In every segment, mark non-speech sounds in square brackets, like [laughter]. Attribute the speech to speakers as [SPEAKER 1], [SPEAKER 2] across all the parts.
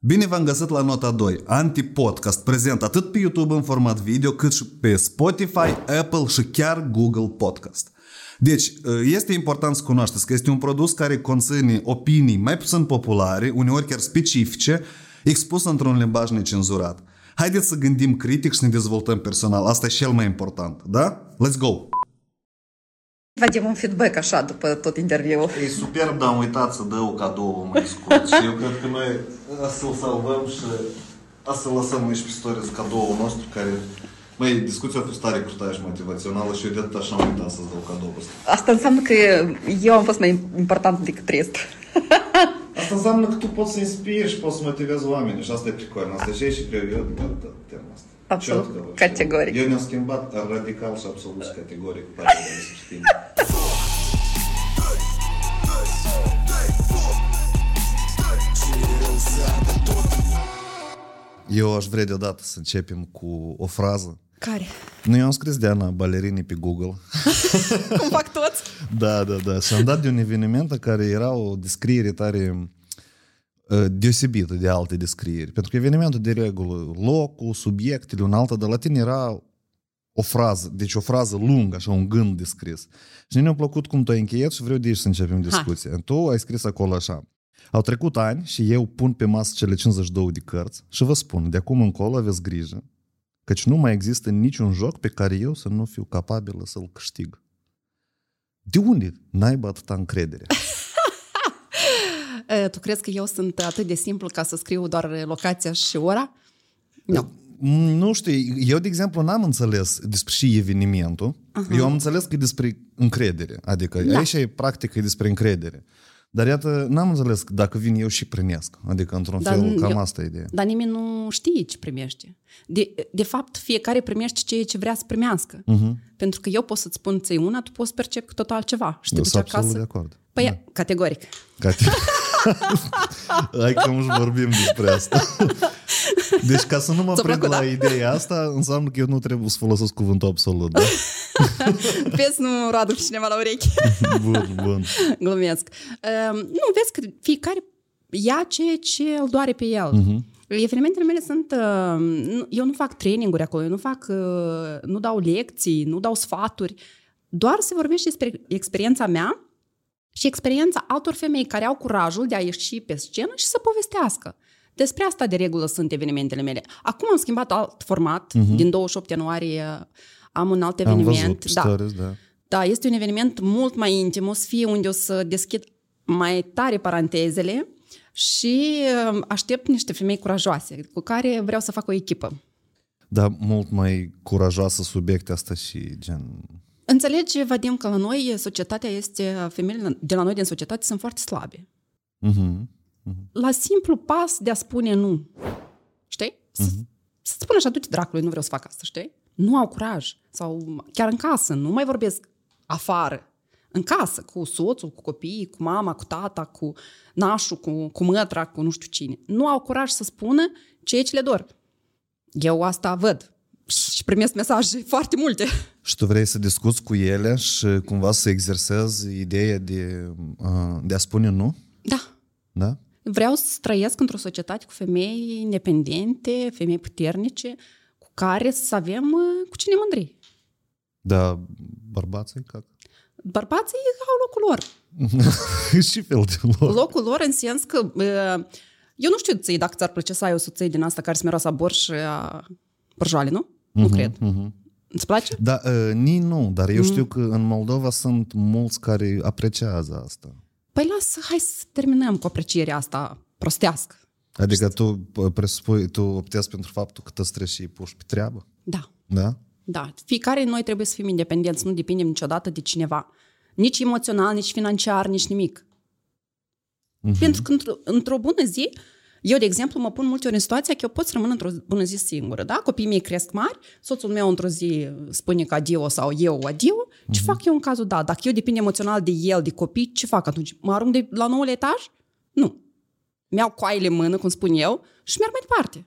[SPEAKER 1] Bine v-am găsit la nota 2, Anti-Podcast, prezent atât pe YouTube în format video, cât și pe Spotify, Apple și chiar Google Podcast. Deci, este important să cunoașteți că este un produs care conține opinii mai puțin populare, uneori chiar specifice, expus într-un limbaj necenzurat. Haideți să gândim critic și să ne dezvoltăm personal. Asta e cel mai important, da? Let's go!
[SPEAKER 2] Vedem un feedback așa după tot interviul.
[SPEAKER 1] E superb, dar am uitat să dau cadou mai scurt și eu cred că noi să-l salvăm și să-l lăsăm aici pe stories cadoul nostru care Măi, discuția a fost tare curta și motivațională și eu de atât așa am uitat să-ți dau cadou ăsta.
[SPEAKER 2] Asta înseamnă că eu am fost mai important decât rest.
[SPEAKER 1] Asta înseamnă că tu poți să inspiri și poți să motivezi oamenii și asta e pricol. Asta e și greu eu de tema și absolut categoric partea de să știm. Eu aș vrea deodată să începem cu o frază.
[SPEAKER 2] Care?
[SPEAKER 1] Nu, eu am scris de Ana balerini pe Google.
[SPEAKER 2] Cum fac toți?
[SPEAKER 1] da, da, da. Și am dat de un eveniment care era o descriere tare deosebită de alte descrieri. Pentru că evenimentul de regulă, locul, subiectele, un altă, dar la tine era o frază, deci o frază lungă, așa, un gând descris. Și ne-a plăcut cum tu ai încheiat și vreau de aici să începem discuția. Ha. Tu ai scris acolo așa. Au trecut ani și eu pun pe masă cele 52 de cărți și vă spun, de acum încolo aveți grijă, căci nu mai există niciun joc pe care eu să nu fiu capabilă să-l câștig. De unde naiba atâta încredere?
[SPEAKER 2] Tu crezi că eu sunt atât de simplu ca să scriu doar locația și ora? Nu.
[SPEAKER 1] Nu știu, eu, de exemplu, n-am înțeles despre și evenimentul. Uh-huh. Eu am înțeles că e despre încredere. Adică da. aici e practic e despre încredere. Dar iată, n-am înțeles dacă vin eu și primesc. Adică, într-un dar fel, cam eu, asta e ideea.
[SPEAKER 2] Dar nimeni nu știe ce primește. De, de fapt, fiecare primește ceea ce vrea să primească. Uh-huh. Pentru că eu pot să-ți spun ți una, tu poți să percepi total ceva. Și te duci
[SPEAKER 1] acasă. de acord.
[SPEAKER 2] Păi, da. categoric.
[SPEAKER 1] Categoric. [laughs] [laughs] Hai că nu vorbim despre asta. Deci ca să nu mă prind la da? ideea asta, înseamnă că eu nu trebuie să folosesc cuvântul absolut, da? [laughs]
[SPEAKER 2] vezi, nu radu pe cineva la urechi. [laughs]
[SPEAKER 1] bun, bun.
[SPEAKER 2] Glumesc. Uh, nu, vezi că fiecare ia ce, ce îl doare pe el. Uh-huh. Evenimentele mele sunt... Uh, eu nu fac traininguri acolo, eu nu fac... Uh, nu dau lecții, nu dau sfaturi. Doar se vorbește despre experiența mea și experiența altor femei care au curajul de a ieși pe scenă și să povestească. Despre asta de regulă sunt evenimentele mele. Acum am schimbat alt format. Uh-huh. Din 28 ianuarie am un alt eveniment.
[SPEAKER 1] Am văzut da. Stories, da.
[SPEAKER 2] da, este un eveniment mult mai intim, o să fie unde o să deschid mai tare parantezele și um, aștept niște femei curajoase cu care vreau să fac o echipă.
[SPEAKER 1] Da, mult mai curajoasă subiecte asta și gen
[SPEAKER 2] Înțelegi, Vadim, că la noi societatea este, femeile de la noi din societate sunt foarte slabe. Uh-huh. Uh-huh. La simplu pas de a spune nu. Știi? Uh-huh. Să spun așa, du-te dracului, nu vreau să fac asta, știi? Nu au curaj. Sau chiar în casă, nu mai vorbesc afară. În casă, cu soțul, cu copiii, cu mama, cu tata, cu nașul, cu, cu mătra, cu nu știu cine. Nu au curaj să spună ceea ce le dor. Eu asta văd și primesc mesaje foarte multe.
[SPEAKER 1] Și tu vrei să discuți cu ele și cumva să exersezi ideea de, de a spune nu?
[SPEAKER 2] Da.
[SPEAKER 1] Da?
[SPEAKER 2] Vreau să trăiesc într-o societate cu femei independente, femei puternice, cu care să avem cu cine mândri.
[SPEAKER 1] Da, bărbații ca?
[SPEAKER 2] Bărbații au locul lor. [laughs]
[SPEAKER 1] și fel de lor.
[SPEAKER 2] Locul lor în sens că eu nu știu ție dacă ți-ar plăcea să ai o soție din asta care se miroasă a borș a părjoale, nu? Nu uh-huh, cred. Uh-huh. Îți place?
[SPEAKER 1] Da, uh, nici nu, dar eu mm. știu că în Moldova sunt mulți care apreciază asta.
[SPEAKER 2] Păi lasă, hai să terminăm cu aprecierea asta prostească.
[SPEAKER 1] Adică tu presupui, tu optezi pentru faptul că te trebuie și puși pe treabă?
[SPEAKER 2] Da.
[SPEAKER 1] Da?
[SPEAKER 2] Da. Fiecare noi trebuie să fim independenți, nu depindem niciodată de cineva. Nici emoțional, nici financiar, nici nimic. Uh-huh. Pentru că într-o, într-o bună zi, eu, de exemplu, mă pun multe ori în situația că eu pot să rămân într-o bună zi singură, da? Copiii mei cresc mari, soțul meu într-o zi spune că adio sau eu adio, ce uh-huh. fac eu în cazul da? Dacă eu depind emoțional de el, de copii, ce fac atunci? Mă arunc de la noul etaj? Nu. Mi-au coaile în mână, cum spun eu, și merg mai departe.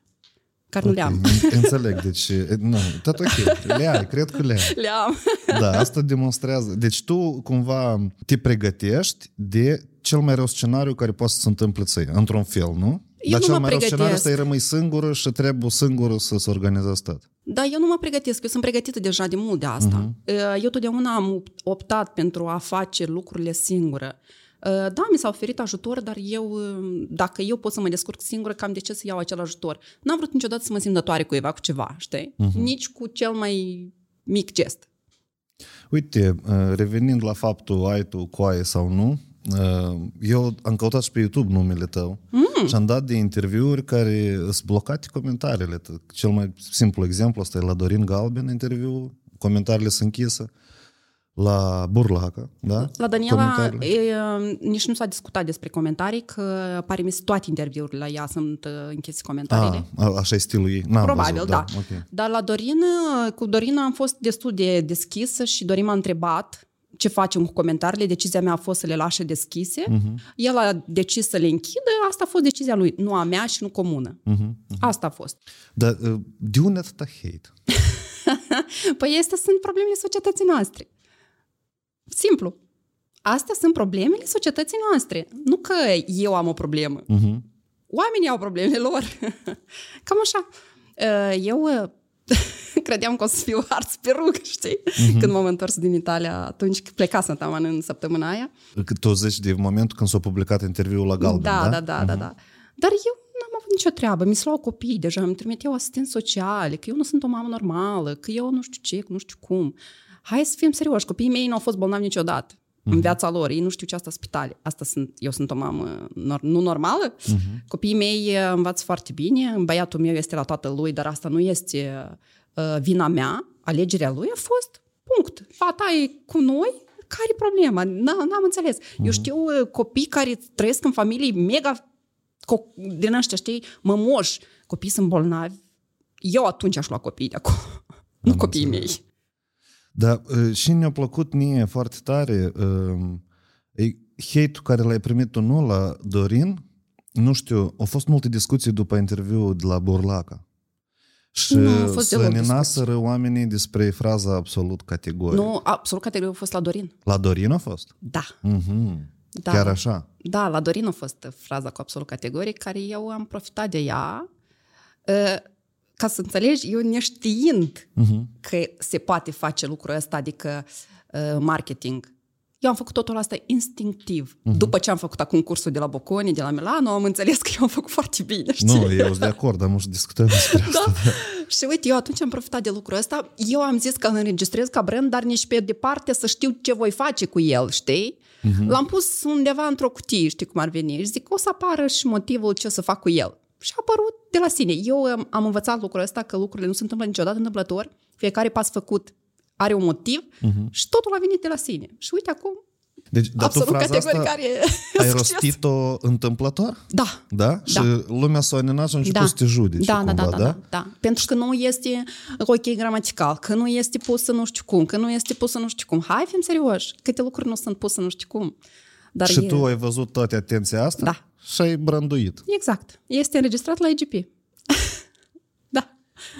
[SPEAKER 2] Care okay. nu le-am. [laughs]
[SPEAKER 1] Înțeleg, deci, nu, tot ok, le ai, cred că le ai. [laughs]
[SPEAKER 2] Le-am.
[SPEAKER 1] Da, asta demonstrează. Deci tu cumva te pregătești de cel mai rău scenariu care poate să se întâmple ție, într-un fel, nu?
[SPEAKER 2] Eu
[SPEAKER 1] Dar
[SPEAKER 2] nu
[SPEAKER 1] cel
[SPEAKER 2] mă
[SPEAKER 1] mai rău
[SPEAKER 2] pregătesc.
[SPEAKER 1] scenariu ăsta e rămâi singură și trebuie singură să se organizezi tot.
[SPEAKER 2] Da, eu nu mă pregătesc, eu sunt pregătită deja de mult de asta. Uh-huh. Eu totdeauna am optat pentru a face lucrurile singură. Uh, Da, mi s-a oferit ajutor, dar eu, uh, dacă eu pot să mă descurc singură, cam de ce să iau acel ajutor? N-am vrut niciodată să mă simt dătoare cuiva cu ceva, știi? Uh-huh. Nici cu cel mai mic gest.
[SPEAKER 1] Uite, uh, revenind la faptul ai tu coaie sau nu, uh, eu am căutat și pe YouTube numele tău mm. și am dat de interviuri care sunt blocate comentariile. Cel mai simplu exemplu ăsta e la Dorin Galben interviu, comentariile sunt închise. La Burlaca, da?
[SPEAKER 2] La Daniela
[SPEAKER 1] Comentariile.
[SPEAKER 2] e, nici nu s-a discutat despre comentarii, că pare mi toate interviurile la ea sunt uh, închise comentaриile.
[SPEAKER 1] A, a, așa e stilul ei. N-am
[SPEAKER 2] Probabil,
[SPEAKER 1] văzut,
[SPEAKER 2] da.
[SPEAKER 1] ok.
[SPEAKER 2] Dar la Dorin, cu Dorina am fost destul de deschisă și Dorin m-a întrebat ce facem cu comentariile. Decizia mea a fost să le lasă deschise. Uh-huh. El a decis să le închidă. Asta a fost decizia lui, nu a mea și nu comună. Uh-huh. Asta a fost.
[SPEAKER 1] Dar uh, de unde atâta hate? [laughs]
[SPEAKER 2] Păi astea sunt problemele societății noastre. Simplu. Astea sunt problemele societății noastre. Nu că eu am o problemă.
[SPEAKER 1] Uh-huh.
[SPEAKER 2] Oamenii au problemele lor. [laughs] Cam așa. Uh, Eu uh, [laughs] [laughs] credeam că o să fiu [laughs] ars pe rug, știi? Uh-huh. Când m-am întors din Italia, atunci plecasem taman în săptămâna aia.
[SPEAKER 1] Că Tu zici de momentul când s-a publicat interviul la Galben,
[SPEAKER 2] da,
[SPEAKER 1] da?
[SPEAKER 2] da, da, da, da. Dar eu n-am avut nicio treabă. Mi s-au copii deja, îmi trimiteau asistenți sociale, că eu nu sunt o mamă normală, că eu nu știu ce, că nu știu cum. Hai să fim serioși, copiii mei nu au fost bolnavi niciodată în viața lor. Ei nu știu ce asta spitale. Asta sunt, eu sunt o mamă nor, nu normală. Uh-huh. Copiii mei uh, învață foarte bine. Băiatul meu este la tatăl lui, dar asta nu este uh, vina mea. Alegerea lui a fost punct. Fata e cu noi, care e problema? N- n-am înțeles. Uh-huh. Eu știu uh, copii care trăiesc în familii mega co- din ăștia, știi, mămoși. Copiii sunt bolnavi. Eu atunci aș lua copiii de acolo. nu copiii mei.
[SPEAKER 1] Dar uh, și ne-a plăcut mie foarte tare uh, e hate-ul care l-ai primit tu nu la Dorin, nu știu, au fost multe discuții după interviul de la Burlaca. Și
[SPEAKER 2] Nu, au fost
[SPEAKER 1] să
[SPEAKER 2] deloc
[SPEAKER 1] ne
[SPEAKER 2] discuții.
[SPEAKER 1] nasără oamenii despre fraza absolut categoric.
[SPEAKER 2] Nu, absolut categoric a fost la Dorin.
[SPEAKER 1] La Dorin a fost?
[SPEAKER 2] Da.
[SPEAKER 1] Mhm.
[SPEAKER 2] Da.
[SPEAKER 1] Chiar așa?
[SPEAKER 2] Da, la Dorin a fost fraza cu absolut categoric, care eu am profitat de ea. Uh, Ca să înțelegi, eu neștiind
[SPEAKER 1] Mhm.
[SPEAKER 2] că se poate face lucrul ăsta, adică uh, marketing, eu am făcut totul asta instinctiv.
[SPEAKER 1] Mhm.
[SPEAKER 2] După ce am făcut acum cursul de la Bocconi, de la Milano, am înțeles că eu am făcut foarte bine, știi?
[SPEAKER 1] Nu, eu sunt de acord, dar nu știu discutăm [laughs] despre asta.
[SPEAKER 2] Da. Și uite, eu atunci am profitat de lucrul ăsta. Eu am zis că îl înregistrez ca brand, dar nici pe departe să știu ce voi face cu el, știi? Uh-huh. L-am pus undeva într-o cutie, știi cum ar veni. Și zic, o să apară și motivul ce o să fac cu el. Și a apărut de la sine. Eu am, am învățat lucrul ăsta, că lucrurile nu se întâmplă niciodată întâmplător. Fiecare pas făcut are un motiv uh-huh. și totul a venit de la sine. Și uite acum,
[SPEAKER 1] Deci, dar tu
[SPEAKER 2] absolut
[SPEAKER 1] fraza
[SPEAKER 2] categoric
[SPEAKER 1] asta
[SPEAKER 2] are
[SPEAKER 1] ai
[SPEAKER 2] succes.
[SPEAKER 1] rostit-o întâmplător?
[SPEAKER 2] Da,
[SPEAKER 1] Da? Și lumea s-a aninat și a început să te judece
[SPEAKER 2] da,
[SPEAKER 1] cumva,
[SPEAKER 2] da, da, da, da, da. Pentru că nu este ok gramatical, că nu este pusă nu știu cum, că nu este pusă nu știu cum. Hai, fim serioși, câte lucruri nu sunt puse nu știu cum. Dar
[SPEAKER 1] Și
[SPEAKER 2] e...
[SPEAKER 1] tu ai văzut toate atenția asta?
[SPEAKER 2] Da.
[SPEAKER 1] Și ai branduit.
[SPEAKER 2] Exact. Este înregistrat la IGP. [laughs]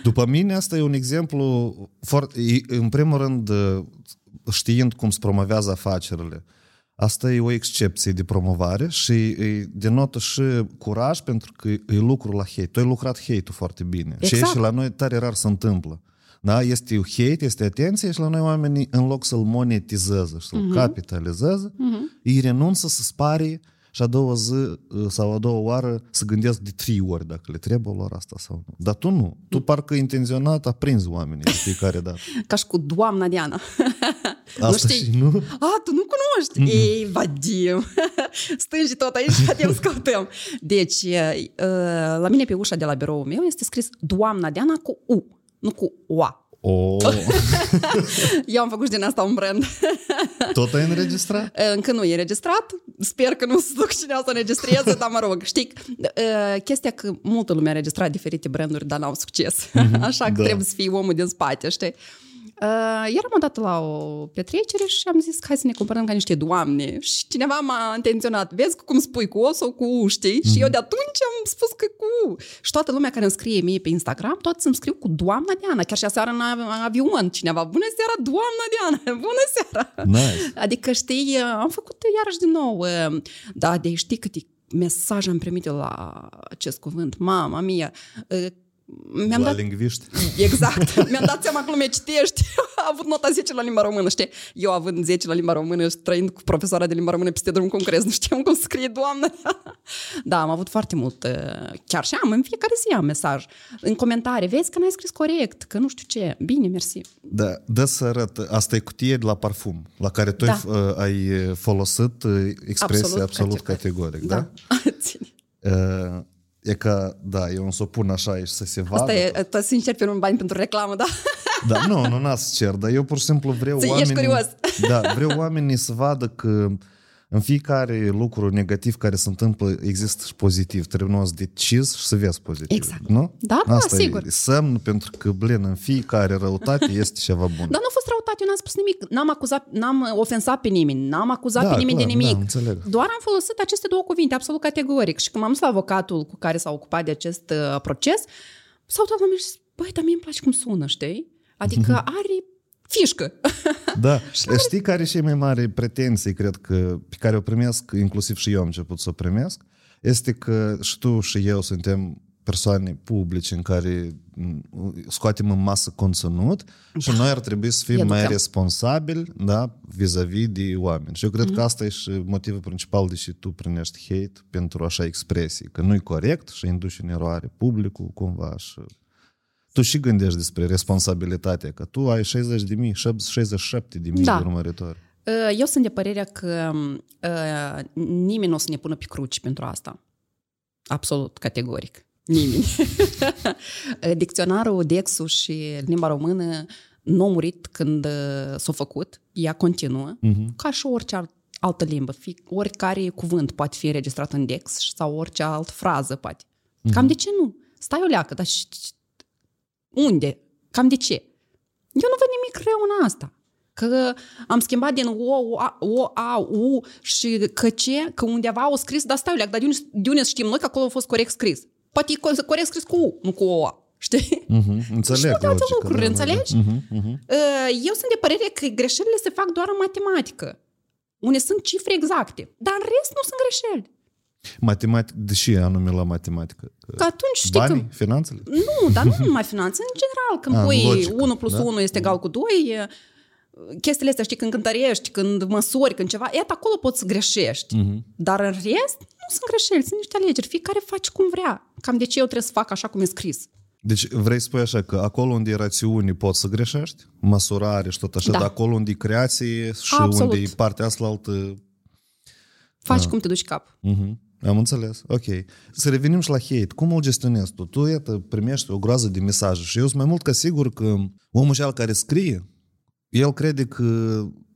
[SPEAKER 2] da.
[SPEAKER 1] După mine, asta e un exemplu foarte... e, În primul rând, știind cum se promovează afacerile, asta e o excepție de promovare și e, denotă și curaj pentru că e lucru la hate. Tu ai lucrat hate-ul foarte bine.
[SPEAKER 2] Exact.
[SPEAKER 1] Și, și la noi tare rar se întâmplă. Da? Este hate, este atenție și la noi oamenii, în loc să-l monetizeze și să-l uh-huh. capitalizeze, uh-huh. ei renunță să spare și a doua zi sau a doua oară să gândesc de trei ori dacă le trebuie lor asta sau nu. Dar tu nu. Tu parcă intenționat aprinzi oamenii de fiecare dată. [laughs]
[SPEAKER 2] Ca și cu doamna Diana.
[SPEAKER 1] Asta
[SPEAKER 2] nu știi?
[SPEAKER 1] și nu?
[SPEAKER 2] A, tu nu cunoști? Mm-hmm. Ei, Vadim! [laughs] Stângi tot aici, [laughs] Vadim, scăutăm. Deci, uh, la mine pe ușa de la biroul meu este scris doamna Diana cu U, nu cu OA.
[SPEAKER 1] O, [laughs]
[SPEAKER 2] Eu am făcut și din asta un brand. [laughs]
[SPEAKER 1] tot ai înregistrat?
[SPEAKER 2] Încă nu e înregistrat. Sper că nu se duc cineva să înregistreze, dar mă rog, știi, uh, chestia că multă lume a înregistrat diferite branduri, dar n-au succes. [laughs] Așa că
[SPEAKER 1] da.
[SPEAKER 2] trebuie să fii omul din spate, știi? Uh, eram odată la o petrecere și am zis hai să ne comparăm ca niște doamne. Și cineva m-a intenționat, vezi cum spui cu O sau cu U, știi? Și eu de atunci am spus că cu U. Și toată lumea care îmi scrie mie pe Instagram, toți îmi scriu cu doamna Diana. Chiar și aseară în av- avion cineva, bună seara, doamna Diana, [laughs] bună seara.
[SPEAKER 1] Nice.
[SPEAKER 2] Adică, știi, am făcut iarăși din nou, uh, da, de știi câte mesaj am primit eu la acest cuvânt. Mama mia,
[SPEAKER 1] mi-am la dat... lingviști. [laughs]
[SPEAKER 2] Exact. [laughs] Mi-am dat seama cum citești. [laughs] A avut nota 10 la limba română, știi? Eu având 10 la limba română și trăind cu profesoara de limba română peste drum cum crezi, nu știam cum scrie, doamnă. da, am avut foarte mult. Uh, chiar și am, în fiecare zi am mesaj. În comentarii, vezi că n-ai scris corect, că nu știu ce. Bine, mersi.
[SPEAKER 1] Da, dă să arăt. Asta e cutie de la parfum, la care tu da. ai folosit expresia absolut, absolut categoric, da? da? E că, da, eu nu să o pun așa și să se vadă.
[SPEAKER 2] Asta e, tu sincer pe un bani pentru reclamă, da? [laughs]
[SPEAKER 1] Da, nu, nu n-ați cer, dar eu pur și simplu vreau
[SPEAKER 2] să
[SPEAKER 1] oamenii...
[SPEAKER 2] Ești curios.
[SPEAKER 1] Da, vreau oamenii să vadă că în fiecare lucru negativ care se întâmplă există și pozitiv. Trebuie să decizi și să vezi pozitiv.
[SPEAKER 2] Exact.
[SPEAKER 1] Nu?
[SPEAKER 2] Da, da, Asta sigur.
[SPEAKER 1] e semn pentru că, blin, în fiecare răutate [laughs] este ceva bun.
[SPEAKER 2] Dar nu a fost răutate, eu n-am spus nimic. N-am acuzat, n-am ofensat pe nimeni, n-am acuzat
[SPEAKER 1] da,
[SPEAKER 2] pe nimeni
[SPEAKER 1] clar,
[SPEAKER 2] de nimic.
[SPEAKER 1] Da, înțeleg.
[SPEAKER 2] Doar am folosit aceste două cuvinte, absolut categoric. Și când m-am dus la avocatul cu care s-a ocupat de acest uh, proces, s-au dat la mine și zis, băi, dar mie îmi place cum sună, știi? Adică are fișcă.
[SPEAKER 1] Da. [laughs] Știi care e cei mai mari pretenții, cred că, pe care o primesc, inclusiv și eu am început să o primesc, este că și tu și eu suntem persoane publice în care scoatem în masă conținut da. și noi ar trebui să fim Educăm. mai responsabili da, vis-a-vis de oameni. Și eu cred mm-hmm. că asta e și motivul principal de ce tu primești hate pentru așa expresii, că nu e corect și induci în eroare publicul cumva și tu și gândești despre responsabilitatea, că tu ai 60 de mii, 67 de mii da. de urmăritori.
[SPEAKER 2] Uh, eu sunt de părerea că uh, nimeni nu o să ne pună pe cruci pentru asta. Absolut, categoric. Nimeni. [laughs] Dicționarul Dexu și limba română nu a murit când uh, s-a făcut, ea continuă, uh-huh. ca și orice altă limbă. Fie, oricare cuvânt poate fi înregistrat în Dex sau orice altă frază poate. Uh-huh. Cam de ce nu? Stai o leacă, dar unde? Cam de ce? Eu nu văd nimic rău în asta. Că am schimbat din O, O, A, U și că ce? Că undeva au scris, dar stai, dar de unde, de unde știm noi că acolo a fost corect scris? Poate e corect scris cu U, nu cu O, A. Știi? [laughs]
[SPEAKER 1] Uh-huh, înțeleg. Și
[SPEAKER 2] multe alte lucruri, da, înțelegi? Da, uh-huh, uh-huh. Eu sunt de părere că greșelile se fac doar în matematică. Unde sunt cifre exacte. Dar în rest nu sunt greșeli.
[SPEAKER 1] Matematic, de ce anume la matematică?
[SPEAKER 2] Că atunci știi
[SPEAKER 1] Banii?
[SPEAKER 2] că...
[SPEAKER 1] Finanțele?
[SPEAKER 2] Nu, dar nu [laughs] numai finanțe. În general, când A, pui logică, 1 plus da? 1 este egal cu 2, chestiile astea, știi, când cântărești, când măsori, când ceva, iată, acolo poți să greșești. Uh-huh. Dar în rest, nu sunt greșeli, sunt niște alegeri. Fiecare face cum vrea. Cam de ce eu trebuie să fac așa cum e scris.
[SPEAKER 1] Deci vrei să spui așa că acolo unde e rațiune poți să greșești, măsurare și tot așa, da. dar acolo unde e creație și Absolut. unde e partea asta altă...
[SPEAKER 2] Faci da. cum te duci cap.
[SPEAKER 1] Uh-huh. Am înțeles. Ok. Să revenim și la hate. Cum îl gestionezi tu? Tu, iată, primești o groază de mesaje și eu sunt mai mult ca sigur că omul cel care scrie, el crede că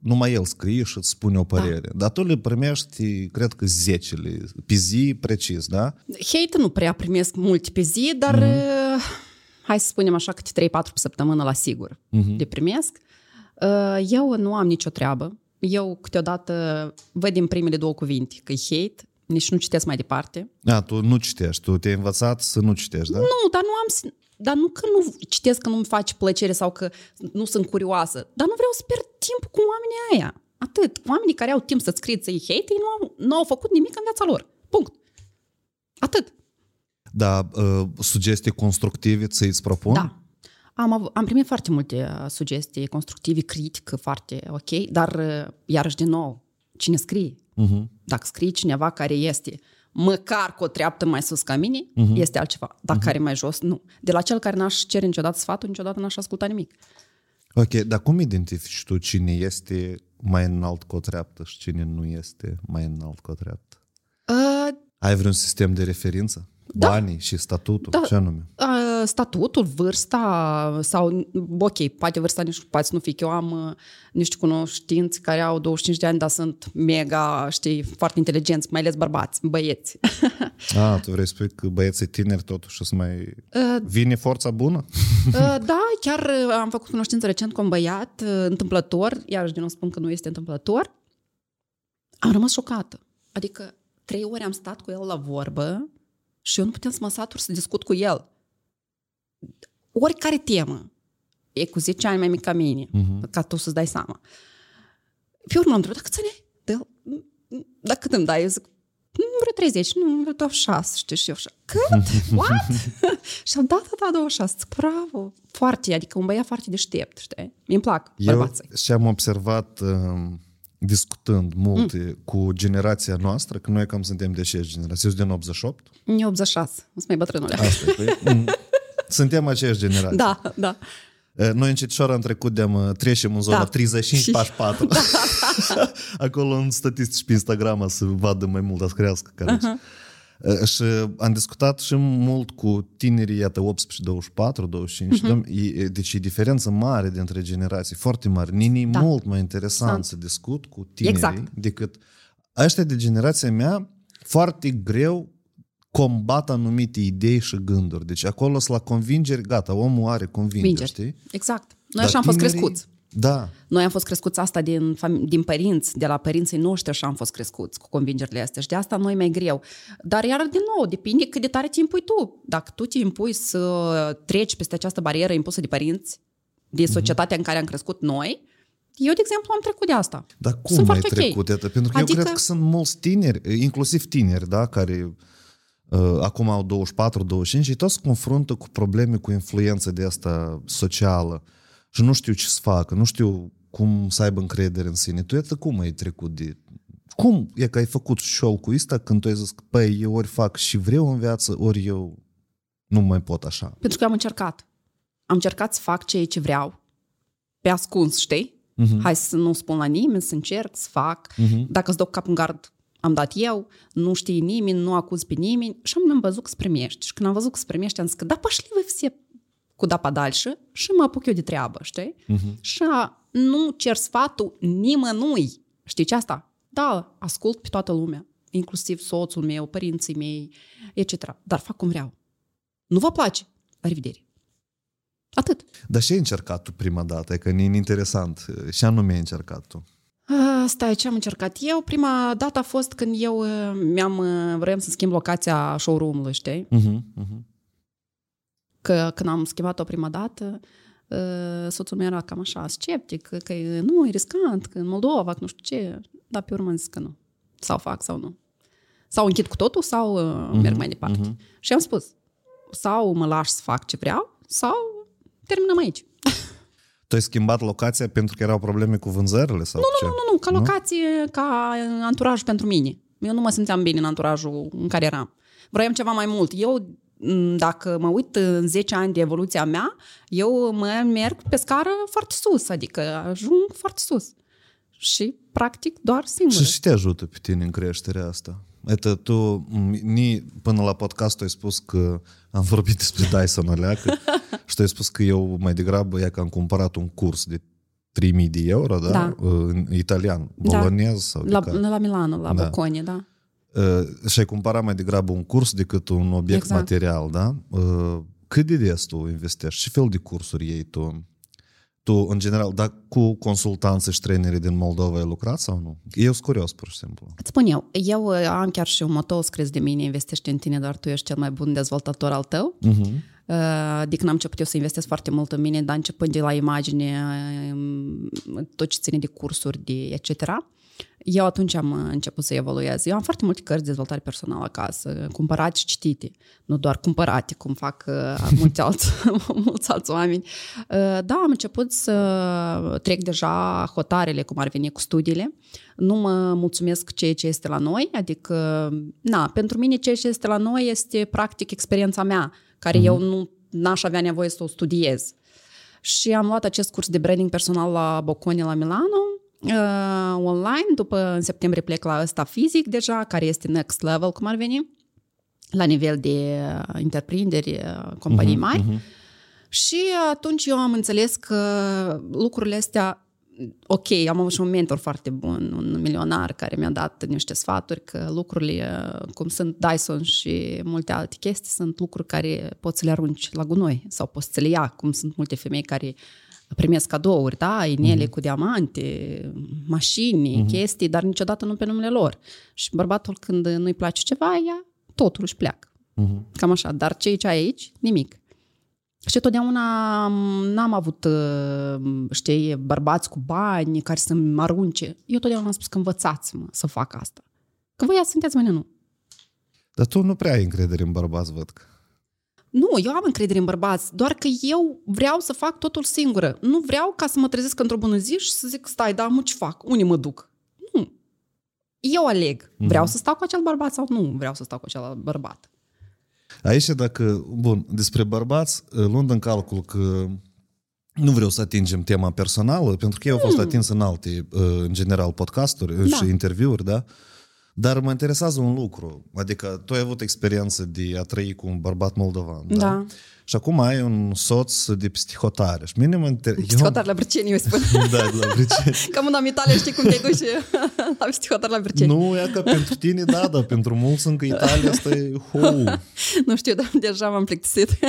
[SPEAKER 1] numai el scrie și îți spune o da. părere. Da. Dar tu le primești, cred că zecele, pe zi precis, da?
[SPEAKER 2] Hate nu prea primesc mult pe zi, dar mm-hmm. hai să spunem așa, câte 3-4 pe săptămână la sigur mm-hmm. le primesc. Uh, eu nu am nicio treabă. Eu câteodată văd din primele două cuvinte că e hate nici nu citesc mai departe.
[SPEAKER 1] A, tu nu citești, tu te-ai învățat să nu citești, da?
[SPEAKER 2] Nu, dar nu am... Dar nu că nu citesc că nu-mi face plăcere sau că nu sunt curioasă, dar nu vreau să pierd timp cu oamenii aia. Atât. Oamenii care au timp să-ți scrie, să-i hate, ei nu au, nu au făcut nimic în viața lor. Punct. Atât.
[SPEAKER 1] Da, uh, sugestii constructive ți-ți propun?
[SPEAKER 2] Da. Am, av- am primit foarte multe uh, sugestii constructive, critică, foarte ok, dar uh, iarăși din nou, cine scrie? Uh-huh. Dacă scrie cineva care este măcar cu o treaptă mai sus ca mine, uh-huh. este altceva. Dar uh-huh. care mai jos, nu. De la cel care n-aș cere niciodată sfatul, niciodată n-aș asculta nimic.
[SPEAKER 1] Ok, dar cum identifici tu cine este mai înalt cu o treaptă și cine nu este mai înalt cu o treaptă? Uh, Ai vreun sistem de referință? Da. Banii și statutul, da. ce anume?
[SPEAKER 2] Statutul, vârsta sau, ok, poate vârsta nici poate nu fi, că eu am niște cunoștinți care au 25 de ani, dar sunt mega, știi, foarte inteligenți, mai ales bărbați, băieți.
[SPEAKER 1] A, [laughs] tu vrei să spui că băieții tineri totuși să mai uh, vine forța bună?
[SPEAKER 2] Uh, [laughs] da, chiar am făcut cunoștință recent cu un băiat, uh, întâmplător, iarăși din nou spun că nu este întâmplător, am rămas șocată. Adică trei ori am stat cu el la vorbă și eu nu puteam să mă satur să discut cu el. Oricare temă. E cu 10 ani mai mic ca mine, uh-huh. ca tu să-ți dai seama. Pe urmă am întrebat, dacă ți-ai? Dar cât îmi dai? Eu zic, vreo 30, nu, vreo 26, știi, și eu așa, cât? [laughs] What? [laughs] și am dat, da, da, 26, bravo, foarte, adică un băiat foarte deștept, știi? Mi-mi plac bărbații.
[SPEAKER 1] Eu și am observat, uh, discutând mult mm. cu generația noastră, că noi cam suntem de ce generație? Eu sunt din 88?
[SPEAKER 2] Eu 86, sunt mai bătrânule.
[SPEAKER 1] Asta e, păi, suntem aceeași generație.
[SPEAKER 2] Da, da.
[SPEAKER 1] Noi încetișor am trecut de trecem în zona da. 35-44. [laughs] Da. Acolo în statistici pe Instagram să vadă mai mult, să crească. Care uh-huh. Și am discutat și mult cu tinerii, iată, 18, 24, 25. Uh-huh. Deci e diferență mare dintre generații, foarte mare. Nini da. mult mai interesant da. să discut cu tinerii exact. decât ăștia de generația mea, foarte greu combat anumite idei și gânduri. Deci acolo sunt la convingeri, gata, omul are convingeri, știi?
[SPEAKER 2] Exact. Noi Dar așa am fost crescuți.
[SPEAKER 1] Da.
[SPEAKER 2] Noi am fost crescuți asta din, din părinți, de la părinții noștri așa am fost crescuți cu convingerile astea și de asta noi mai greu. Dar iar din nou, depinde cât de tare te impui tu. Dacă tu te impui să treci peste această barieră impusă de părinți, de mhm. societatea mm-hmm. în care am crescut noi, eu, de exemplu, am trecut de asta.
[SPEAKER 1] Dar cum sunt ai trecut? Okay. Pentru că adică... eu cred că sunt mulți tineri, inclusiv tineri, da, care Uh, acum au 24-25 și toți se confruntă cu probleme cu influența de asta socială și nu știu ce să facă, nu știu cum să aibă încredere în sine. Tu iată cum ai trecut de... Cum e că ai făcut șol cu asta când tu ai zis, păi, eu ori fac și vreau în viață, ori eu nu mai pot așa?
[SPEAKER 2] Pentru că am încercat. Am încercat să fac ceea ce vreau. Pe ascuns, știi? Uh-huh. Hai să nu spun la nimeni, să încerc, să fac. Uh-huh. Dacă îți dau cap în gard, am dat eu, nu știi nimeni, nu acuz pe nimeni și am văzut că primești. Și când am văzut că primești, am zis că da, пошли вы все cu pa și mă apuc eu de treabă, știi? Uh-huh. Și nu cer sfatul nimănui. Știi ce asta? Da, ascult pe toată lumea, inclusiv soțul meu, părinții mei, etc. Dar fac cum vreau. Nu vă place? La revedere! Atât.
[SPEAKER 1] Dar ce ai încercat tu prima dată? E Că e interesant. Și anume ai încercat tu?
[SPEAKER 2] A, stai, ce am încercat? Eu prima dată a fost când eu mi-am vrem să schimb locația showroom-ului, știi? Uh-huh, uh-huh. Că când am schimbat-o prima dată, uh, soțul meu era cam așa sceptic, că nu, e riscant, că în Moldova, că nu știu ce. Dar pe urmă am zis că nu. Sau fac, sau nu. Sau închid cu totul, sau uh-huh, merg mai departe. Uh-huh. Și am spus, sau mă lași să fac ce vreau, sau terminăm aici.
[SPEAKER 1] Tu ai schimbat locația pentru că erau probleme cu vânzările? Sau
[SPEAKER 2] nu,
[SPEAKER 1] ce?
[SPEAKER 2] nu, nu, nu, ca locație, nu? ca anturaj pentru mine. Eu nu mă simțeam bine în anturajul în care eram. Vroiam ceva mai mult. Eu, Mm, dacă mă uit în 10 ani de evoluția mea, eu mă merg pe scară foarte sus, adică ajung foarte sus. Și practic doar singur.
[SPEAKER 1] Și, te ajută pe tine în creșterea asta? Adică tu, ni, până la podcast, ai spus că am [laughs] vorbit despre Dyson Aleacă [laughs] și tu ai spus că eu mai degrabă, ea că am cumpărat un curs de 3000 de euro, da? da. În italian, bolonez? Da. Sau
[SPEAKER 2] la, la Milano, la da. Bocconi, da.
[SPEAKER 1] Uh, și ai cumpărat mai degrabă un curs decât un obiect exact. material, da? Uh, cât de des tu investești? Ce fel de cursuri iei tu? Tu, în general, dar cu consultanți și traineri din Moldova ai lucrat sau nu? Eu sunt curios, pur și simplu.
[SPEAKER 2] Îți spun eu, eu uh, am chiar și un moto scris de mine, investește în tine, dar tu ești cel mai bun dezvoltator al tău. Uh-huh. De când am început eu să investesc foarte mult în mine, dar începând de la imagine, um, tot ce ține de cursuri, de etc., eu atunci am început să evoluez. Eu am foarte multe cărți de dezvoltare personală acasă, cumpărate și citite. Nu doar cumpărate, cum fac uh, [laughs] mulți, alți, [laughs] mulți alți oameni. Uh, da, am început să trec deja hotarele, cum ar veni cu studiile. Nu mă mulțumesc ceea ce este la noi, adică, na, pentru mine ceea ce este la noi este practic experiența mea, care mm-hmm. eu nu n-aș avea nevoie să o studiez. Și am luat acest curs de branding personal la Bocconi la Milano uh, online, după în septembrie plec la ăsta fizic deja, care este next level, cum ar veni, la nivel de uh, întreprinderi, uh, companii uh-huh, mari. Uh-huh. Și atunci eu am înțeles că lucrurile astea ok, am avut și un mentor foarte bun, un milionar care mi-a dat niște sfaturi că lucrurile cum sunt Dyson și multe alte chestii sunt lucruri care poți să le arunci la gunoi sau poți să le ia, cum sunt multe femei care primesc cadouri, da, inele mm-hmm. cu diamante, mașini, mm-hmm. chestii, dar niciodată nu pe numele lor. Și bărbatul când nu-i place ceva, ea totul își pleacă. Mm-hmm. Cam așa. Dar ce ce ai aici, nimic. Și totdeauna n-am avut, uh, știi, bărbați cu bani care să-mi arunce. Eu totdeauna am spus că învățați-mă să fac asta. Că voi sunteți, mâine nu.
[SPEAKER 1] Dar tu nu prea ai încredere în bărbați, văd că.
[SPEAKER 2] Nu, eu am încredere în bărbați, doar că eu vreau să fac totul singură. Nu vreau ca să mă trezesc într-o bună zi și să zic, stai, da, mă, ce fac? Unde mă duc? Nu. Eu aleg. Vreau mm-hmm. să stau cu acel bărbat sau nu vreau să stau cu acel bărbat.
[SPEAKER 1] Aici, dacă, bun, despre bărbați, luând în calcul că nu vreau să atingem tema personală, pentru că eu au fost mm. atins în alte, în general, podcasturi da. și interviuri, da? Dar mă interesează un lucru, adică tu ai avut experiență de a trăi cu un bărbat moldovan, da?
[SPEAKER 2] da.
[SPEAKER 1] Și acum ai un soț de psihotare. Și mine mă inter...
[SPEAKER 2] Psihotare eu... la Briceni, eu spun. [laughs]
[SPEAKER 1] da, la Briceni. [laughs]
[SPEAKER 2] Cam în Italia știi cum te duci [laughs] la psihotare la Briceni.
[SPEAKER 1] Nu, e că pentru tine, da, dar pentru mulți încă Italia asta e hou.
[SPEAKER 2] nu știu, dar deja m-am plictisit.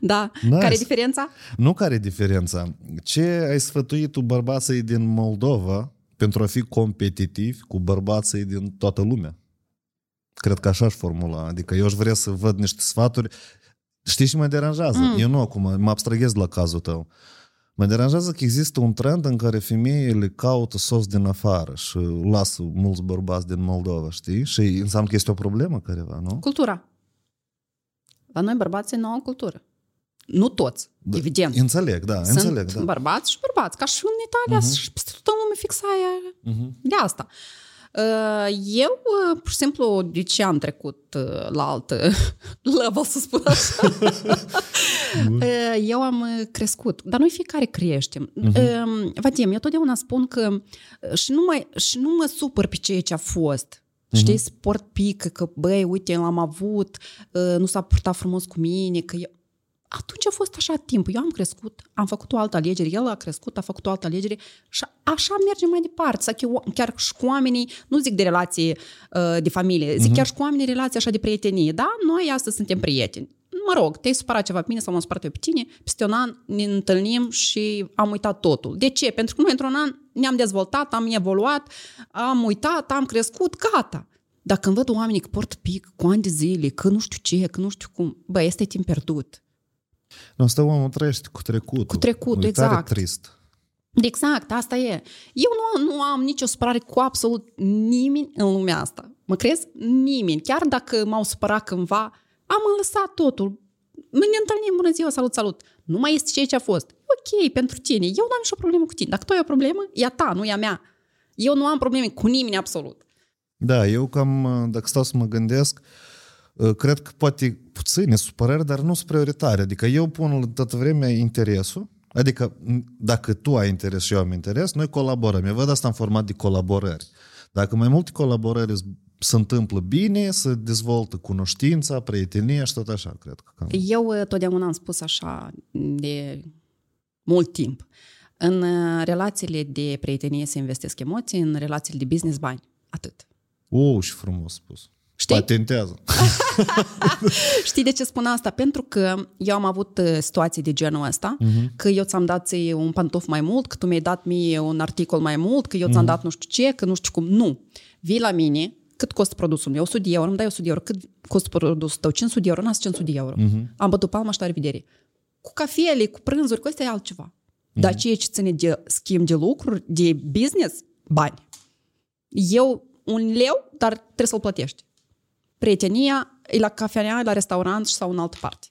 [SPEAKER 2] da. Nice. Care e diferența?
[SPEAKER 1] Nu care e diferența. Ce ai sfătuit tu bărbații din Moldova pentru a fi competitiv cu bărbații din toată lumea. Cred că așa aș formula. Adică eu aș vrea să văd niște sfaturi. Știi ce mă deranjează? Mm. Eu nu acum, mă abstraghez la cazul tău. Mă deranjează că există un trend în care femeile caută sos din afară și lasă mulți bărbați din Moldova, știi? Și înseamnă că este o problemă careva, nu?
[SPEAKER 2] Cultura. La noi bărbații nu au cultură. Nu toți, da, evident.
[SPEAKER 1] Înțeleg, da,
[SPEAKER 2] Sunt
[SPEAKER 1] înțeleg.
[SPEAKER 2] da. bărbați și bărbați, ca și în Italia uh-huh. și peste tot lume fixa aia. Uh-huh. De asta. Uh, eu, uh, pur și simplu, de ce am trecut uh, la altă [laughs] level, să spun așa? [laughs] eu am crescut. Dar noi fiecare creștem. Uh-huh. Vadim, eu totdeauna spun că și nu, mai, și nu mă supăr pe ceea ce a fost. Știi, uh-huh. sport pică, că băi, uite, l-am avut, nu s-a purtat frumos cu mine, că eu atunci a fost așa timp. Eu am crescut, am făcut o altă alegere, el a crescut, a făcut o altă alegere și așa mergem mai departe. Sau chiar și cu oamenii, nu zic de relații uh, de familie, zic uh-huh. chiar și cu oamenii relații așa de prietenie. Da, noi astăzi suntem prieteni. Mă rog, te-ai supărat ceva pe mine sau m-am supărat eu pe tine, peste un an ne întâlnim și am uitat totul. De ce? Pentru că noi într-un an ne-am dezvoltat, am evoluat, am uitat, am crescut, gata. Dar când văd oamenii că port pic cu ani de zile, că nu știu ce, că nu știu cum, bă, este timp pierdut.
[SPEAKER 1] Nu, asta omul trăiește cu trecutul.
[SPEAKER 2] Cu trecutul,
[SPEAKER 1] e
[SPEAKER 2] exact.
[SPEAKER 1] trist.
[SPEAKER 2] Exact, asta e. Eu nu, nu am nicio supărare cu absolut nimeni în lumea asta. Mă crezi? Nimeni. Chiar dacă m-au supărat cândva, am lăsat totul. Ne întâlnim, bună ziua, salut, salut. Nu mai este ceea ce a fost. Ok, pentru tine. Eu nu am nicio problemă cu tine. Dacă tu ai o problemă, e a ta, nu e a mea. Eu nu am probleme cu nimeni absolut.
[SPEAKER 1] Da, eu cam, dacă stau să mă gândesc, uh, Ă, cred că poate puține supărări, dar nu sunt prioritare. Adică eu pun toată vremea interesul, adică dacă tu ai interes și eu am interes, noi colaborăm. Eu văd asta în format de colaborări. Dacă mai multe colaborări se întâmplă bine, se dezvoltă cunoștința, prietenia și tot așa, cred că. Cam.
[SPEAKER 2] Eu ă, totdeauna am spus așa de mult timp. În ă, relațiile de prietenie se investesc emoții, în relațiile de business bani. Atât.
[SPEAKER 1] O, și frumos spus.
[SPEAKER 2] Știi?
[SPEAKER 1] Patentează. [laughs]
[SPEAKER 2] Știi de ce spun asta? Pentru că eu am avut uh, situații de genul ăsta, uh-huh. că eu ți-am dat ție un pantof mai mult, că tu mi-ai dat mie un articol mai mult, că eu ți-am uh-huh. dat nu știu ce, că nu știu cum. Nu. Vii la mine, cât costă produsul meu? 100 de euro, îmi dai 100 de euro. Cât costă produsul tău? 500 de euro? N-ați 500 de euro. Uh-huh. Am bătut palma și la revedere. Cu cafele, cu prânzuri, cu astea e altceva. Uh-huh. Dar ceea ce ține de schimb de lucruri, de business, bani. Eu un leu, dar trebuie să-l plătești prietenia e la cafenea, e la restaurant sau în altă parte.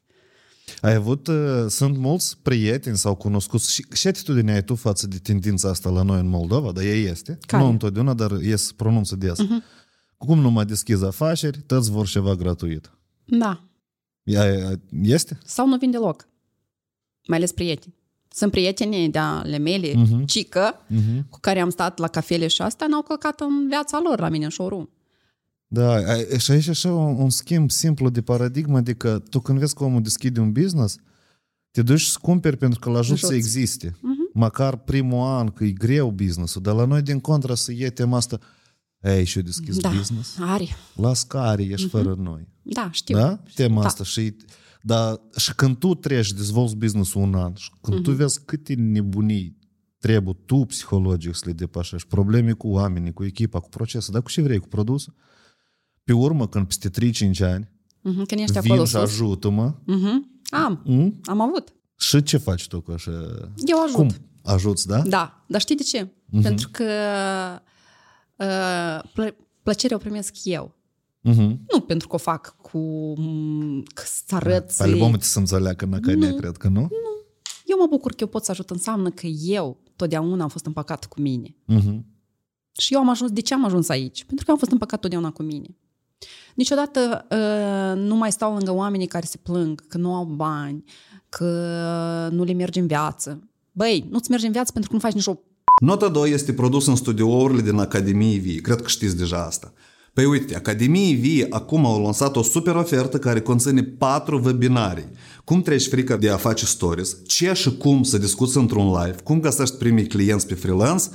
[SPEAKER 1] Ai avut, uh, sunt mulți prieteni sau cunoscuți și ce atitudine ai tu față de tendința asta la noi în Moldova, dar ea este,
[SPEAKER 2] Care?
[SPEAKER 1] nu întotdeauna, dar ies, pronunță des. Uh-huh. Cum nu mai deschizi afaceri, toți vor ceva gratuit.
[SPEAKER 2] Da.
[SPEAKER 1] Ea este?
[SPEAKER 2] Sau nu vin deloc. Mai ales prieteni. Sunt prieteni de ale mele, uh-huh. cică, uh-huh. cu care am stat la cafele și asta, n-au călcat în viața lor la mine în showroom.
[SPEAKER 1] Da, și aici așa un, un schimb simplu de paradigmă, adică tu când vezi că omul deschide un business, te duci să cumperi pentru că îl ajut să existe. Uh-huh. Măcar primul an, că e greu business-ul, dar la noi din contra să iei tema asta, ei, și-o deschis
[SPEAKER 2] da,
[SPEAKER 1] business?
[SPEAKER 2] are.
[SPEAKER 1] Las care ești uh-huh. fără noi.
[SPEAKER 2] Da, știu.
[SPEAKER 1] Da? Tema da. asta și... Dar și când tu treci, dezvolți business-ul un an și când uh-huh. tu vezi câte nebunii trebuie tu psihologic să le depășești, probleme cu oamenii, cu echipa, cu procesul, dar cu ce vrei, cu produsul, pe urmă, când peste 3-5 ani,
[SPEAKER 2] uh-huh, când ești
[SPEAKER 1] vin
[SPEAKER 2] acolo
[SPEAKER 1] și ajută-mă.
[SPEAKER 2] Uh-huh. Am, mm? am avut.
[SPEAKER 1] Și ce faci tu cu așa?
[SPEAKER 2] Eu ajut.
[SPEAKER 1] Cum? Ajuți, da?
[SPEAKER 2] Da, dar știi de ce? Uh-huh. Pentru că uh, plă- plăcerea o primesc eu. Uh-huh. Nu pentru că o fac cu că să arăt...
[SPEAKER 1] Pe albumul să înțeleagă în academie, cred că nu? Nu.
[SPEAKER 2] Eu mă bucur că eu pot să ajut. Înseamnă că eu totdeauna am fost împăcat cu mine. Uh-huh. Și eu am ajuns... De ce am ajuns aici? Pentru că am fost împăcat totdeauna cu mine. Niciodată uh, nu mai stau lângă oamenii care se plâng că nu au bani, că nu le merge în viață. Băi, nu-ți merge în viață pentru că nu faci nicio...
[SPEAKER 1] Nota 2 este produs în studiourile din Academiei Vie. Cred că știți deja asta. Păi uite, Academiei Vie acum au lansat o super ofertă care conține patru webinarii. Cum treci frica de a face stories, ce și cum să discuți într-un live, cum găsești primii clienți pe freelance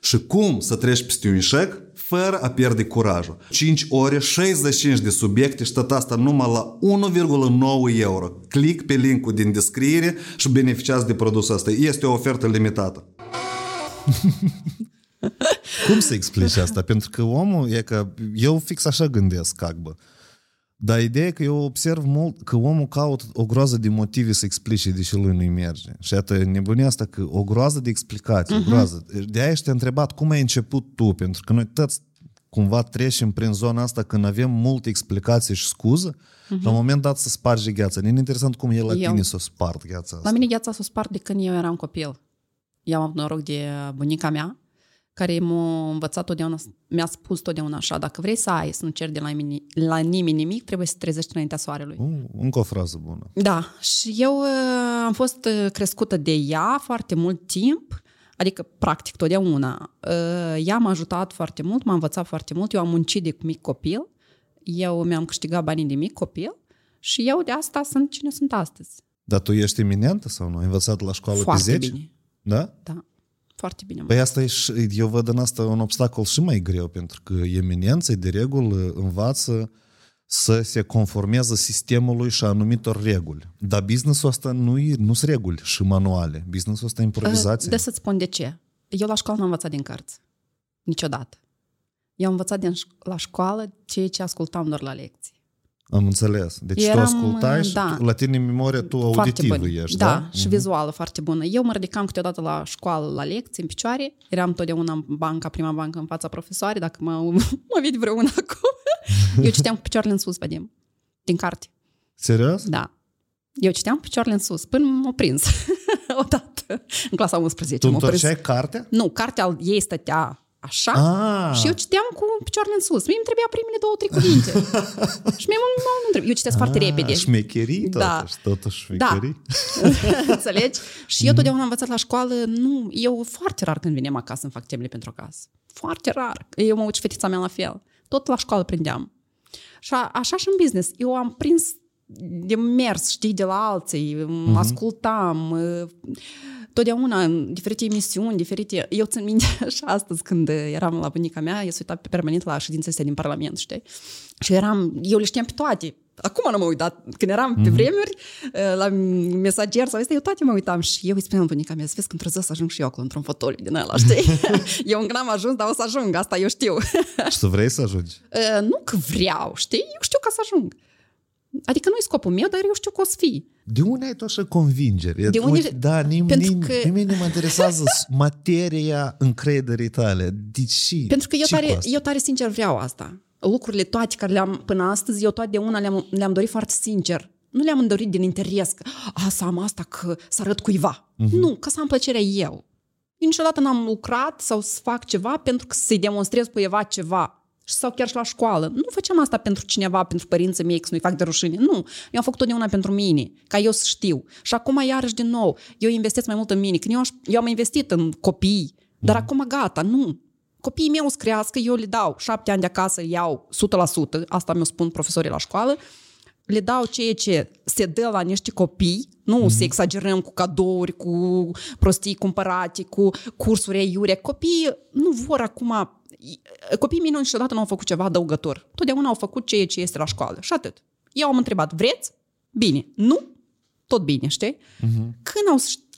[SPEAKER 1] și cum să treci peste un eșec fără a pierde curajul. 5 ore, 65 de subiecte și tot asta numai la 1,9 euro. Click pe linkul din descriere și beneficiați de produsul ăsta. Este o ofertă limitată. [laughs] Cum să explici asta? Pentru că omul e că eu fix așa gândesc, cagbă. Dar ideea e că eu observ mult că omul caută o groază de motive să explice de ce lui nu-i merge. Și iată nebunia asta că o groază de explicații, uh-huh. o mhm. groază. De aia te întrebat cum ai început tu, pentru că noi toți cumva trecem prin zona asta când avem multe explicații și scuză, uh-huh. la un moment dat să sparge gheața. Nu e interesant cum e la eu, tine să o spart gheața asta.
[SPEAKER 2] La mine gheața s-o spart de când eu eram copil. Eu am avut noroc de bunica mea, care m-a învățat totdeauna, mi-a spus totdeauna așa, dacă vrei să ai, să nu ceri de la, mine, la nimeni nimic, trebuie să te trezești înaintea soarelui. Uh,
[SPEAKER 1] încă o frază bună.
[SPEAKER 2] Da, și eu uh, am fost uh, crescută de ea foarte mult timp, adică practic totdeauna. Uh, ea m-a ajutat foarte mult, m-a învățat foarte mult, eu am muncit de mic copil, eu mi-am câștigat banii de mic copil și eu de asta sunt cine sunt astăzi.
[SPEAKER 1] Dar tu ești eminentă sau nu? Ai învățat la școală foarte pe 10?
[SPEAKER 2] bine.
[SPEAKER 1] Da?
[SPEAKER 2] Da. Foarte bine.
[SPEAKER 1] Păi asta e, eu văd în asta un obstacol și mai greu, pentru că eminența de regulă învață să se conformeze sistemului și anumitor reguli. Dar businessul ăsta nu nu sunt reguli și manuale. Businessul ăsta e improvizație.
[SPEAKER 2] De să-ți spun de ce. Eu la școală n-am învățat din cărți. Niciodată. Eu am învățat din, la școală ceea ce ascultam doar la lecții.
[SPEAKER 1] Am înțeles. Deci Eram, tu ascultai și da, la tine în memorie tu auditivă ești,
[SPEAKER 2] da? Da, și uh-huh. vizuală foarte bună. Eu mă ridicam câteodată la școală, la lecții, în picioare. Eram totdeauna în banca, prima bancă, în fața profesoarei, dacă mă, [laughs] mă vede vreuna acum. [laughs] Eu citeam cu picioarele în sus, vedem, din carte.
[SPEAKER 1] Serios?
[SPEAKER 2] Da. Eu citeam cu picioarele în sus, până m-a prins. [laughs] Odată, în clasa 11.
[SPEAKER 1] Tu întorceai cartea?
[SPEAKER 2] Nu, cartea ei stătea așa ah. și eu citeam cu picioarele în sus. Mie îmi trebuia primele două, trei cuvinte. [laughs] și mie nu, nu trebuie. Eu citesc ah, foarte repede.
[SPEAKER 1] Șmecherii da. totuși, totuși șmecherii.
[SPEAKER 2] Da. [laughs] Înțelegi? Și eu totdeauna am învățat la școală, nu, eu foarte rar când veneam acasă să fac temele pentru acasă. Foarte rar. Eu mă uit și fetița mea la fel. Tot la școală prindeam. Și a, așa și în business. Eu am prins de mers, știi, de la alții, mm-hmm. ascultam, totdeauna în diferite emisiuni, diferite... Eu țin minte [laughs] și astăzi când eram la bunica mea, eu se uita pe permanent la ședințele astea din Parlament, știi? Și eram, eu le știam pe toate. Acum nu mă uitat. Când eram pe mm-hmm. vremuri, la mesager sau astea, eu toate mă uitam și eu îi spuneam bunica mea, să vezi când trebuie să ajung și eu acolo într-un fotoliu din ăla, știi? [laughs] eu încă n-am ajuns, dar o să ajung, asta eu știu.
[SPEAKER 1] și tu vrei să ajungi? [laughs]
[SPEAKER 2] nu că vreau, știi? Eu știu ca să ajung. Adică nu e scopul meu, dar eu știu că o să fii.
[SPEAKER 1] De unde ai tu așa convingere? De unde... Da, nim, nim, că... nimeni nu mă interesează [laughs] materia încrederii tale. De ce?
[SPEAKER 2] Pentru că eu tare, eu tare sincer vreau asta. Lucrurile toate care le-am până astăzi, eu toate de una le-am, le-am dorit foarte sincer. Nu le-am dorit din interes că a, să am asta, că să arăt cuiva. Uh-huh. Nu, ca să am plăcerea eu. Eu niciodată n-am lucrat sau să fac ceva pentru că să-i demonstrez cuiva ceva sau chiar și la școală. Nu făceam asta pentru cineva, pentru părinții mei, că să nu-i fac de rușine. Nu. Eu am făcut totdeauna pentru mine, ca eu să știu. Și acum, iarăși, din nou, eu investesc mai mult în mine. Când eu, eu am investit în copii, dar mm. acum gata, nu. Copiii mei o să crească, eu le dau șapte ani de acasă, iau 100%, asta mi-o spun profesorii la școală, le dau ceea ce se dă la niște copii, nu mm-hmm. să exagerăm cu cadouri, cu prostii cumpărate, cu cursuri aiure. Copiii nu vor acum copiii mei niciodată nu au făcut ceva adăugător. Totdeauna au făcut ceea ce este la școală. Și atât. Eu am întrebat, vreți? Bine. Nu? Tot bine, știi? Uh-huh. Când au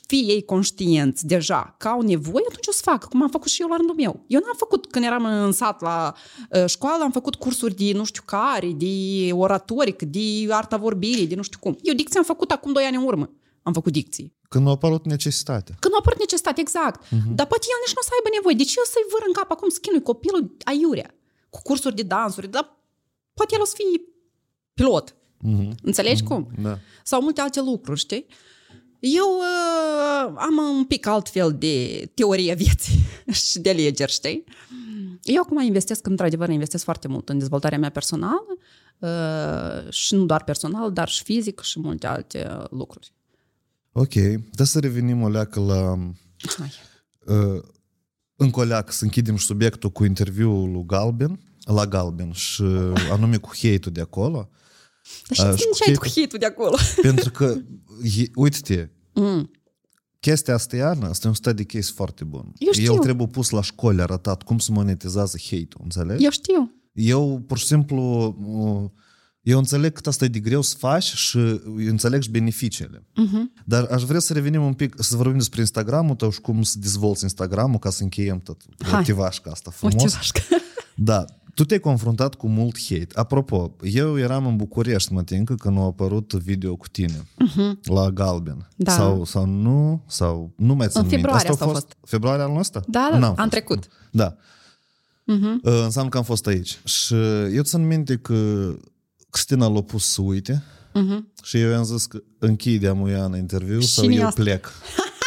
[SPEAKER 2] fi ei conștienți deja că au nevoie, atunci o să fac, cum am făcut și eu la rândul meu. Eu n-am făcut, când eram în sat la uh, școală, am făcut cursuri de nu știu care, de oratoric, de arta vorbirii, de nu știu cum. Eu dicție am făcut acum doi ani în urmă. Am făcut dicții.
[SPEAKER 1] Când a apărut necesitatea.
[SPEAKER 2] Când a apărut necesitatea, exact. Uh-huh. Dar poate el nici nu o să aibă nevoie. De ce eu să-i văr în cap acum să chinui copilul aiurea? Cu cursuri de dansuri, dar poate el o să fie pilot. Mm-hmm. Înțelegi mm-hmm. cum?
[SPEAKER 1] Da.
[SPEAKER 2] Sau multe alte lucruri, știi? Eu uh, am un pic alt fel de teorie vieții [laughs] și de alegeri, știi? Eu acum investesc, într-adevăr, investesc foarte mult în dezvoltarea mea personală uh, și nu doar personal, dar și fizic și multe alte lucruri.
[SPEAKER 1] Ok, dar să revenim o leacă la...
[SPEAKER 2] Hai.
[SPEAKER 1] Uh, încă o leacă să închidem și subiectul cu interviul lui Galben, la Galben și anume cu hate de acolo.
[SPEAKER 2] Dar și ce ai cu hate de acolo? [laughs]
[SPEAKER 1] Pentru că, uite-te, mm. chestia asta e Ana, asta e un study case foarte bun.
[SPEAKER 2] Eu știu.
[SPEAKER 1] El trebuie pus la școli arătat cum se monetizează hate-ul, înțelegi?
[SPEAKER 2] Eu știu.
[SPEAKER 1] Eu, pur și simplu, eu înțeleg cât asta e de greu să faci și înțeleg și beneficiile. Uh-huh. Dar aș vrea să revenim un pic, să vorbim despre Instagramul tău și cum să dezvolți Instagramul ca să încheiem tot motivașca asta frumos.
[SPEAKER 2] Motivașca.
[SPEAKER 1] Da, tu te-ai confruntat cu mult hate. Apropo, eu eram în București, mă tincă, când a apărut video cu tine uh-huh. la Galben.
[SPEAKER 2] Da.
[SPEAKER 1] Sau, sau nu, sau nu mai țin
[SPEAKER 2] În februarie
[SPEAKER 1] asta
[SPEAKER 2] a fost.
[SPEAKER 1] Februarie anul ăsta?
[SPEAKER 2] Da, da, am trecut.
[SPEAKER 1] Da. Uh-huh. Înseamnă că am fost aici. Și eu țin minte că Cristina l-a pus să uite uh-huh. și eu i-am zis că închide amuiană interviu și sau eu asta. plec.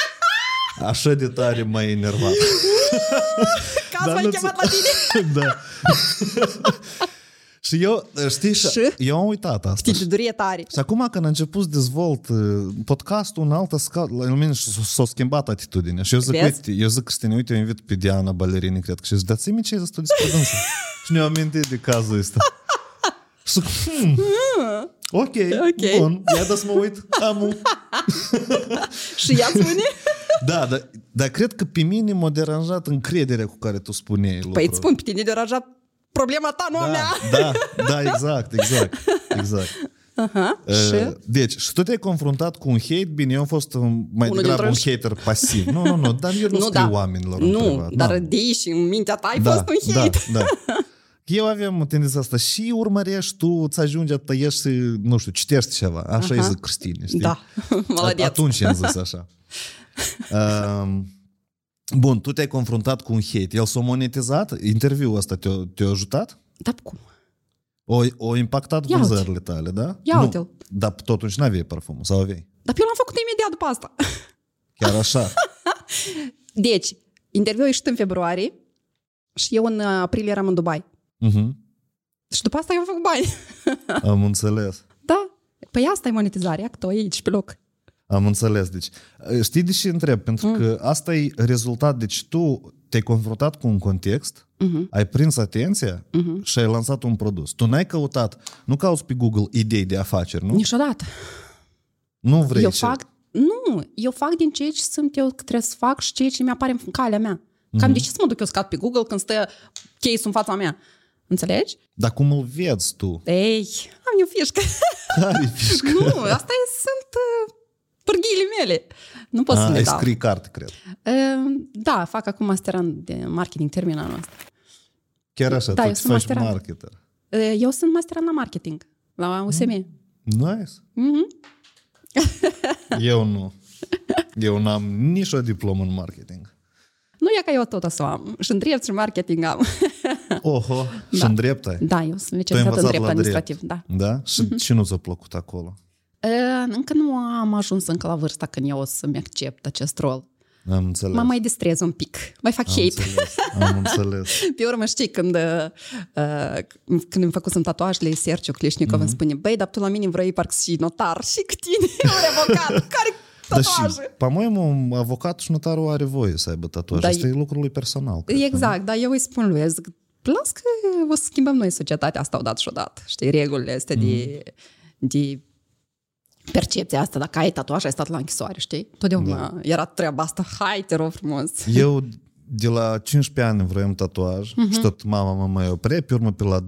[SPEAKER 1] [laughs] Așa de tare m-a enervat. [laughs]
[SPEAKER 2] Ca da, m-ai chemat la tine. [laughs]
[SPEAKER 1] da. [laughs] Și eu, știi, și? eu am uitat asta.
[SPEAKER 2] Știi, durie tare.
[SPEAKER 1] Și acum când a început să dezvolt podcastul în altă scală, la mine s-a schimbat atitudinea. Și eu zic, Vezi? uite, eu zic, Cristina, uite, eu invit pe Diana Balerini, cred că. Și zic, dați-mi ce ai zis tu despre dânsa. și ne-am amintit de cazul ăsta. [laughs] Și zic, hmm, ok, okay. bun, ia da să mă uit, am [laughs]
[SPEAKER 2] Și ea spune? [laughs]
[SPEAKER 1] Da, dar, dar cred că pe mine m-a deranjat încrederea cu care tu spuneai lucrul.
[SPEAKER 2] Păi îți spun, pe tine deranjat problema ta, nu
[SPEAKER 1] da,
[SPEAKER 2] mea.
[SPEAKER 1] Da, da, exact, exact, exact.
[SPEAKER 2] Uh-huh. Uh,
[SPEAKER 1] și? Deci, și tu te-ai confruntat cu un hate, bine, eu am fost mai Unul degrabă un hater pasiv. Nu, nu, nu, dar eu nu, [laughs] nu scriu da. oamenilor
[SPEAKER 2] Nu, privat. dar de și în mintea ta ai da, fost un hate.
[SPEAKER 1] Da, da eu aveam tendința asta și urmărești, tu îți ajunge, tăiești și, nu știu, citești ceva. Așa Aha. e zic Cristine, știi?
[SPEAKER 2] Da, [laughs] At-
[SPEAKER 1] Atunci am zis așa. um, bun, tu te-ai confruntat cu un hate. El s-a monetizat? Interviul ăsta te-a, te ajutat?
[SPEAKER 2] Da, cum?
[SPEAKER 1] O, o impactat
[SPEAKER 2] Ia
[SPEAKER 1] vânzările tale, da?
[SPEAKER 2] Ia
[SPEAKER 1] nu,
[SPEAKER 2] uite-l.
[SPEAKER 1] Dar totuși n-aveai parfumul, sau aveai?
[SPEAKER 2] Dar eu l-am făcut imediat după asta. [laughs]
[SPEAKER 1] Chiar așa? [laughs]
[SPEAKER 2] deci, interviul a ieșit în februarie și eu în aprilie eram în Dubai.
[SPEAKER 1] Uh-huh.
[SPEAKER 2] Și după asta eu am făcut bani. [laughs]
[SPEAKER 1] Am înțeles.
[SPEAKER 2] Da. Păi asta e monetizarea, că tu aici, pe loc.
[SPEAKER 1] Am înțeles. Deci, știi de ce întreb? Pentru mm. că asta e rezultat. Deci tu te-ai confruntat cu un context, uh-huh. ai prins atenția uh-huh. și ai lansat un produs. Tu n-ai căutat, nu cauți pe Google idei de afaceri, nu?
[SPEAKER 2] Niciodată.
[SPEAKER 1] Nu vrei
[SPEAKER 2] eu
[SPEAKER 1] ce...
[SPEAKER 2] fac, Nu, eu fac din ceea ce sunt eu, că trebuie să fac și ceea ce mi-apare în calea mea. Cam uh-huh. de ce să mă duc eu să pe Google când stă case în fața mea? Înțelegi?
[SPEAKER 1] Dar cum îl vezi tu?
[SPEAKER 2] Ei, am eu fișcă. [laughs]
[SPEAKER 1] Care fișcă?
[SPEAKER 2] nu, asta e, sunt uh, pârghiile mele. Nu pot A, să le dau.
[SPEAKER 1] scrii carte, cred.
[SPEAKER 2] Uh, da, fac acum masterand de marketing, termin anul ăsta.
[SPEAKER 1] Chiar așa, da, tu faci masterand. marketer.
[SPEAKER 2] Uh, eu sunt masterand la marketing, la USM. Mm.
[SPEAKER 1] Nice.
[SPEAKER 2] Mm-hmm.
[SPEAKER 1] eu nu. Eu n-am nici o diplomă în marketing.
[SPEAKER 2] Nu e ca eu tot o să am. Și în drept și marketing am. [laughs]
[SPEAKER 1] Oho, da. și în drept ai?
[SPEAKER 2] Da, eu sunt licențiat în drept administrativ.
[SPEAKER 1] Drept.
[SPEAKER 2] Da.
[SPEAKER 1] da? Și uh-huh. ce nu ți-a plăcut acolo?
[SPEAKER 2] Uh, încă nu am ajuns încă la vârsta când eu o să-mi accept acest rol.
[SPEAKER 1] Am înțeles.
[SPEAKER 2] Mă mai distrez un pic. Mai fac
[SPEAKER 1] am
[SPEAKER 2] hate.
[SPEAKER 1] Înțeles. Am [laughs] înțeles.
[SPEAKER 2] Pe urmă, știi, când, uh, când îmi făcusem tatuajele, Sergiu Clișnicov mm-hmm. îmi spune, băi, dar tu la mine vrei parcă și notar și cu tine, un avocat, [laughs] care tatuaje. Da, și,
[SPEAKER 1] по-моему, avocat și notarul are voie să aibă tatuaje. Da, Asta e lucrul lui personal.
[SPEAKER 2] Cred, exact, dar eu îi spun lui, zic, las că o să schimbăm noi societatea asta odată și odată. Știi, regulile astea mm. de, de percepția asta, dacă ai tatuaj, ai stat la închisoare, știi? Totdeauna da. era treaba asta, hai, te rog frumos.
[SPEAKER 1] Eu de la 15 ani vroiam tatuaj uh-huh. și tot mama mă mai opre, pe urmă pe la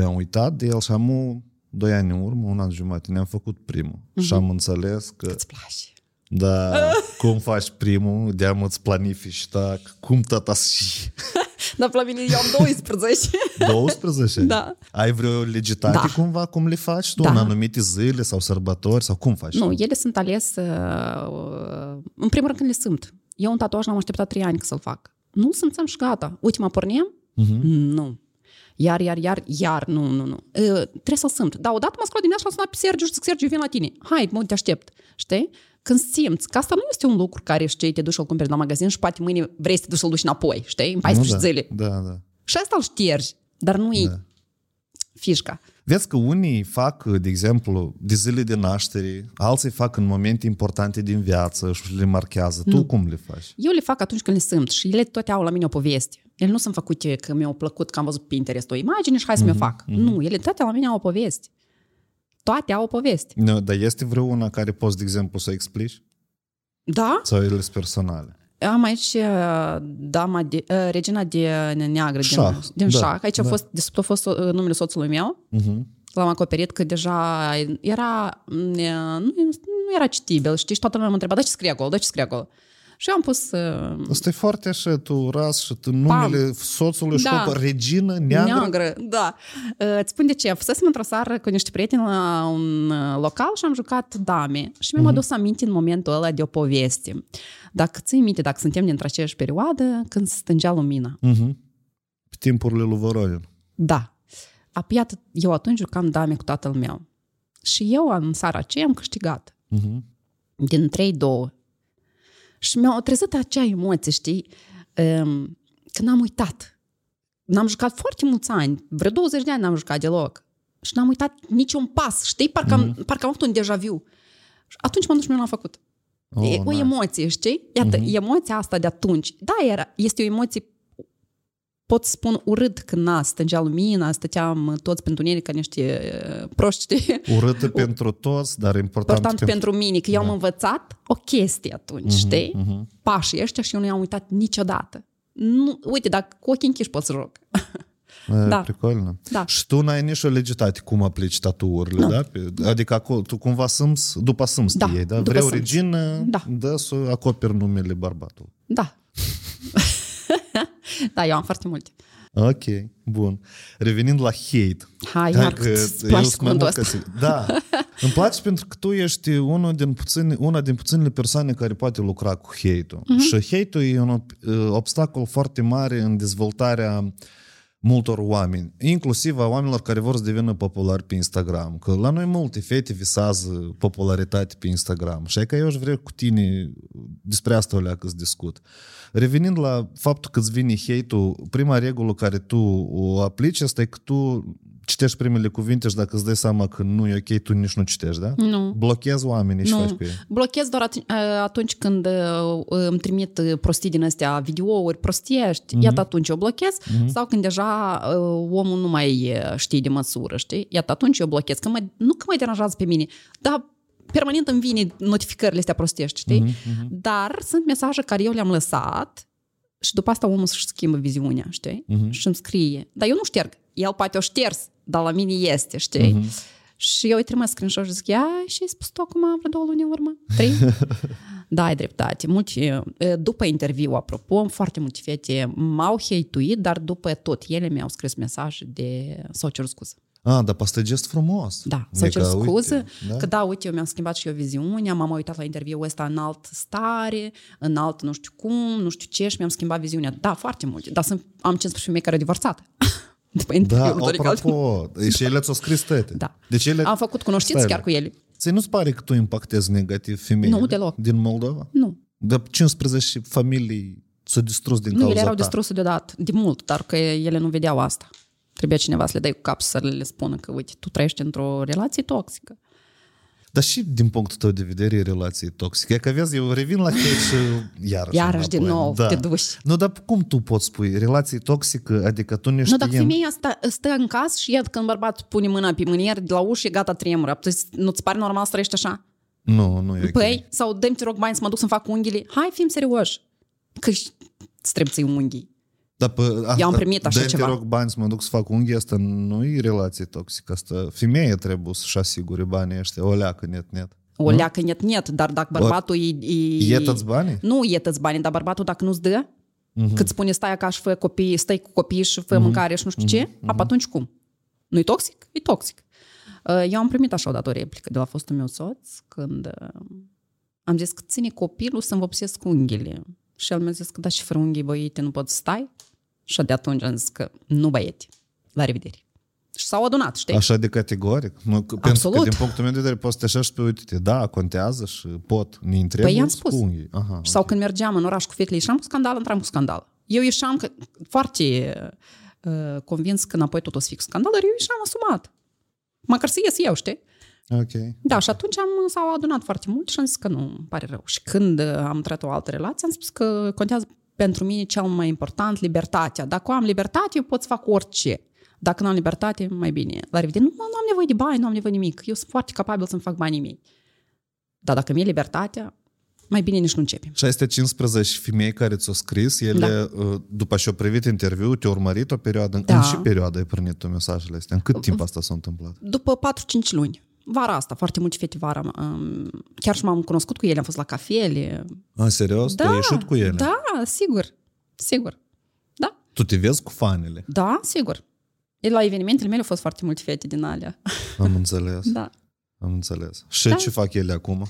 [SPEAKER 1] 20-22 am uitat de el și am doi ani în urmă, un an jumătate, ne-am făcut primul. Uh-huh. Și am înțeles că...
[SPEAKER 2] Îți place.
[SPEAKER 1] Da, cum faci primul, de-am îți planifici, tak, cum tata și...
[SPEAKER 2] Dar la mine eu am 12.
[SPEAKER 1] 12? [laughs]
[SPEAKER 2] Da.
[SPEAKER 1] Ai vreo legitate da. cumva, cum le faci tu, da. în anumite zile sau sărbători, sau cum faci?
[SPEAKER 2] Nu, ele sunt ales, uh, în primul rând când le sunt. Eu un tatuaj l-am așteptat 3 ani să-l fac. Nu simțeam și gata. Ultima pornim? Uh-huh. Nu. Iar, iar, iar, iar, nu, nu, nu. Uh, trebuie să-l simt. Dar odată m-a sculat dimineața și l-a sunat pe Sergiu și zic, Sergiu, vin la tine. Hai, mă, te aștept. Știi? Când simți că asta nu este un lucru care, știi, te duci să-l cumperi la magazin și poate mâine vrei să te duci să-l duci înapoi, știi? În 14
[SPEAKER 1] nu, da,
[SPEAKER 2] zile.
[SPEAKER 1] Da, da.
[SPEAKER 2] Și asta îl ștergi, dar nu e
[SPEAKER 1] Da.
[SPEAKER 2] fișca.
[SPEAKER 1] Vezi că unii fac, de exemplu, de zile de naștere, alții fac în momente importante din viață și le marchează. Tu cum le faci?
[SPEAKER 2] Eu le fac atunci când le simt și ele toate au la mine o poveste. Ele nu sunt făcute că mi-au plăcut că am văzut pe Pinterest o imagine și hai să mi-o fac. Nu, ele toate la mine au o poveste. Toate au o poveste.
[SPEAKER 1] Nu, dar este vreuna care poți, de exemplu, să explici?
[SPEAKER 2] Da?
[SPEAKER 1] Sau ele sunt personale?
[SPEAKER 2] Am aici uh, dama de, uh, regina de neagră
[SPEAKER 1] Șah,
[SPEAKER 2] din, din
[SPEAKER 1] da,
[SPEAKER 2] șah. Aici
[SPEAKER 1] da.
[SPEAKER 2] a fost, de sub a fost uh, numele soțului meu.
[SPEAKER 1] Uh-huh.
[SPEAKER 2] L-am acoperit că deja era, mm, nu, nu era citibil, știi? Și toată lumea mă întreba, da ce scrie acolo, da ce scrie acolo? Și eu am pus uh,
[SPEAKER 1] Asta e foarte așa, tu ras și tu numele soțului și
[SPEAKER 2] Da.
[SPEAKER 1] da. regină neagră.
[SPEAKER 2] neagră. Da. Uh, Îți spun de ce. Fusesem într-o seară cu niște prieteni la un uh, local și am jucat dame. Și mi-am adus aminte în momentul ăla de o poveste. Dacă ții minte, dacă suntem dintr aceeași perioadă, când se stângea lumina.
[SPEAKER 1] Uh-huh. Pe timpurile lui Voronin.
[SPEAKER 2] Da. Apiat, eu atunci jucam dame cu tatăl meu. Și eu în seara aceea am câștigat.
[SPEAKER 1] Uh-huh.
[SPEAKER 2] Din 3-2. Și mi-au trezit acea emoție, știi? Um, Că n-am uitat. N-am jucat foarte mulți ani. Vreo 20 de ani n-am jucat deloc. Și n-am uitat niciun pas. Știi? Parcă, am, parcă am avut un deja vu. Și atunci m-am dus și mi l-am făcut.
[SPEAKER 1] Oh,
[SPEAKER 2] e o
[SPEAKER 1] nice.
[SPEAKER 2] emoție, știi? Iată, emoția asta de atunci. Da, era, este o emoție pot spun urât când na, stângea lumina, stăteam toți pentru unele ca niște uh, proști, știi?
[SPEAKER 1] Urâtă [laughs] pentru toți, dar important,
[SPEAKER 2] important pentru mine, că eu am învățat o chestie atunci, știi? Pașii ăștia și eu nu i-am uitat niciodată. Nu, uite, dacă cu ochii închiși pot să joc.
[SPEAKER 1] E, [laughs]
[SPEAKER 2] Da.
[SPEAKER 1] Pricolnă.
[SPEAKER 2] Da.
[SPEAKER 1] Și tu n-ai nicio legitate cum aplici tatuurile,
[SPEAKER 2] Nu.
[SPEAKER 1] da? Pe- Adică acolo, tu cumva Sims, după Sims
[SPEAKER 2] Da,
[SPEAKER 1] te iei, da?
[SPEAKER 2] după
[SPEAKER 1] Vreau
[SPEAKER 2] Sims.
[SPEAKER 1] regină,
[SPEAKER 2] Da.
[SPEAKER 1] dă să acoperi numele bărbatului.
[SPEAKER 2] Da. [laughs] [laughs] da, eu am foarte multe.
[SPEAKER 1] Ok, bun. Revenind la hate.
[SPEAKER 2] Hai, iar
[SPEAKER 1] că
[SPEAKER 2] îți
[SPEAKER 1] eu
[SPEAKER 2] place
[SPEAKER 1] sunt mai
[SPEAKER 2] cuvântul
[SPEAKER 1] mult
[SPEAKER 2] ăsta.
[SPEAKER 1] ca să- Da. [laughs] Îmi place pentru că tu ești unul din puțini, una din puținele persoane care poate lucra cu hate-ul.
[SPEAKER 2] Mhm.
[SPEAKER 1] Și hate-ul e un ob- uh, obstacol foarte mare în dezvoltarea multor oameni, inclusiv a oamenilor care vor să devină populari pe Instagram. Că la noi multe fete visează popularitate pe Instagram. Și e că eu aș vrea cu tine despre asta o leacă să discut. Revenind la faptul că îți vine hate-ul, prima regulă care tu o aplici asta e că tu citești primele cuvinte și dacă îți dai seama că nu e ok, tu nici nu citești, da?
[SPEAKER 2] Nu.
[SPEAKER 1] Blochezi oamenii și
[SPEAKER 2] Nu.
[SPEAKER 1] faci cu ei.
[SPEAKER 2] Blochez doar at- atunci când uh, îmi trimit uh, prostii din astea, videouri prostiești, iată atunci eu blochez, sau când deja uh, omul nu mai uh, știe de măsură, știi? Iată atunci eu blochez. Că mă, nu că mă deranjează pe mine, dar permanent îmi vine notificările astea prostiești, știi? Dar sunt mesaje care eu le-am lăsat și după asta omul își schimbă viziunea, știi? Și îmi scrie. Dar eu nu șterg. El poate o șters, dar la mine este, știi? Și eu îi trimis screenshot și zic, ia, și ai spus tu acum vreo două luni în urmă? Trei? [laughs] da, ai dreptate. Multe, după interviu, apropo, foarte multe fete m-au hate dar după tot ele mi-au scris mesaje de s-au cerut scuză.
[SPEAKER 1] Ah, dar pe asta e gest frumos.
[SPEAKER 2] Da,
[SPEAKER 1] E
[SPEAKER 2] să cer
[SPEAKER 1] ca,
[SPEAKER 2] scuze,
[SPEAKER 1] uite,
[SPEAKER 2] da? că da, uite, eu mi-am schimbat și eu viziunea, m-am uitat la interviul ăsta în alt stare, în alt nu știu cum, nu știu ce și mi-am schimbat viziunea. Da, foarte mult. Dar sunt, am 15 femei care au divorțat. [laughs] După
[SPEAKER 1] Da,
[SPEAKER 2] interviul Dorica.
[SPEAKER 1] apropo, [laughs] și ele ți-au scris tete.
[SPEAKER 2] Da.
[SPEAKER 1] Deci ele...
[SPEAKER 2] Am făcut cunoștință
[SPEAKER 1] Stai,
[SPEAKER 2] chiar cu ele.
[SPEAKER 1] Ți nu-ți pare că tu impactezi negativ femeile
[SPEAKER 2] Nu, deloc.
[SPEAKER 1] din Moldova?
[SPEAKER 2] Nu.
[SPEAKER 1] De 15 familii s-au distrus din
[SPEAKER 2] Nu,
[SPEAKER 1] cauza
[SPEAKER 2] ele erau
[SPEAKER 1] ta.
[SPEAKER 2] distruse deodată, de mult, dar că ele nu vedeau asta. Trebuia cineva să le dai cu cap să le spună că, uite, tu trăiești într-o relație toxică.
[SPEAKER 1] Dar și din punctul tău de vedere e relație toxică. E că vezi, eu revin la hate și [laughs] iarăși.
[SPEAKER 2] Iarăși din
[SPEAKER 1] înapoi.
[SPEAKER 2] nou te duci.
[SPEAKER 1] Nu, dar cum tu poți spui relație toxică? Adică tu ne
[SPEAKER 2] Nu, dacă
[SPEAKER 1] știm...
[SPEAKER 2] femeia stă, stă în casă și iată când bărbatul pune mâna pe mânier de la ușă, e gata tremură. Tu- Nu-ți pare normal să trăiești așa?
[SPEAKER 1] Nu, nu e ok.
[SPEAKER 2] Păi, sau dă te rog bani să mă duc să-mi fac unghiile. Hai, fim serioși. Că îți trebuie să-i unghii.
[SPEAKER 1] Dar pe, asta,
[SPEAKER 2] Eu am primit așa
[SPEAKER 1] dă-mi
[SPEAKER 2] ceva.
[SPEAKER 1] te rog bani să mă duc să fac unghii, asta nu e relație toxică. Asta femeia trebuie să-și asigure banii ăștia, o leacă net-net.
[SPEAKER 2] O leacă net-net, dar dacă bărbatul e... e...
[SPEAKER 1] Ietăți banii?
[SPEAKER 2] Nu ietă-ți banii, dar bărbatul dacă nu-ți dă,
[SPEAKER 1] Mhm.
[SPEAKER 2] uh-huh. cât spune stai acasă și fă copii, stai cu copii și fă uh-huh. mâncare și nu știu ce, uh-huh. atunci cum? Nu-i toxic? E toxic. Uh, Eu am primit așa odată o replică de la fostul meu soț când uh, am zis că ține copilul să-mi vopsesc unghiile. Și el mi-a zis că da și fără unghii băiete nu pot să stai. Și de atunci am zis că nu băiete. la revedere. Și s-au adunat, știi?
[SPEAKER 1] Așa de categoric? Nu, că, pentru că din punctul meu de vedere poți să te așa și pe uite da, contează și pot, ne întreabă
[SPEAKER 2] Păi i-am spus.
[SPEAKER 1] cu unghii. Aha,
[SPEAKER 2] Sau
[SPEAKER 1] ok.
[SPEAKER 2] când mergeam în oraș cu fetele, ieșeam cu scandal, intram cu scandal. Eu ieșeam că, foarte uh, convins că înapoi tot o să fie cu scandal, dar eu ieșeam asumat. Măcar să ies eu, știi?
[SPEAKER 1] Ok.
[SPEAKER 2] Da, și atunci am, s-au adunat foarte mult și am zis că nu, îmi pare rău. Și când uh, am trăit o altă relație, am spus că contează pentru mine cel mai important libertatea. Dacă am libertate, eu pot să fac orice. Dacă nu am libertate, mai bine. La revedere, nu, nu am nevoie de bani, nu am nevoie de nimic. Eu sunt foarte capabil să-mi fac banii mei. Dar dacă mi-e libertatea, mai bine nici nu începem.
[SPEAKER 1] Și astea 15 femei care ți-au scris, ele, da. după ce au privit interviu, te-au urmărit o perioadă.
[SPEAKER 2] Da.
[SPEAKER 1] În ce perioadă ai primit tu mesajele astea? În cât timp asta s-a întâmplat?
[SPEAKER 2] După 4-5 luni. Vara asta, foarte multe fete vara. um, Chiar și m-am cunoscut cu ele, am fost la cafele.
[SPEAKER 1] A, serios? Tu ai ieșit cu ele?
[SPEAKER 2] Da, sigur. Sigur. Da,
[SPEAKER 1] Tu te vezi cu fanele?
[SPEAKER 2] da, sigur. E, La evenimentele mele au fost foarte multe fete din alea.
[SPEAKER 1] Am înțeles. [laughs]
[SPEAKER 2] Da.
[SPEAKER 1] Am înțeles. Și
[SPEAKER 2] Da.
[SPEAKER 1] ce fac ele acum?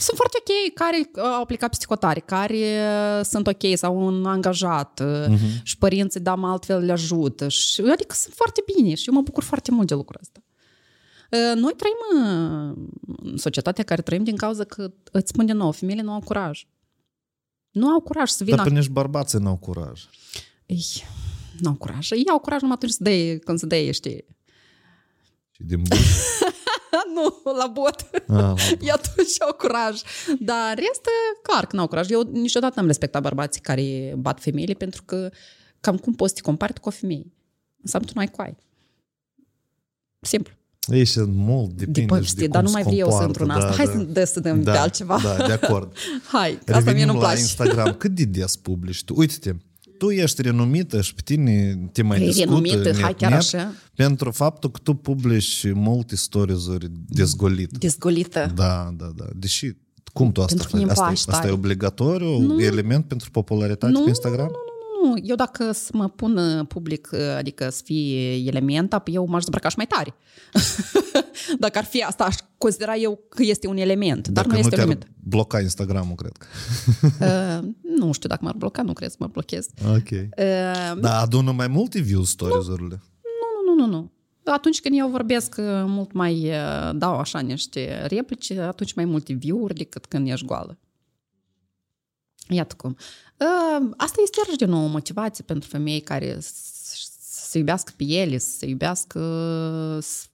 [SPEAKER 2] Sunt foarte ok, care uh, au plecat psihotare, care uh, sunt ok, sau un angajat uh-huh. și părinții, da, mă altfel le ajută. Și, adică sunt foarte bine și eu mă bucur foarte mult de lucrul ăsta. Uh, Noi trăim uh, în societatea care trăim din cauza că, îți spun din nou, femeile nu au curaj. Nu au curaj să vină...
[SPEAKER 1] Dar pe nici bărbații n-au curaj.
[SPEAKER 2] Ei, nu au curaj. Ei au curaj numai atunci să dea, când se dea, știi.
[SPEAKER 1] Și din buș. [laughs]
[SPEAKER 2] nu, la bot.
[SPEAKER 1] Ah, [laughs]
[SPEAKER 2] E atunci au curaj. Dar rest, clar că n-au curaj. Eu niciodată n-am respectat bărbații care bat femeile pentru că cam cum poți să te compari tu cu o femeie? Înseamnă tu nu ai coai. Simplu.
[SPEAKER 1] Ei, și mult depinde
[SPEAKER 2] De,
[SPEAKER 1] și
[SPEAKER 2] știi,
[SPEAKER 1] de
[SPEAKER 2] dar
[SPEAKER 1] cum
[SPEAKER 2] nu mai
[SPEAKER 1] se
[SPEAKER 2] vreau eu să
[SPEAKER 1] comportă,
[SPEAKER 2] intru în asta.
[SPEAKER 1] da,
[SPEAKER 2] Hai
[SPEAKER 1] da.
[SPEAKER 2] să, dă, să dăm
[SPEAKER 1] da,
[SPEAKER 2] pe altceva.
[SPEAKER 1] Da, de acord. [laughs]
[SPEAKER 2] Hai, că asta mie
[SPEAKER 1] Revenim
[SPEAKER 2] nu-mi
[SPEAKER 1] la
[SPEAKER 2] place.
[SPEAKER 1] Instagram. [laughs] Cât de des publici tu? Uite-te, tu ești renumită și pe tine te mai
[SPEAKER 2] Păi,
[SPEAKER 1] discută
[SPEAKER 2] renumită,
[SPEAKER 1] net,
[SPEAKER 2] hai chiar
[SPEAKER 1] net,
[SPEAKER 2] așa.
[SPEAKER 1] pentru faptul că tu publici multe stories-uri dezgolite.
[SPEAKER 2] Dezgolită.
[SPEAKER 1] Da, da, da. Deși, cum tu asta
[SPEAKER 2] Pentru că
[SPEAKER 1] faci?
[SPEAKER 2] mi-mi
[SPEAKER 1] Asta, e-
[SPEAKER 2] place
[SPEAKER 1] asta e
[SPEAKER 2] tare.
[SPEAKER 1] obligatoriu?
[SPEAKER 2] Nu.
[SPEAKER 1] Element pentru popularitate
[SPEAKER 2] Nu,
[SPEAKER 1] pe Instagram?
[SPEAKER 2] Nu, nu, nu. Eu dacă să mă pun uh, public, uh, adică să fie element, apoi eu m-aș dezbrăca și mai tare. [laughs] dacă ar fi asta, aș considera eu că este un element, dar
[SPEAKER 1] Dacă
[SPEAKER 2] nu
[SPEAKER 1] nu
[SPEAKER 2] este un
[SPEAKER 1] te-ar
[SPEAKER 2] element.
[SPEAKER 1] bloca Instagramul, cred că.
[SPEAKER 2] Uh, nu știu dacă m-ar bloca, nu cred să mă blochez.
[SPEAKER 1] Ok.
[SPEAKER 2] Uh,
[SPEAKER 1] Da, adună mai multe views stories-urile.
[SPEAKER 2] nu, nu, nu, nu. Atunci când eu vorbesc uh, mult mai, uh, dau așa niște replici, atunci mai multe view-uri decât când ești goală. Iată cum. Uh, Asta este iarăși de nou o motivație pentru femei care s- să se iubească pe ele, să se iubească să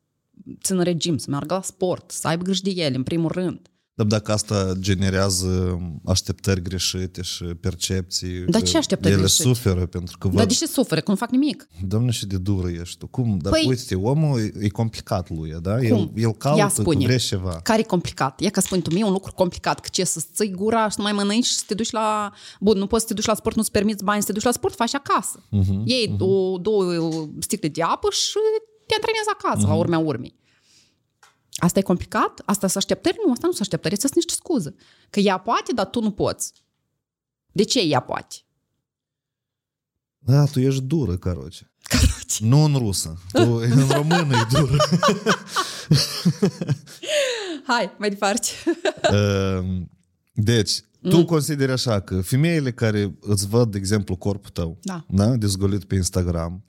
[SPEAKER 2] țină regim, să meargă la sport, să aibă grijă de ele, în primul rând.
[SPEAKER 1] Dar dacă asta generează așteptări greșite și percepții...
[SPEAKER 2] Dar ce
[SPEAKER 1] că
[SPEAKER 2] așteptări
[SPEAKER 1] ele
[SPEAKER 2] greșite?
[SPEAKER 1] suferă pentru că
[SPEAKER 2] Dar
[SPEAKER 1] văd...
[SPEAKER 2] de ce suferă? Că nu fac nimic.
[SPEAKER 1] Doamne, și de dură ești tu. Cum? Dar
[SPEAKER 2] Păi-
[SPEAKER 1] uite omul e- e complicat lui, da?
[SPEAKER 2] Cum?
[SPEAKER 1] El, el
[SPEAKER 2] Ia
[SPEAKER 1] caută că
[SPEAKER 2] spune.
[SPEAKER 1] vrea ceva.
[SPEAKER 2] Care e complicat? E ca spui tu mie un lucru complicat, că ce să ții gura și să nu mai mănânci și să te duci la... Bun, nu poți să te duci la sport, nu-ți permiți bani să te duci la sport, faci acasă. Uh-huh, Iei uh-huh. O, două sticle de apă și te antrenezi acasă, uh-huh. la urmea urmei. Asta e complicat? Asta sunt așteptări? Nu, asta nu sunt așteptări, sunt niște scuze. Că ea poate, dar tu nu poți. De ce ea poate?
[SPEAKER 1] Da, tu ești dură, caroce.
[SPEAKER 2] Caroce.
[SPEAKER 1] Nu în rusă. Tu în română e dură.
[SPEAKER 2] Hai, mai departe.
[SPEAKER 1] Ehm, Deci, tu
[SPEAKER 2] Mm.
[SPEAKER 1] consideri așa că femeile care îți văd, de exemplu, corpul tău,
[SPEAKER 2] Da.
[SPEAKER 1] da? dezgolit pe Instagram,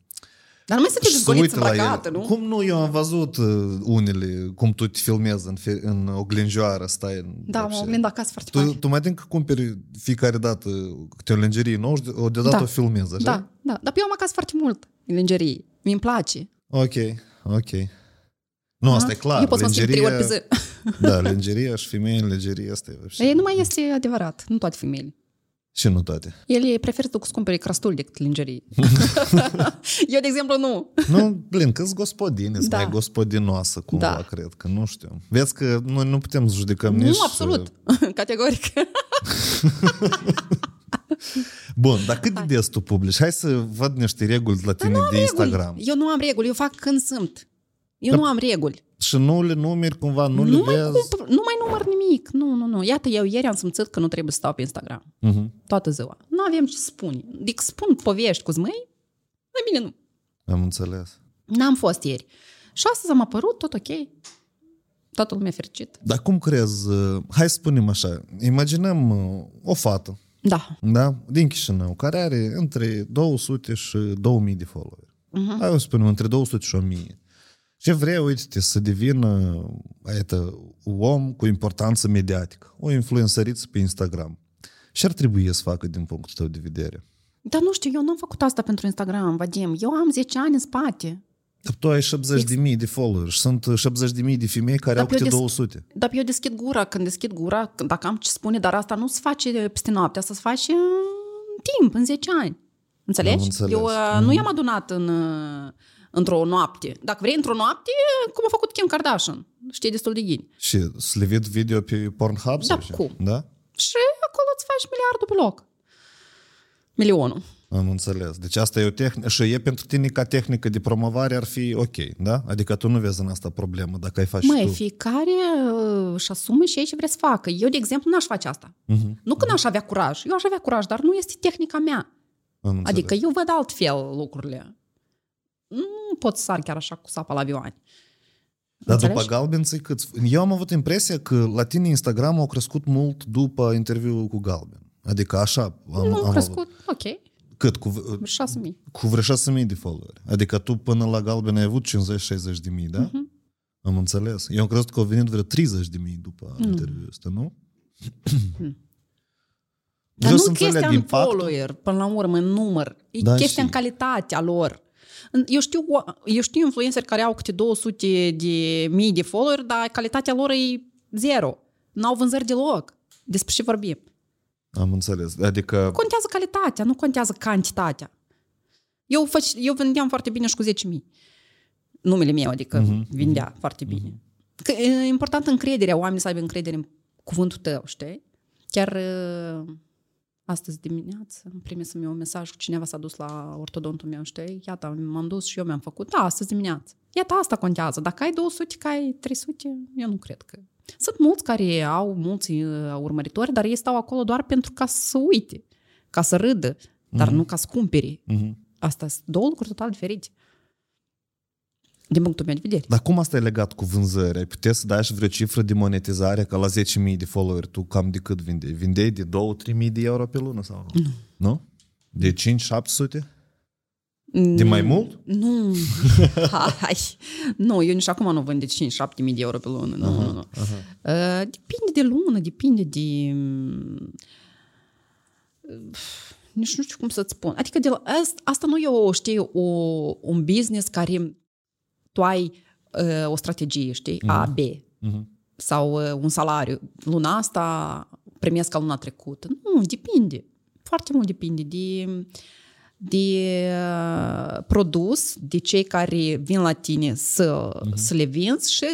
[SPEAKER 2] dar nu mai sunteți
[SPEAKER 1] zgoliți
[SPEAKER 2] în
[SPEAKER 1] bagată,
[SPEAKER 2] nu?
[SPEAKER 1] Cum nu? Eu am văzut uh, unele, cum tu te filmezi în, fi, în oglinjoară, stai în...
[SPEAKER 2] Da, mă oglind acasă foarte
[SPEAKER 1] tu,
[SPEAKER 2] mare.
[SPEAKER 1] Tu mai din că cumperi fiecare dată câte o lingerie nouă O deodată
[SPEAKER 2] da.
[SPEAKER 1] o filmezi, așa?
[SPEAKER 2] Da, da. Dar eu am acasă foarte mult lingerie. mi îmi place.
[SPEAKER 1] Ok, ok. Nu, asta e clar.
[SPEAKER 2] Eu pot să trei ori pe zi.
[SPEAKER 1] Da, lingerie și femei în lingerie, asta e...
[SPEAKER 2] Ei, nu mai este adevărat. Nu toate femeile.
[SPEAKER 1] Și nu toate.
[SPEAKER 2] Ele preferă să să cumpere crastul decât lingerie. [laughs] eu, de exemplu, nu.
[SPEAKER 1] Nu, blin, că-s gospodine,
[SPEAKER 2] Da.
[SPEAKER 1] da. mai gospodinoasă cumva,
[SPEAKER 2] Da.
[SPEAKER 1] cred că, nu știu. Vezi că noi nu putem să judecăm
[SPEAKER 2] Nu,
[SPEAKER 1] nici...
[SPEAKER 2] absolut. [laughs] Categoric. [laughs]
[SPEAKER 1] Bun, dar cât de des tu publici? Hai să văd niște reguli la tine de Instagram.
[SPEAKER 2] Eu nu am reguli. Eu fac când sunt. Eu nu am reguli.
[SPEAKER 1] Și nu le numeri cumva, nu,
[SPEAKER 2] Nu
[SPEAKER 1] le
[SPEAKER 2] mai,
[SPEAKER 1] vezi?
[SPEAKER 2] cum, nu mai număr nimic. Nu, nu, nu. Iată, eu ieri am simțit că nu trebuie să stau pe Instagram.
[SPEAKER 1] Mhm.
[SPEAKER 2] Toată ziua. Nu avem ce să spune. Adică spun povești cu zmăi, mai bine nu.
[SPEAKER 1] Am înțeles.
[SPEAKER 2] N-am fost ieri. Și astăzi am apărut, tot ok. Toată lumea fericit.
[SPEAKER 1] Dar cum crezi, uh, hai să spunem așa, imaginăm uh, o fată,
[SPEAKER 2] Da.
[SPEAKER 1] da, din Chișinău, care are între 200 și 2000 de followeri. Uh-huh. Hai să spunem, între 200 și 1000. Ce vrea, uite să devină aiată, om cu importanță mediatică, o influențăriță pe Instagram. Ce ar trebui să facă din punctul tău de vedere?
[SPEAKER 2] Dar nu știu, eu n-am făcut asta pentru Instagram, Vadim. Eu am 10 ani în spate.
[SPEAKER 1] Dar tu ai 70 de mii de followers. Sunt 70 de mii de femei care dar au câte des... 200.
[SPEAKER 2] Dar eu deschid gura. Când deschid gura, dacă am ce spune, dar asta nu se face peste noapte, asta se face în timp, în 10 ani. Înțelegi? Eu mm. nu i-am adunat în, uh, într-o noapte. Dacă vrei într-o noapte, cum a făcut Kim Kardashian. Știi destul de ghini.
[SPEAKER 1] Și să le ved video pe Pornhub?
[SPEAKER 2] Da, cum?
[SPEAKER 1] Da?
[SPEAKER 2] Și acolo îți faci miliardul pe loc. Milionul.
[SPEAKER 1] Am înțeles. Deci asta e o tehnică și e pentru tine ca tehnică de promovare ar fi ok, da? Adică tu nu vezi în asta problemă dacă ai face
[SPEAKER 2] Măi,
[SPEAKER 1] tu.
[SPEAKER 2] fiecare uh, își asume și ce vrea să facă. Eu, de exemplu, n-aș face asta. Uh-huh. Nu că n-aș avea curaj. Eu aș avea curaj, dar nu este tehnica mea.
[SPEAKER 1] Am
[SPEAKER 2] adică eu văd altfel lucrurile. Nu pot să sar chiar așa cu sapa la avioane.
[SPEAKER 1] Dar Înțelegi? după Galben ți cât? Eu am avut impresia că la tine Instagram au crescut mult după interviul cu Galben. Adică așa
[SPEAKER 2] am, nu, am crescut, avut. ok.
[SPEAKER 1] Cât? Cu,
[SPEAKER 2] 6.000.
[SPEAKER 1] Cu vreo 6.000 de followeri. Adică tu până la Galben ai avut 50-60 de mii, da? Uh-huh. Am înțeles. Eu am crezut că au venit vreo 30 de mii după mm. interviul ăsta, nu?
[SPEAKER 2] Mm. Dar nu chestia în follower, până la urmă, în număr. E da, chestia și... în calitatea lor. Eu știu, eu știu influenceri care au câte 200 de mii de follower, dar calitatea lor e zero. N-au vânzări deloc. Despre ce vorbim?
[SPEAKER 1] Am înțeles. Adică...
[SPEAKER 2] Contează calitatea, nu contează cantitatea. Eu, fă, eu vendeam foarte bine și cu 10.000. Numele meu, adică uh-huh, vindea uh-huh, foarte bine. Uh-huh. Că e important încrederea, oamenii să aibă încredere în cuvântul tău, știi? Chiar astăzi dimineață am primit să-mi un mesaj cu cineva s-a dus la ortodontul meu, știi? Iată, m-am dus și eu mi-am făcut. Da, astăzi dimineață. Iată, asta contează. Dacă ai 200, că ai 300, eu nu cred că sunt mulți care au mulți uh, urmăritori, dar ei stau acolo doar pentru ca să uite, ca să râdă, dar mm-hmm. nu ca să cumpere. Mm-hmm. Asta sunt două lucruri total diferite. Din punctul meu de vedere.
[SPEAKER 1] Dar cum asta e legat cu vânzări? Ai putea să dai și vreo cifră de monetizare, ca la 10.000 de followeri, tu cam de cât vindei? Vindei de 2-3.000 de euro pe lună sau nu? Nu? De 5-700? De mai mult?
[SPEAKER 2] Nu. [laughs] Hai. Nu, eu nici acum nu vând de 5-7 mii de euro pe lună. Nu, aha, nu, nu. Aha. Uh, depinde de lună, depinde de... Uh, nici nu știu cum să-ți spun. Adică de la, asta, asta nu e o, știi, o, un business care tu ai uh, o strategie, știi, uh-huh. A, B. Uh-huh. Sau uh, un salariu. Luna asta primesc ca luna trecută. Nu, depinde. Foarte mult depinde de... Uh, de uh, produs, de cei care vin la tine să, uh-huh. să le vinzi și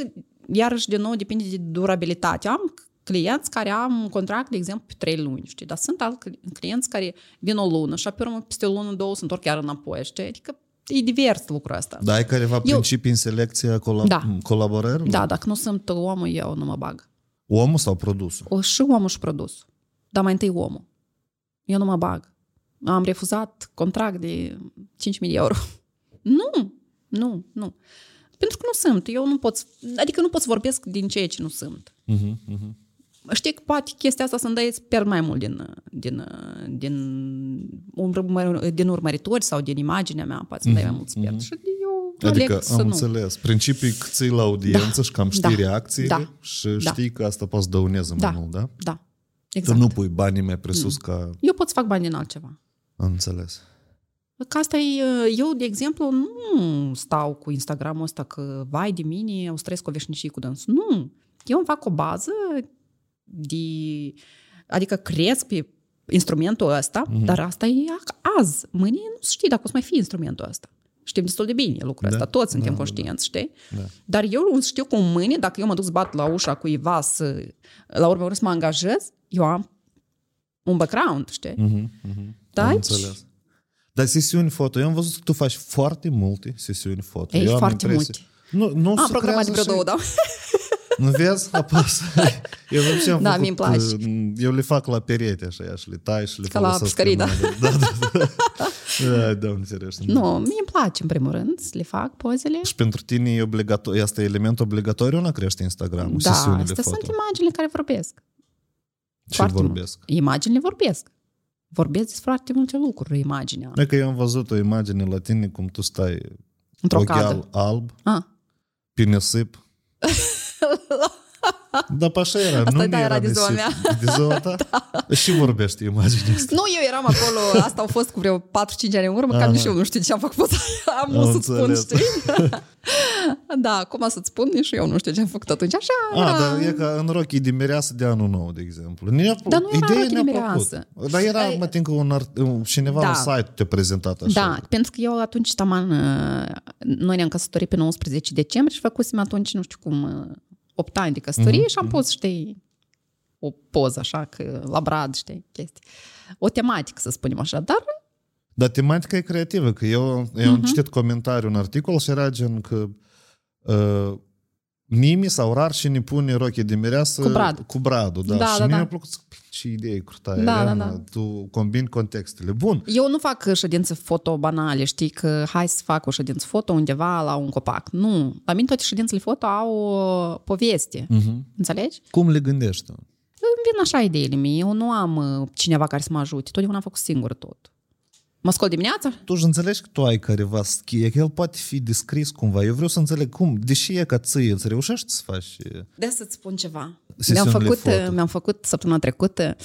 [SPEAKER 2] iarăși din nou depinde de durabilitate. Am clienți care am un contract, de exemplu, pe trei luni, știi? Dar sunt alți clienți care vin o lună și apoi peste o lună, două, se întorc chiar înapoi, știi? Adică e divers lucrul ăsta.
[SPEAKER 1] Da, ai careva principii în selecția colab- da. colaborări?
[SPEAKER 2] Da, dacă nu sunt omul, eu nu mă bag.
[SPEAKER 1] Omul sau produsul?
[SPEAKER 2] O, și omul și produsul. Dar mai întâi omul. Eu nu mă bag am refuzat contract de 5.000 de euro. [laughs] Nu, nu, nu. Pentru că nu sunt. Eu nu pot, adică nu pot să vorbesc din ceea ce nu sunt. Uh-huh, uh-huh. Știi că poate chestia asta să-mi dai sper mai mult din, din, din, din urmăritori sau din imaginea mea, poate să-mi dai mai mult sper. Uh-huh. Și eu
[SPEAKER 1] Adică am nu. înțeles. Principii că ții la audiență da, și cam știi da, reacțiile da, și da. știi că asta poate să dăuneze da, mai mult, da?
[SPEAKER 2] Da, exact.
[SPEAKER 1] Tu nu pui banii mai presus nu. ca...
[SPEAKER 2] Eu pot să fac bani din altceva.
[SPEAKER 1] Am înțeles.
[SPEAKER 2] Că asta e, eu, de exemplu, nu stau cu Instagramul ăsta că, vai de mine, o străiesc o veșnicie cu dânsul. Nu. Eu îmi fac o bază de... Adică cresc pe instrumentul ăsta, mm-hmm. dar asta e azi. Mâine nu știi dacă o să mai fie instrumentul ăsta. Știm destul de bine lucrul da. ăsta, toți suntem da, conștienți, da. știi? Da. Dar eu știu cum mâine, dacă eu mă duc să bat la ușa cuiva să, la urmă să mă angajez, eu am un background, știi? Mm-hmm, mm-hmm. Da? Am înțeles.
[SPEAKER 1] Dar sesiuni foto, eu am văzut că tu faci foarte multe sesiuni foto.
[SPEAKER 2] Ei, eu foarte multe.
[SPEAKER 1] Nu, nu
[SPEAKER 2] am programat de vreo două, da.
[SPEAKER 1] Nu vezi? Apasă. Eu
[SPEAKER 2] ce am da, făcut, mi place.
[SPEAKER 1] Eu le fac la perete așa, și le tai și le
[SPEAKER 2] Ca la puscării, da.
[SPEAKER 1] Da, da, da. da, da, serios.
[SPEAKER 2] Nu, mie îmi place, în primul rând, să le fac pozele.
[SPEAKER 1] Și pentru tine e obligatoriu, asta e element obligatoriu la crește Instagram-ul,
[SPEAKER 2] da,
[SPEAKER 1] sesiunile
[SPEAKER 2] foto. Da, sunt imaginile care vorbesc.
[SPEAKER 1] Ce Foarte vorbesc?
[SPEAKER 2] Mult. Imaginile vorbesc vorbesc despre foarte multe lucruri, imaginea.
[SPEAKER 1] E că eu am văzut o imagine la tine cum tu stai
[SPEAKER 2] Într-o
[SPEAKER 1] ochi
[SPEAKER 2] cadă.
[SPEAKER 1] al- alb,
[SPEAKER 2] Ah.
[SPEAKER 1] pe nisip. [laughs] [laughs] Da, pe așa era.
[SPEAKER 2] Asta
[SPEAKER 1] nu
[SPEAKER 2] da, era de
[SPEAKER 1] nisip.
[SPEAKER 2] ziua mea.
[SPEAKER 1] De ziua ta? [laughs] Și vorbește imaginea asta.
[SPEAKER 2] Nu, eu eram acolo, asta au fost cu vreo 4-5 ani în urmă, că
[SPEAKER 1] Aha.
[SPEAKER 2] nici eu nu știu ce am făcut poza [laughs] aia. Am
[SPEAKER 1] Am
[SPEAKER 2] să-ți spun,
[SPEAKER 1] înțeles.
[SPEAKER 2] știi? da, acum să-ți spun, nici eu nu știu ce am făcut atunci. Așa,
[SPEAKER 1] A,
[SPEAKER 2] era...
[SPEAKER 1] dar e ca în rochii de mireasă de anul nou, de exemplu. Ne-a,
[SPEAKER 2] Dar nu era
[SPEAKER 1] ideea
[SPEAKER 2] rochii de
[SPEAKER 1] ne-a
[SPEAKER 2] mireasă.
[SPEAKER 1] plăcut. Dar era,
[SPEAKER 2] Ai-
[SPEAKER 1] mă tin că un, art- un- cineva
[SPEAKER 2] Da.
[SPEAKER 1] un site te-a prezentat așa.
[SPEAKER 2] Da, pentru că eu atunci, taman, uh, noi ne-am căsătorit pe 19 decembrie și făcusem atunci, nu știu cum, 8 ani de căsătorie
[SPEAKER 1] Mhm,
[SPEAKER 2] și am pus, știi, o poză așa, că la brad, știi, chestii. O tematică, să spunem așa, dar
[SPEAKER 1] Dar tematica e creativă, că eu, eu
[SPEAKER 2] Mhm.
[SPEAKER 1] am citit comentariu, un articol și era gen că uh, Mimi sau rar și ne pune rochie de mireasă
[SPEAKER 2] Cu brad.
[SPEAKER 1] cu bradul. Da,
[SPEAKER 2] Da,
[SPEAKER 1] și
[SPEAKER 2] da,
[SPEAKER 1] mie
[SPEAKER 2] da.
[SPEAKER 1] mi-a plăcut ce idee crutaie.
[SPEAKER 2] Da, da,
[SPEAKER 1] Ariana,
[SPEAKER 2] da.
[SPEAKER 1] Tu combini contextele. Bun.
[SPEAKER 2] Eu nu fac ședințe foto banale, știi, că hai să fac o ședință foto undeva la un copac. Nu. La mine toate ședințele foto au o poveste.
[SPEAKER 1] Uh-huh.
[SPEAKER 2] Înțelegi?
[SPEAKER 1] Cum le gândești tu?
[SPEAKER 2] Îmi vin așa ideile mie. Eu nu am uh, cineva care să mă ajute. Totdeauna am făcut singur tot. Mă scol dimineața?
[SPEAKER 1] Tu își înțelegi că tu ai careva schie, că el poate fi descris cumva. Eu vreau să înțeleg cum, deși e ca ție, îți reușești să faci...
[SPEAKER 2] De să-ți spun ceva. Mi-am
[SPEAKER 1] Sesiunile
[SPEAKER 2] făcut,
[SPEAKER 1] foto.
[SPEAKER 2] mi-am făcut săptămâna trecută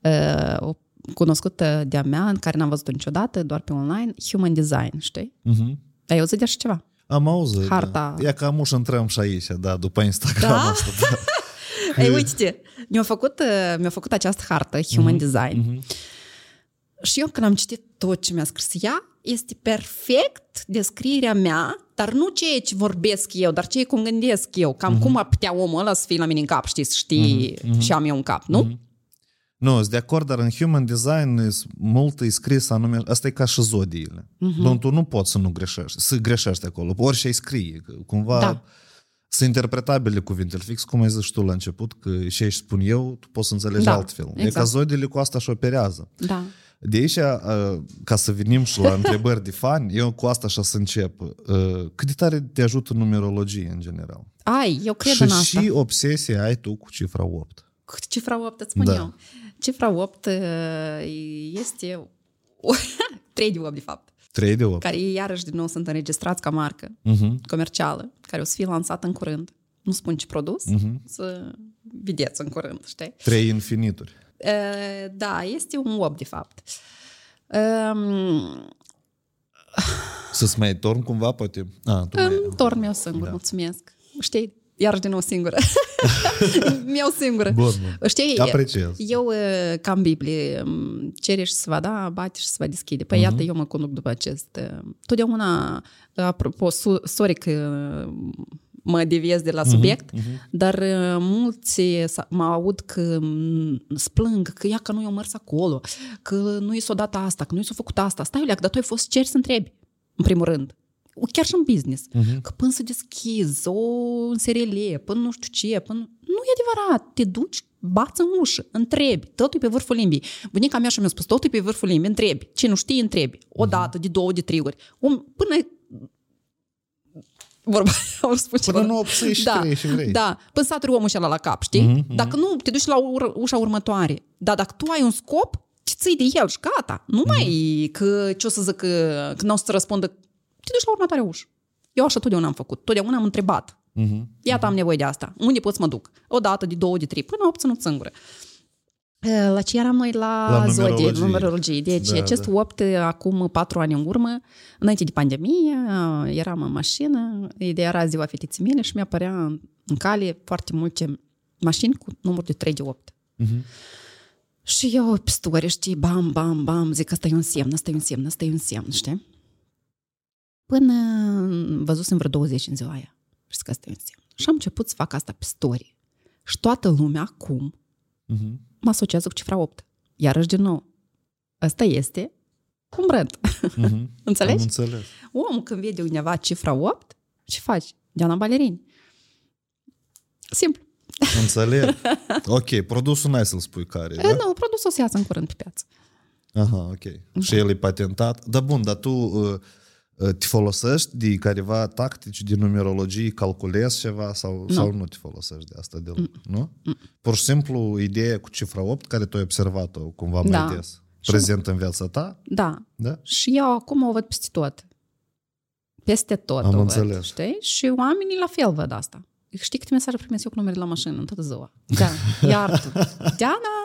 [SPEAKER 2] uh, o cunoscută de-a mea, în care n-am văzut-o niciodată, doar pe online, human design, știi?
[SPEAKER 1] Uh-huh.
[SPEAKER 2] Ai auzit de așa ceva?
[SPEAKER 1] Am auzit.
[SPEAKER 2] Harta.
[SPEAKER 1] Da. E ca muș intrăm și aici, da, după Instagram
[SPEAKER 2] Da?
[SPEAKER 1] asta. Da. [laughs]
[SPEAKER 2] Ei, uite, mi-a făcut, uh, mi-a făcut această hartă, human design. Și eu când am citit tot ce mi-a scris ea, este perfect descrierea mea, dar nu ceea ce vorbesc eu, dar ceea cum gândesc eu. Cam cum ar putea omul ăla să fie la mine în cap, știi, să știi ce am eu în cap, nu?
[SPEAKER 1] Nu, sunt de acord, dar în human design e mult e scris anume, asta e ca și zodiile. Uh-huh. Tu nu poți să nu greșești, să greșești acolo, orice ai scrie, că cumva
[SPEAKER 2] Da.
[SPEAKER 1] sunt interpretabile cuvintele, fix cum ai zis și tu la început, că și aici spun eu, tu poți să înțelegi
[SPEAKER 2] Da,
[SPEAKER 1] altfel. E
[SPEAKER 2] exact.
[SPEAKER 1] ca zodiile cu asta și operează.
[SPEAKER 2] Da.
[SPEAKER 1] De aici, uh, ca să venim și la [laughs] întrebări de fani, eu cu asta așa să încep. Uh, Cât de tare te ajută numerologie în general?
[SPEAKER 2] Ai, eu cred
[SPEAKER 1] și
[SPEAKER 2] în asta.
[SPEAKER 1] și obsesie ai tu cu cifra 8.
[SPEAKER 2] Cu Cifra 8, îți spun
[SPEAKER 1] Da.
[SPEAKER 2] eu. Cifra 8 uh, este [laughs] o- 3 de 8, de fapt,
[SPEAKER 1] 3 de 8.
[SPEAKER 2] care ei iarăși din nou sunt înregistrați ca marcă
[SPEAKER 1] Uh-huh.
[SPEAKER 2] comercială, care o să fie lansată în curând. Nu spun ce produs,
[SPEAKER 1] Mhm.
[SPEAKER 2] să vedeți în curând, știi?
[SPEAKER 1] 3 infinituri.
[SPEAKER 2] Uh, Da, este un 8, de fapt. Um,
[SPEAKER 1] Să-ți mai torn cumva, poate? A, tu mai...
[SPEAKER 2] îmi torn eu singur,
[SPEAKER 1] Da.
[SPEAKER 2] mulțumesc. Știi, iarăși din nou singură. [laughs] Mi-au singură.
[SPEAKER 1] Bun, bun.
[SPEAKER 2] Știi,
[SPEAKER 1] Apreciez.
[SPEAKER 2] eu, uh, ca în Biblie, um, cere și se va da, bate și se va deschide. Păi iată, eu mă conduc după acest. uh, Totdeauna, apropo, su- sorry că uh, mă deviez de la subiect, dar uh, mulți s- mă aud că mm, splâng, că ia că nu i-au mers acolo, că nu i s-a dat asta, că nu i s-a făcut asta. Stai, Iuleac, dar tu ai fost cer să întrebi, în primul rând. Chiar și în business. Că până să deschizi o SRL, până nu știu ce, până... Nu e adevărat. Te duci, bați în ușă, întrebi. Totul e pe vârful limbii. Bunica mea și mi-a spus, totul e pe vârful limbii, întrebi. Ce nu știi, întrebi. O dată, de două, de trei ori. Um, până vorba [laughs] aia, spun
[SPEAKER 1] Până
[SPEAKER 2] ceva.
[SPEAKER 1] nu obții și
[SPEAKER 2] da,
[SPEAKER 1] vrei și vrei.
[SPEAKER 2] Da, până saturi omul ăla la cap, știi? Mm-hmm. Dacă nu, te duci la ur- ușa următoare. Dar dacă tu ai un scop, te ții de el și gata. Nu mai că ce o să zic că, că nu o să răspundă. Te duci la următoarea ușă. Eu așa totdeauna am făcut. Totdeauna am întrebat.
[SPEAKER 1] Mhm.
[SPEAKER 2] Iată, am nevoie de asta. Unde pot să mă duc? O dată, de două, de trei, până am obținut singură. La ce eram noi la,
[SPEAKER 1] La
[SPEAKER 2] zodie,
[SPEAKER 1] numerologie.
[SPEAKER 2] numerologie. Deci
[SPEAKER 1] Da,
[SPEAKER 2] da, acest
[SPEAKER 1] da.
[SPEAKER 2] 8, acum patru ani în urmă, înainte de pandemie, eram în mașină, ideea era ziua fetiții mele și mi-apărea în în cale foarte multe mașini cu număr de 3 de 8.
[SPEAKER 1] Mhm.
[SPEAKER 2] Și eu pe story, știi, bam, bam, bam, zic, asta e un semn, asta e un semn, asta e un semn, știi? Până văzusem vreo 20 în ziua aia. Și că asta e un semn. Și am început să fac asta pe story. Și toată lumea acum
[SPEAKER 1] Mhm.
[SPEAKER 2] mă asociază cu cifra 8. Iarăși din nou. Asta este un brand.
[SPEAKER 1] Mhm. [laughs]
[SPEAKER 2] Înțelegi?
[SPEAKER 1] Am înțeles.
[SPEAKER 2] Omul când vede undeva cifra 8, ce faci? Diana Balerini. Simplu.
[SPEAKER 1] Înțeleg. [laughs] Ok, produsul n-ai să-l spui care,
[SPEAKER 2] Da?
[SPEAKER 1] da?
[SPEAKER 2] Nu, produsul o să iasă în curând pe piață.
[SPEAKER 1] Aha, ok. Și el e patentat. Dar bun, dar tu uh, uh, te folosești de careva tactici de numerologie, calculezi ceva sau nu, sau nu te folosești de asta deloc, nu? Pur și simplu, ideea cu cifra 8, care tu ai observat-o cumva mai
[SPEAKER 2] Da.
[SPEAKER 1] des. prezent în viața ta.
[SPEAKER 2] Da.
[SPEAKER 1] Da?
[SPEAKER 2] Și eu acum o văd peste tot. Peste tot
[SPEAKER 1] Am
[SPEAKER 2] o
[SPEAKER 1] înțeles.
[SPEAKER 2] văd, știi? Și oamenii la fel văd asta. Știi câte mesaje primesc eu cu numere la mașină în toată ziua? [laughs] Da, iar tu. Diana,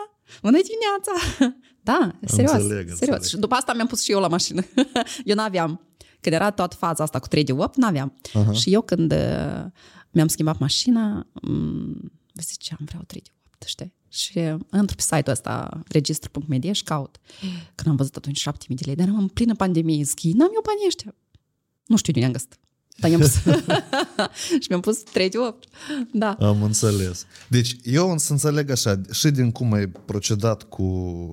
[SPEAKER 2] bună dimineața! [laughs] Da, serios,
[SPEAKER 1] Înțeleg,
[SPEAKER 2] serios.
[SPEAKER 1] înțeleg.
[SPEAKER 2] Și după asta mi-am pus și eu la mașină. [laughs] eu n-aveam. Când era toată faza asta cu 3 de 8, n-aveam.
[SPEAKER 1] Aha.
[SPEAKER 2] Și eu când uh, mi-am schimbat mașina, m- ziceam, vreau 3 de 8, știi? Și uh, intru pe site-ul ăsta, registru.media și caut. Când am văzut atunci 7000 de lei, dar eram în plină pandemie, zic, n-am eu banii ăștia. Nu știu de unde am găsit. Dar i-am [laughs] pus. [laughs] și mi-am pus 3 de 8. Da.
[SPEAKER 1] Am înțeles. Deci eu să înțeleg așa, și din cum ai procedat cu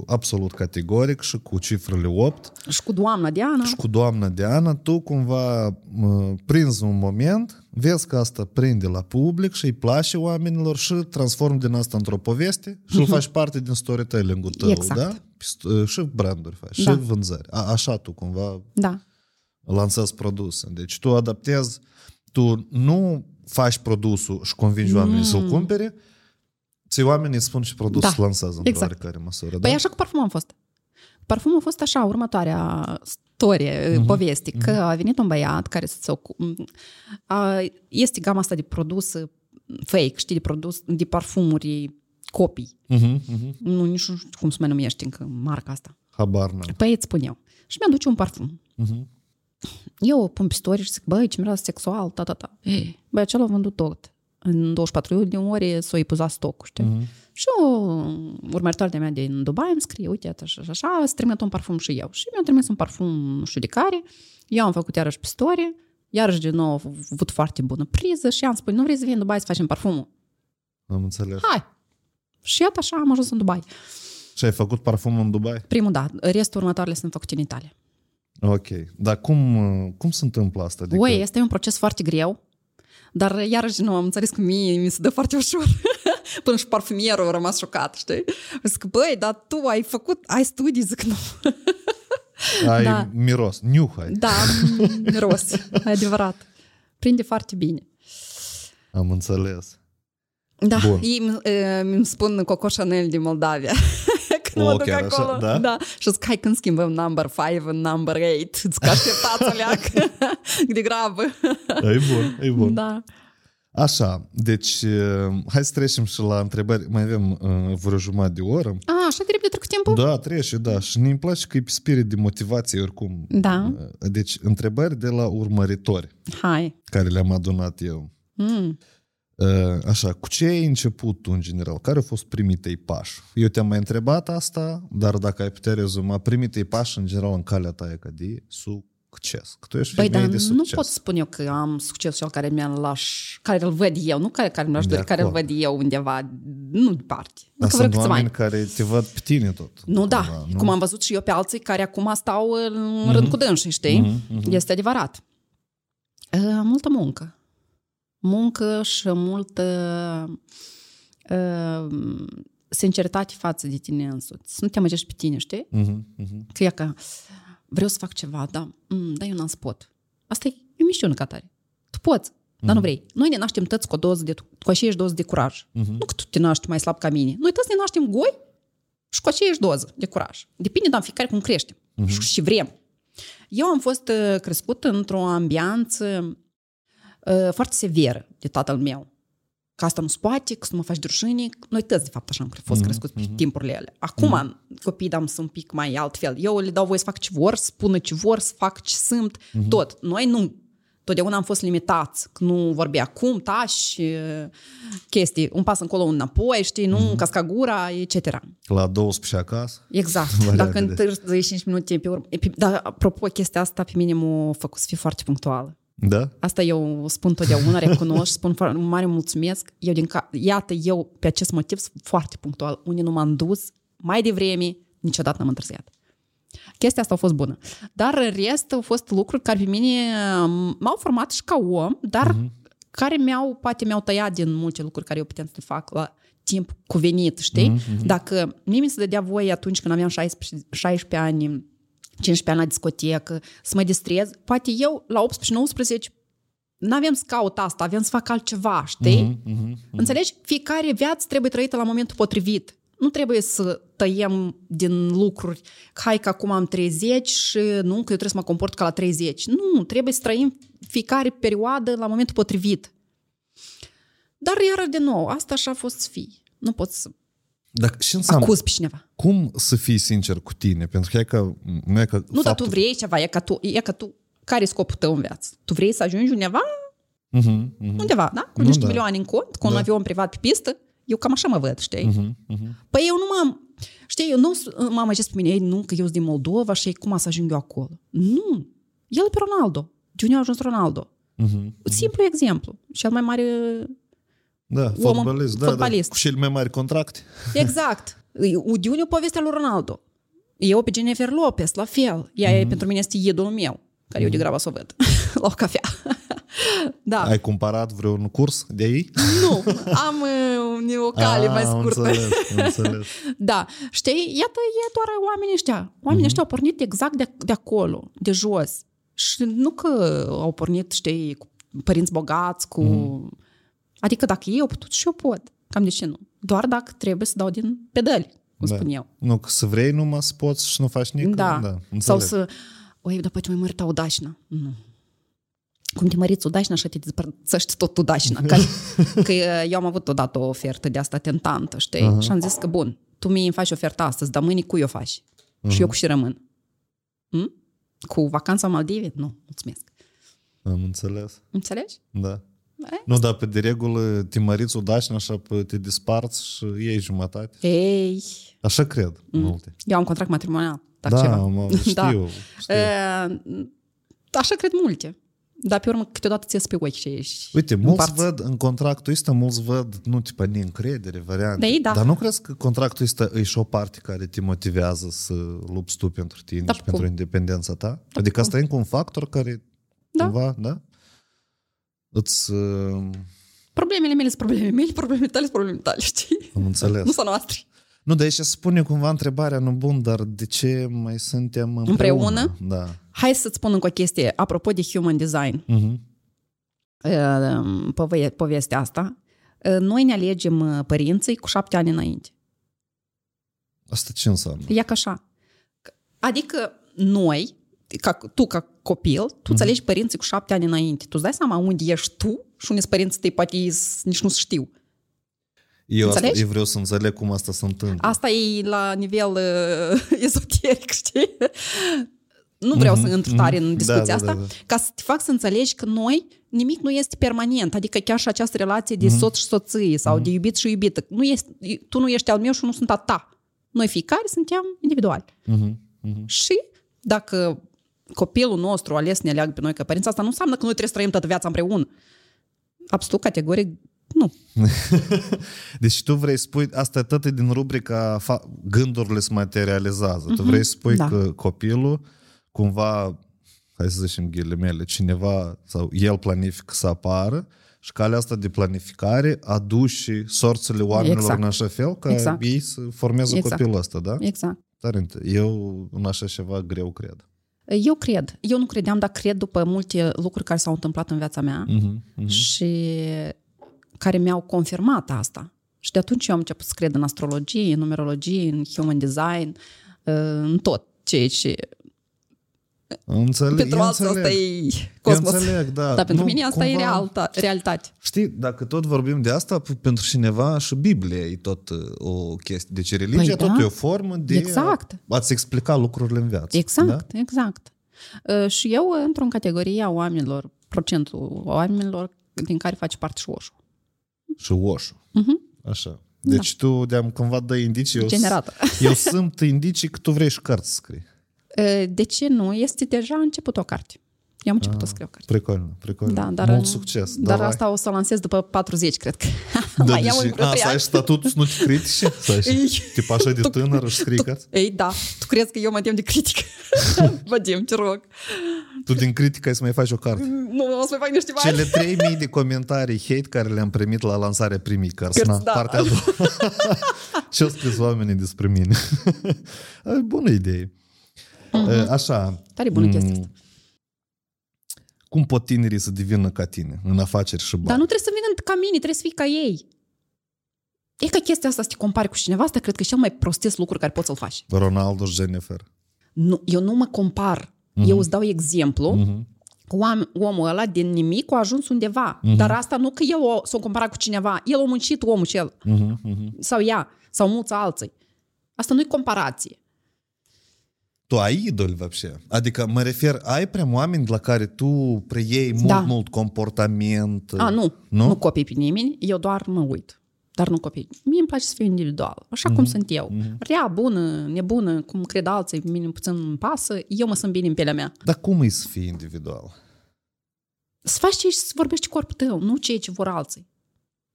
[SPEAKER 1] absolut categoric și cu cifrele 8
[SPEAKER 2] Și cu doamna Diana.
[SPEAKER 1] și cu doamna Diana, tu cumva mă, prinzi un moment, vezi că asta prinde la public și îi place oamenilor și transform din asta într-o poveste și îl [laughs] faci parte din storytelling-ul tău,
[SPEAKER 2] Exact.
[SPEAKER 1] da? St- Și branduri faci,
[SPEAKER 2] Da.
[SPEAKER 1] și vânzări. A, așa tu cumva
[SPEAKER 2] Da.
[SPEAKER 1] Lansezi produse. Deci tu adaptezi, tu nu faci produsul și convingi oamenii să-l cumpere, ți oamenii îți spun și produsul
[SPEAKER 2] Da.
[SPEAKER 1] da. lansează într-o
[SPEAKER 2] Exact.
[SPEAKER 1] oarecare măsură.
[SPEAKER 2] Păi
[SPEAKER 1] da?
[SPEAKER 2] așa cu parfumul am fost. Parfumul a fost așa, următoarea storie, uh-huh. poveste, că a venit un băiat care să se ocupe... Este gama asta de produs fake, știi, de produs, de parfumuri copii.
[SPEAKER 1] Uh-huh, uh-huh.
[SPEAKER 2] Nu, nici nu știu cum se mai numește încă marca asta.
[SPEAKER 1] Habar n-am.
[SPEAKER 2] Păi îți spun eu. Și mi-aduce un parfum.
[SPEAKER 1] Uh-huh.
[SPEAKER 2] Eu o pun pe story și zic, băi, ce miros sexual, ta, ta, ta. Băi, acela a vândut tot. În 24 de ore s-o epuzat stocul, știi?
[SPEAKER 1] Uh-huh.
[SPEAKER 2] Și o următoarea mea din Dubai îmi scrie, uite, așa, așa, așa, îți trimit un parfum și eu. Și mi-a trimis un parfum, nu știu de care, eu am făcut iarăși pe story, iarăși din nou am avut foarte bună priză și am spus, nu vrei să vii în Dubai să facem parfumul?
[SPEAKER 1] Am înțeles.
[SPEAKER 2] Hai! Și iată așa am ajuns în Dubai.
[SPEAKER 1] Și ai făcut parfumul în Dubai?
[SPEAKER 2] Primul, da, restul următoarele sunt făcute în Italia.
[SPEAKER 1] Ok. Dar cum, cum se întâmplă asta? Adică...
[SPEAKER 2] Ui, este un proces foarte greu. Dar iarăși nu, am înțeles cum mie mi se dă foarte ușor. [laughs] Până și parfumerul a rămas șocat, știi? Zic, băi, dar tu ai făcut, ai studii, zic nu. [laughs]
[SPEAKER 1] ai
[SPEAKER 2] da.
[SPEAKER 1] miros, niuhai.
[SPEAKER 2] Da, [laughs] miros, adevărat. Prinde foarte bine.
[SPEAKER 1] Am înțeles.
[SPEAKER 2] Da,
[SPEAKER 1] Bun.
[SPEAKER 2] ei îmi spun Coco Chanel din Moldavia. Când
[SPEAKER 1] O,
[SPEAKER 2] mă duc
[SPEAKER 1] chiar așa,
[SPEAKER 2] acolo.
[SPEAKER 1] da?
[SPEAKER 2] da. Și zic, hai când schimbăm number 5 în number 8. Zic, așteptați o leac. [laughs] De grabă.
[SPEAKER 1] E bun, e bun.
[SPEAKER 2] Da.
[SPEAKER 1] Așa, deci uh, hai să trecem și la întrebări. Mai avem uh, vreo jumătate de oră.
[SPEAKER 2] A, așa de repede trecut timpul?
[SPEAKER 1] Da, trece, da. Și ne place că e pe spirit de motivație oricum.
[SPEAKER 2] Da.
[SPEAKER 1] Uh, Deci, întrebări de la urmăritori
[SPEAKER 2] Hai.
[SPEAKER 1] care le-am adunat eu.
[SPEAKER 2] Mm.
[SPEAKER 1] Uh, Așa, cu ce ai început tu în general? Care au fost primii tăi pași? Eu te-am mai întrebat asta, dar dacă ai putea rezuma, primii tăi pași în general în calea ta e ca de succes. Că tu ești
[SPEAKER 2] Păi,
[SPEAKER 1] femeie
[SPEAKER 2] dar
[SPEAKER 1] de
[SPEAKER 2] nu
[SPEAKER 1] succes.
[SPEAKER 2] pot spune eu că am succesul cel care mi-l laș, care îl văd eu, nu care, care mi-aș
[SPEAKER 1] De
[SPEAKER 2] dori, care îl
[SPEAKER 1] acord.
[SPEAKER 2] văd eu undeva, nu departe.
[SPEAKER 1] Dar
[SPEAKER 2] Încă vreau
[SPEAKER 1] sunt
[SPEAKER 2] câțiva
[SPEAKER 1] oameni
[SPEAKER 2] ani.
[SPEAKER 1] care te văd pe tine tot.
[SPEAKER 2] Nu, da,
[SPEAKER 1] cumva,
[SPEAKER 2] cum am văzut și eu pe alții care acum stau în rând cu dânsii, știi? Este adevărat. Uh, multă muncă. Muncă și multă uh, sinceritate față de tine însuți. Să nu te amăgești pe tine, știi?
[SPEAKER 1] Mhm, mhm.
[SPEAKER 2] Că e că vreau să fac ceva, da, mm, dar eu n-am să pot. Asta e, e o misiune ca tare. Tu poți, dar nu vrei. Noi ne naștem toți cu o doză de, cu aceeași doză de curaj. Nu că tu te naști mai slab ca mine. Noi toți ne naștem goi și cu aceeași doză de curaj. Depinde, dar fiecare cum creștem și, și vrem. Eu am fost uh, crescut într-o ambianță uh, foarte severă de tatăl meu. Că asta nu se poate, că să nu mă faci drușine. Noi toți, de fapt, așa am cre- fost crescuți pe timpurile ele. Acum, copiii dam sunt un pic mai altfel. Eu le dau voie să fac ce vor, să spună ce vor, să fac ce sunt, tot. Noi nu. Totdeauna am fost limitați, că nu vorbea cum, tași, uh, chestii, un pas încolo, un înapoi, știi, nu, casca gura, etc.
[SPEAKER 1] La 12 acasă?
[SPEAKER 2] Exact. [laughs]
[SPEAKER 1] Variante
[SPEAKER 2] Dacă
[SPEAKER 1] de-
[SPEAKER 2] întârzi 5 minute pe urmă. Pe- Dar, apropo, chestia asta pe mine m-a făcut să fiu foarte punctuală.
[SPEAKER 1] Da?
[SPEAKER 2] Asta eu spun totdeauna, recunosc, spun foarte mare mulțumesc. Eu din ca... Iată, eu pe acest motiv sunt foarte punctual. Unde nu m-am dus, mai devreme, niciodată n-am întârziat. Chestia asta a fost bună. Dar în rest au fost lucruri care pe mine um, m-au format și ca om, dar uh-huh. care mi-au, poate mi-au tăiat din multe lucruri care eu puteam să le fac la timp cuvenit, știi? Uh-huh. Dacă mie mi se dădea voie atunci când aveam 16, 16 ani, 15 ani la discotecă, să mă distrez, poate eu la 18-19 n-aveam să caut asta, aveam să fac altceva, știi?
[SPEAKER 1] Mhm, mhm.
[SPEAKER 2] Înțelegi? Fiecare viață trebuie trăită la momentul potrivit. Nu trebuie să tăiem din lucruri. Hai că acum am 30 și nu, că eu trebuie să mă comport ca la 30. Nu, trebuie să trăim fiecare perioadă la momentul potrivit. Dar iară de nou, asta așa a fost să fii. Nu poți să
[SPEAKER 1] Dar și înseamnă,
[SPEAKER 2] acuz pe cineva.
[SPEAKER 1] cum să fii sincer cu tine? Pentru că e că... Nu, e că
[SPEAKER 2] Nu, dar tu vrei ceva, e ca tu, e ca tu, care e scopul tău în viață? Tu vrei să ajungi undeva?
[SPEAKER 1] Uh-huh, uh-huh.
[SPEAKER 2] Undeva, da? Cu
[SPEAKER 1] Nu,
[SPEAKER 2] niște
[SPEAKER 1] da.
[SPEAKER 2] milioane în cont, cu un
[SPEAKER 1] Da.
[SPEAKER 2] avion privat pe pistă. Eu cam așa mă văd, știi?
[SPEAKER 1] Uh-huh, uh-huh.
[SPEAKER 2] Păi eu nu m-am... Știi, eu nu m-am zis pe mine, ei, nu, că eu sunt din Moldova și cum să ajung eu acolo. Nu. El e pe Ronaldo. De unde a ajuns Ronaldo?
[SPEAKER 1] Uh-huh.
[SPEAKER 2] Simplu exemplu. Cel mai mare...
[SPEAKER 1] Da,
[SPEAKER 2] Omul-
[SPEAKER 1] fotbalist, da, da,
[SPEAKER 2] fotbalist.
[SPEAKER 1] cu cele mai mari contracte.
[SPEAKER 2] Exact. De unde e povestea lui Ronaldo? Eu pe Jennifer Lopez, la fel. Ea
[SPEAKER 1] Mhm.
[SPEAKER 2] e, pentru mine este idolul meu, care eu degrabă să o văd [laughs] la o cafea. [laughs] da.
[SPEAKER 1] Ai cumpărat vreun curs de ei?
[SPEAKER 2] Nu, am uh, o cale mai
[SPEAKER 1] Ah, am
[SPEAKER 2] scurtă.
[SPEAKER 1] Înțeles, am înțeles. [laughs]
[SPEAKER 2] Da, știi, iată, e doar oamenii ăștia. Oamenii ăștia au pornit exact de, de acolo, de jos. Și nu că au pornit, știi, cu părinți bogați, cu... Adică dacă ei au putut și eu pot. Cam de ce nu? Doar dacă trebuie să dau din pedali, cum
[SPEAKER 1] Da.
[SPEAKER 2] spun eu.
[SPEAKER 1] Nu, că să vrei numai să poți și nu faci nimic.
[SPEAKER 2] Da.
[SPEAKER 1] da
[SPEAKER 2] Sau
[SPEAKER 1] înțeleg.
[SPEAKER 2] să... Oi, dar poate mai mărta udașna. Nu. Cum te măriți udașna, așa te despărțești tot udașna. Că, [laughs] că eu am avut odată o ofertă de asta tentantă, știi? Uh-huh. Și am zis că, bun, tu mie îmi faci oferta astăzi, dar mâine cui o faci? Uh-huh. Și eu cu și rămân. Hm? Cu vacanța în Maldive? Nu, mulțumesc.
[SPEAKER 1] Am înțeles,
[SPEAKER 2] Înțelegi?
[SPEAKER 1] da.
[SPEAKER 2] E?
[SPEAKER 1] Nu, dar pe de regulă te măriți o dașnă, așa pe- te disparți și iei jumătate.
[SPEAKER 2] Ei,
[SPEAKER 1] Așa cred mm. multe.
[SPEAKER 2] eu am contract matrimonial. Dacă
[SPEAKER 1] Da,
[SPEAKER 2] ceva.
[SPEAKER 1] mă, [laughs] știu,
[SPEAKER 2] Da.
[SPEAKER 1] știu.
[SPEAKER 2] E, așa cred multe. Dar pe urmă câteodată ți pe ochi și ești
[SPEAKER 1] Uite,
[SPEAKER 2] în
[SPEAKER 1] mulți
[SPEAKER 2] parți.
[SPEAKER 1] văd în contractul ăsta, mulți văd, nu tipa neîncredere, variante.
[SPEAKER 2] Da, ei, da.
[SPEAKER 1] Dar nu crezi că contractul ăsta e și o parte care te motivează să lupți tu pentru tine
[SPEAKER 2] Da,
[SPEAKER 1] și pentru
[SPEAKER 2] cum?
[SPEAKER 1] independența ta? adică
[SPEAKER 2] cum?
[SPEAKER 1] asta e încă un factor care
[SPEAKER 2] Da.
[SPEAKER 1] cumva, da? Îți... Uh,
[SPEAKER 2] Problemele mele sunt problemele mele, problemele tale sunt problemele tale, știi?
[SPEAKER 1] am înțeles.
[SPEAKER 2] Nu sunt noastre.
[SPEAKER 1] Nu, de aici se spune cumva întrebarea, nu bun, dar de ce mai suntem împreună?
[SPEAKER 2] Împreună?
[SPEAKER 1] Da.
[SPEAKER 2] Hai să-ți spun încă o chestie, apropo de human design,
[SPEAKER 1] Uh-huh.
[SPEAKER 2] uh, pove- povestea asta. Uh, Noi ne alegem uh, părinții cu șapte ani înainte.
[SPEAKER 1] Asta ce înseamnă?
[SPEAKER 2] E ca așa. Adică noi, ca, tu ca copil, tu îți alegi părinții cu șapte ani înainte. Tu îți dai seama unde ești tu și unde sunt părinții tăi, poate ei s- nici nu știu.
[SPEAKER 1] Eu, asta,
[SPEAKER 2] Înțelegi?
[SPEAKER 1] eu vreau să înțeleg cum asta se întâmplă.
[SPEAKER 2] Asta e la nivel uh, [laughs] ezoteric, știi? Nu vreau să intru tare în discuția
[SPEAKER 1] Da, da,
[SPEAKER 2] asta,
[SPEAKER 1] da, da.
[SPEAKER 2] ca să te fac să înțelegi că noi, nimic nu este permanent. Adică chiar și această relație de soț și soție sau de iubit și iubită. Nu este, tu nu ești al meu și nu sunt a ta. Noi fiecare suntem individuali.
[SPEAKER 1] Uh-huh. Uh-huh.
[SPEAKER 2] Și dacă copilul nostru a ales să ne aleagă pe noi ca părinți, asta nu înseamnă că noi trebuie să trăim toată viața împreună. Absolut, categoric, nu. [laughs]
[SPEAKER 1] Deci tu vrei să spui, asta e tot din rubrica fa- gândurile se materializează. Tu vrei să spui
[SPEAKER 2] da.
[SPEAKER 1] că copilul cumva, hai să zicem ghilimele, cineva sau el planifică să apară și calea asta de planificare aduce sorțile oamenilor
[SPEAKER 2] Exact.
[SPEAKER 1] în așa fel ca
[SPEAKER 2] Exact.
[SPEAKER 1] ei să formeze
[SPEAKER 2] Exact.
[SPEAKER 1] copilul ăsta, da?
[SPEAKER 2] Exact.
[SPEAKER 1] Tare inte- Eu în așa ceva greu cred.
[SPEAKER 2] Eu cred. Eu nu credeam, dar cred după multe lucruri care s-au întâmplat în viața mea
[SPEAKER 1] Uh-huh.
[SPEAKER 2] și care mi-au confirmat asta. Și de atunci eu am început să cred în astrologie, în numerologie, în human design, în tot ceea ce...
[SPEAKER 1] Înțeleg,
[SPEAKER 2] Pentru
[SPEAKER 1] eu
[SPEAKER 2] alții asta
[SPEAKER 1] înțeleg.
[SPEAKER 2] e cosmos.
[SPEAKER 1] Eu înțeleg, da.
[SPEAKER 2] Dar pentru
[SPEAKER 1] Nu,
[SPEAKER 2] mine asta e
[SPEAKER 1] cumva-
[SPEAKER 2] realta, realitate.
[SPEAKER 1] Știi, dacă tot vorbim de asta, p- pentru cineva și Biblia e tot uh, o chestie. Deci religia
[SPEAKER 2] Păi
[SPEAKER 1] tot
[SPEAKER 2] da.
[SPEAKER 1] e o formă de
[SPEAKER 2] Exact.
[SPEAKER 1] a, a-ți explica lucrurile în viață.
[SPEAKER 2] Exact,
[SPEAKER 1] Da?
[SPEAKER 2] exact. Uh, Și eu, într-o categorie a oamenilor, procentul oamenilor din care face parte și oșul.
[SPEAKER 1] Și oșul.
[SPEAKER 2] Mhm.
[SPEAKER 1] Așa. Deci tu de-am cândva dă indicii. Eu, s-
[SPEAKER 2] Generată.
[SPEAKER 1] eu sunt indicii că tu vrei și cărți să scrii.
[SPEAKER 2] Uh, De ce nu? Este deja început o carte. Eu am început
[SPEAKER 1] Ah.
[SPEAKER 2] să scriu o carte.
[SPEAKER 1] Precolno, precolno.
[SPEAKER 2] Da, dar,
[SPEAKER 1] Mult succes.
[SPEAKER 2] Dar
[SPEAKER 1] Davai.
[SPEAKER 2] asta o să o lansez după 40, cred că.
[SPEAKER 1] Da,
[SPEAKER 2] Mai iau
[SPEAKER 1] deci,
[SPEAKER 2] un
[SPEAKER 1] a, să ai
[SPEAKER 2] propriat.
[SPEAKER 1] statutul să nu te critici? Să ai
[SPEAKER 2] Ei.
[SPEAKER 1] și- Tip așa de tânăr și scrii cărți?
[SPEAKER 2] Ei, da. Tu crezi că eu mă tem de critică? [laughs] Vadim, te rog.
[SPEAKER 1] Tu din critică ai să mai faci o carte.
[SPEAKER 2] Nu, o să mai fac niște bani.
[SPEAKER 1] Cele 3000 de comentarii hate care le-am primit la lansarea primii cărți.
[SPEAKER 2] Cărți,
[SPEAKER 1] Na,
[SPEAKER 2] da.
[SPEAKER 1] Partea a doua. [laughs] Ce au scris oamenii despre mine? [laughs] Bună idee. Așa.
[SPEAKER 2] Tare bună
[SPEAKER 1] m,
[SPEAKER 2] chestia asta.
[SPEAKER 1] Cum pot tinerii să devină ca tine în afaceri și bani?
[SPEAKER 2] Dar nu trebuie să vină ca mine, trebuie să fii ca ei. E ca chestia asta să te compari cu cineva, asta cred că e cel mai prostesc lucru care poți să-l faci.
[SPEAKER 1] Ronaldo și Jennifer.
[SPEAKER 2] Nu, eu nu mă compar. Uh-huh. Eu îți dau exemplu. Uh-huh. Om, omul ăla din nimic a ajuns undeva. Uh-huh. Dar asta nu că el o, s-a comparat cu cineva. El a muncit omul cel. Uh-huh. Uh-huh. Sau ea. Sau mulți alții. Asta nu-i comparație
[SPEAKER 1] Tu ai idoli, вообще? Adică mă refer, ai prea oameni la care tu preiei mult,
[SPEAKER 2] Da.
[SPEAKER 1] mult comportament?
[SPEAKER 2] A, nu.
[SPEAKER 1] Nu?
[SPEAKER 2] Nu copii pe nimeni. Eu doar mă uit. Dar nu copii. Mie îmi place să fiu individual. Așa
[SPEAKER 1] Mhm.
[SPEAKER 2] cum sunt eu. Rea, bună, nebună, cum cred alții, mine puțin îmi pasă. Eu mă sunt bine în pielea mea.
[SPEAKER 1] Dar cum e să fii individual?
[SPEAKER 2] Să faci ce ești, să vorbești cu corpul tău, nu ceea ce vor alții.